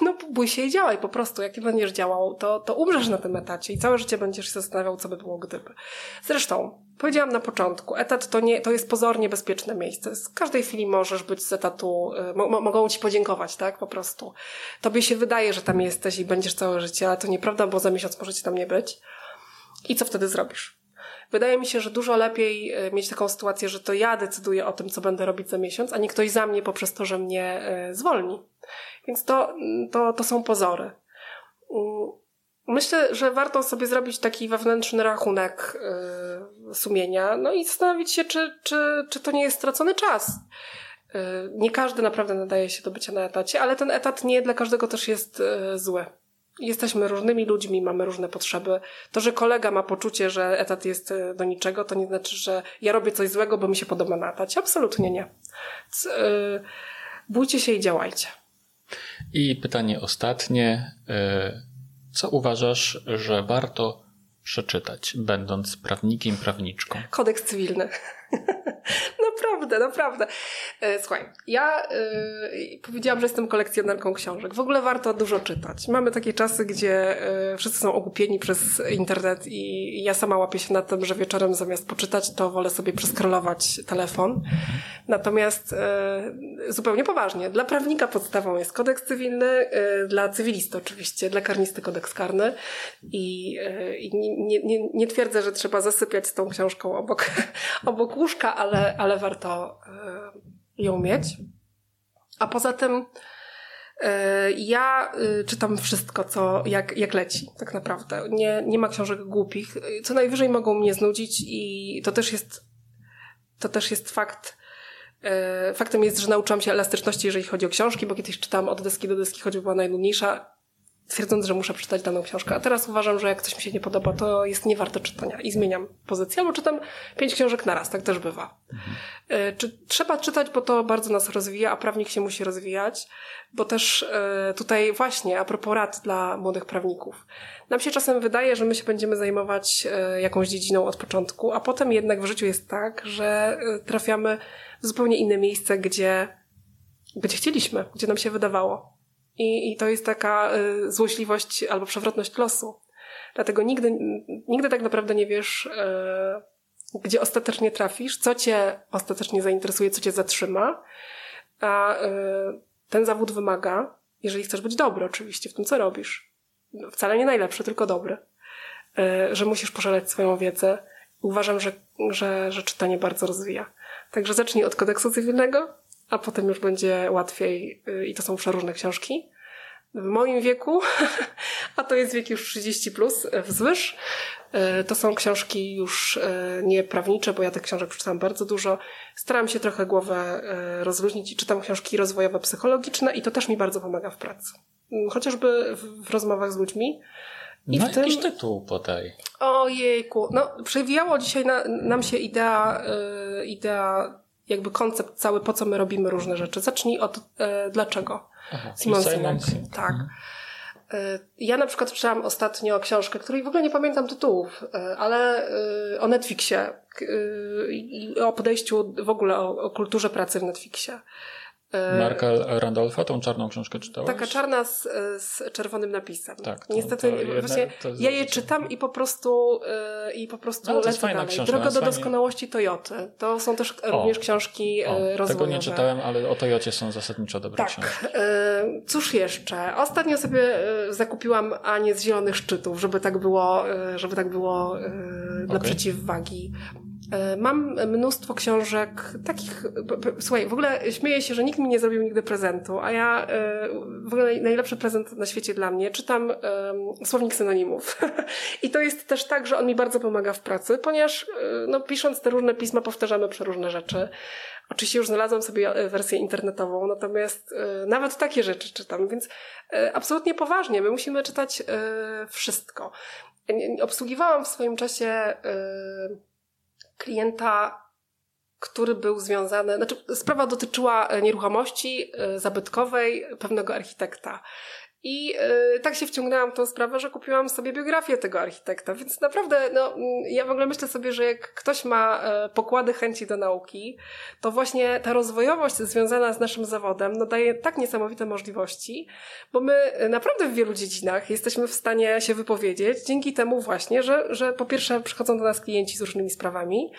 S2: no bój się i działaj po prostu. Jak nie będziesz działał, to, to umrzesz na tym etacie i całe życie będziesz się zastanawiał, co by było gdyby. Zresztą, powiedziałam na początku, etat to, nie, to jest pozornie bezpieczne miejsce. Z każdej chwili możesz być z etatu, y, mo, mogą ci podziękować, tak? Po prostu. Tobie się wydaje, że tam jesteś i będziesz całe życie, ale to nieprawda, bo za miesiąc możecie tam nie być. I co wtedy zrobisz? Wydaje mi się, że dużo lepiej y, mieć taką sytuację, że to ja decyduję o tym, co będę robić za miesiąc, a nie ktoś za mnie poprzez to, że mnie y, zwolni. Więc to, to, to są pozory. Myślę, że warto sobie zrobić taki wewnętrzny rachunek yy, sumienia, no i zastanowić się, czy, czy, czy to nie jest stracony czas. Nie każdy naprawdę nadaje się do bycia na etacie, ale ten etat nie dla każdego też jest zły. Jesteśmy różnymi ludźmi, mamy różne potrzeby. To, że kolega ma poczucie, że etat jest y, do niczego, to nie znaczy, że ja robię coś złego, bo mi się podoba na etacie. Absolutnie nie. C yy, bójcie się i działajcie.
S1: I pytanie ostatnie. Y, co uważasz, że warto przeczytać, będąc prawnikiem, prawniczką?
S2: Kodeks cywilny. naprawdę, naprawdę. E, słuchaj, ja yy, powiedziałam, że jestem kolekcjonerką książek. W ogóle warto dużo czytać. Mamy takie czasy, gdzie yy, wszyscy są ogłupieni przez internet i ja sama łapię się na tym, że wieczorem zamiast poczytać, to wolę sobie przeskrolować telefon. Natomiast yy, zupełnie poważnie, dla prawnika podstawą jest kodeks cywilny, dla cywilisty oczywiście, dla karnisty kodeks karny i, i nie, nie, nie twierdzę, że trzeba zasypiać z tą książką obok, obok łóżka, ale, ale warto e, ją mieć. A poza tym e, ja e, czytam wszystko, co jak, jak leci, tak naprawdę. Nie, nie ma książek głupich. Co najwyżej mogą mnie znudzić i to też jest to też jest fakt. Faktem jest, że nauczyłam się elastyczności, jeżeli chodzi o książki, bo kiedyś czytałam od deski do deski, choćby była najnudniejsza twierdząc, że muszę przeczytać daną książkę. A teraz uważam, że jak coś mi się nie podoba, to jest niewarte czytania i zmieniam pozycję, albo czytam pięć książek naraz, tak też bywa. Mhm. Czy trzeba czytać, bo to bardzo nas rozwija, a prawnik się musi rozwijać, bo też e, tutaj właśnie a propos rad dla młodych prawników. Nam się czasem wydaje, że my się będziemy zajmować e, jakąś dziedziną od początku, a potem jednak w życiu jest tak, że trafiamy w zupełnie inne miejsce, gdzie, gdzie chcieliśmy, gdzie nam się wydawało. I, I to jest taka y, złośliwość albo przewrotność losu. Dlatego nigdy, nigdy tak naprawdę nie wiesz, y, gdzie ostatecznie trafisz, co cię ostatecznie zainteresuje, co cię zatrzyma. A y, ten zawód wymaga, jeżeli chcesz być dobry oczywiście w tym, co robisz, wcale nie najlepszy, tylko dobry, że musisz poszaleć swoją wiedzę. Uważam, że, że, że czytanie bardzo rozwija. Także zacznij od kodeksu cywilnego, a potem już będzie łatwiej y, i to są przeróżne książki. W moim wieku, a to jest wiek już 30 plus y, wzwyż, y, to są książki już nie prawnicze, bo ja tych książek przeczytałam bardzo dużo. Staram się trochę głowę rozluźnić i czytam książki rozwojowe, psychologiczne i to też mi bardzo pomaga w pracy. Mm, chociażby w, rozmowach z ludźmi.
S1: I no w tym... jakiś tytuł podaj.
S2: Ojejku, no przewijało dzisiaj na, nam się idea, idea jakby koncept cały, po co my robimy różne rzeczy. Zacznij od e, dlaczego. Aha, Simon Sinek. Tak. Mhm. E, ja na przykład czytałam ostatnio książkę, której w ogóle nie pamiętam tytułów, e, ale e, o Netflixie i o podejściu w ogóle o, o kulturze pracy w Netflixie.
S1: E, Marka Randolfa, tą czarną książkę czytałeś?
S2: Taka czarna z, z czerwonym napisem. Tak. To, Niestety, to jedne, właśnie to ja je czytam i po prostu yy, i po prostu Ale lecę dalej. Książka, Droga do doskonałości Toyoty. To są też o, również książki o, rozwojowe.
S1: Tego nie czytałem, ale o Toyocie są zasadniczo dobre
S2: tak.
S1: książki.
S2: Cóż jeszcze? Ostatnio sobie zakupiłam Anię z Zielonych Szczytów, żeby tak było, żeby tak było yy, dla okay. przeciwwagi. E, mam mnóstwo książek takich, słuchaj, w ogóle śmieję się, że nikt mi nie zrobił nigdy prezentu, a ja e, w ogóle najlepszy prezent na świecie dla mnie, czytam słownik synonimów. I to jest też tak, że on mi bardzo pomaga w pracy, ponieważ e, no, pisząc te różne pisma powtarzamy przeróżne rzeczy. Oczywiście już znalazłam sobie wersję internetową, natomiast nawet takie rzeczy czytam, więc absolutnie poważnie, my musimy czytać wszystko. Obsługiwałam w swoim czasie klienta, który był związany, znaczy sprawa dotyczyła e, nieruchomości e, zabytkowej pewnego architekta. I y, tak się wciągnęłam w tą sprawę, że kupiłam sobie biografię tego architekta. Więc naprawdę, no, mm, ja w ogóle myślę sobie, że jak ktoś ma y, pokłady chęci do nauki, to właśnie ta rozwojowość związana z naszym zawodem, no, daje tak niesamowite możliwości, bo my naprawdę w wielu dziedzinach jesteśmy w stanie się wypowiedzieć dzięki temu właśnie, że, że po pierwsze przychodzą do nas klienci z różnymi sprawami,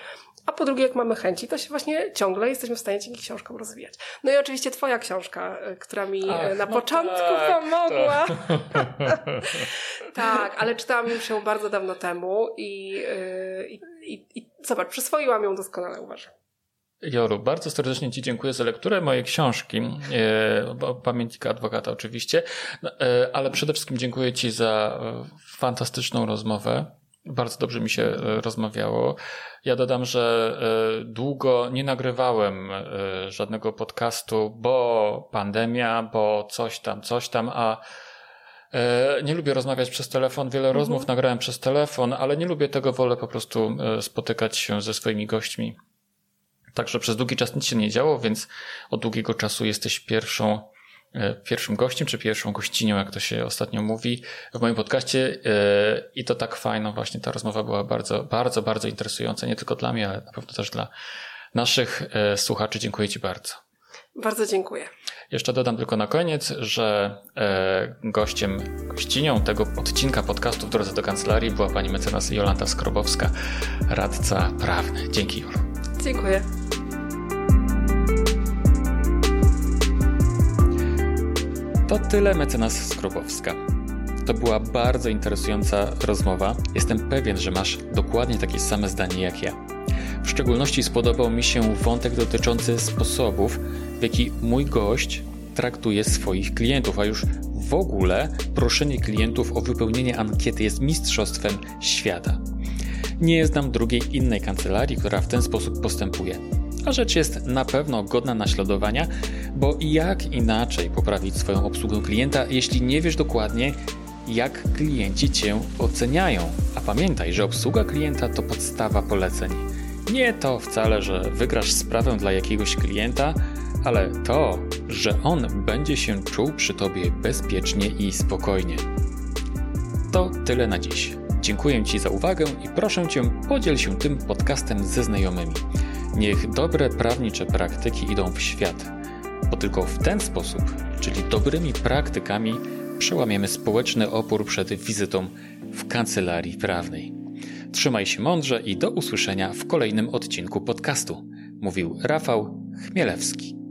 S2: a po drugie, jak mamy chęci, to się właśnie ciągle jesteśmy w stanie dzięki książkom rozwijać. No i oczywiście twoja książka, y, która mi Ach, na no początku tak, pomogła. Tak. tak, ale czytałam już ją bardzo dawno temu i, y, i, i, i zobacz, przyswoiłam ją doskonale, uważam.
S1: Joru, bardzo serdecznie Ci dziękuję za lekturę mojej książki, e, Pamiętnika Adwokata oczywiście, no, e, ale przede wszystkim dziękuję Ci za e, fantastyczną rozmowę. Bardzo dobrze mi się e, rozmawiało. Ja dodam, że e, długo nie nagrywałem e, żadnego podcastu, bo pandemia, bo coś tam, coś tam, a nie lubię rozmawiać przez telefon. Wiele mhm. rozmów nagrałem przez telefon, ale nie lubię tego, wolę po prostu spotykać się ze swoimi gośćmi. Także przez długi czas nic się nie działo, więc od długiego czasu jesteś pierwszą pierwszym gościem, czy pierwszą gościnią, jak to się ostatnio mówi, w moim podcaście. E, I to tak fajno, właśnie ta rozmowa była bardzo, bardzo, bardzo interesująca, nie tylko dla mnie, ale na pewno też dla naszych e, słuchaczy. Dziękuję Ci bardzo.
S2: Bardzo dziękuję.
S1: Jeszcze dodam tylko na koniec, że gościem, gościnią tego odcinka podcastu w drodze do kancelarii była pani mecenas Jolanta Skrobowska, radca prawny. Dzięki, Jolu.
S2: Dziękuję.
S1: To tyle mecenas Skrobowska. To była bardzo interesująca rozmowa. Jestem pewien, że masz dokładnie takie same zdanie jak ja. W szczególności spodobał mi się wątek dotyczący sposobów, w jaki mój gość traktuje swoich klientów, a już w ogóle proszenie klientów o wypełnienie ankiety jest mistrzostwem świata. Nie znam drugiej innej kancelarii, która w ten sposób postępuje. A rzecz jest na pewno godna naśladowania, bo jak inaczej poprawić swoją obsługę klienta, jeśli nie wiesz dokładnie, jak klienci Cię oceniają. A pamiętaj, że obsługa klienta to podstawa poleceń. Nie to wcale, że wygrasz sprawę dla jakiegoś klienta, ale to, że on będzie się czuł przy Tobie bezpiecznie i spokojnie. To tyle na dziś. Dziękuję Ci za uwagę i proszę Cię podziel się tym podcastem ze znajomymi. Niech dobre prawnicze praktyki idą w świat, bo tylko w ten sposób, czyli dobrymi praktykami, przełamiemy społeczny opór przed wizytą w kancelarii prawnej. Trzymaj się mądrze i do usłyszenia w kolejnym odcinku podcastu. Mówił Rafał Chmielewski.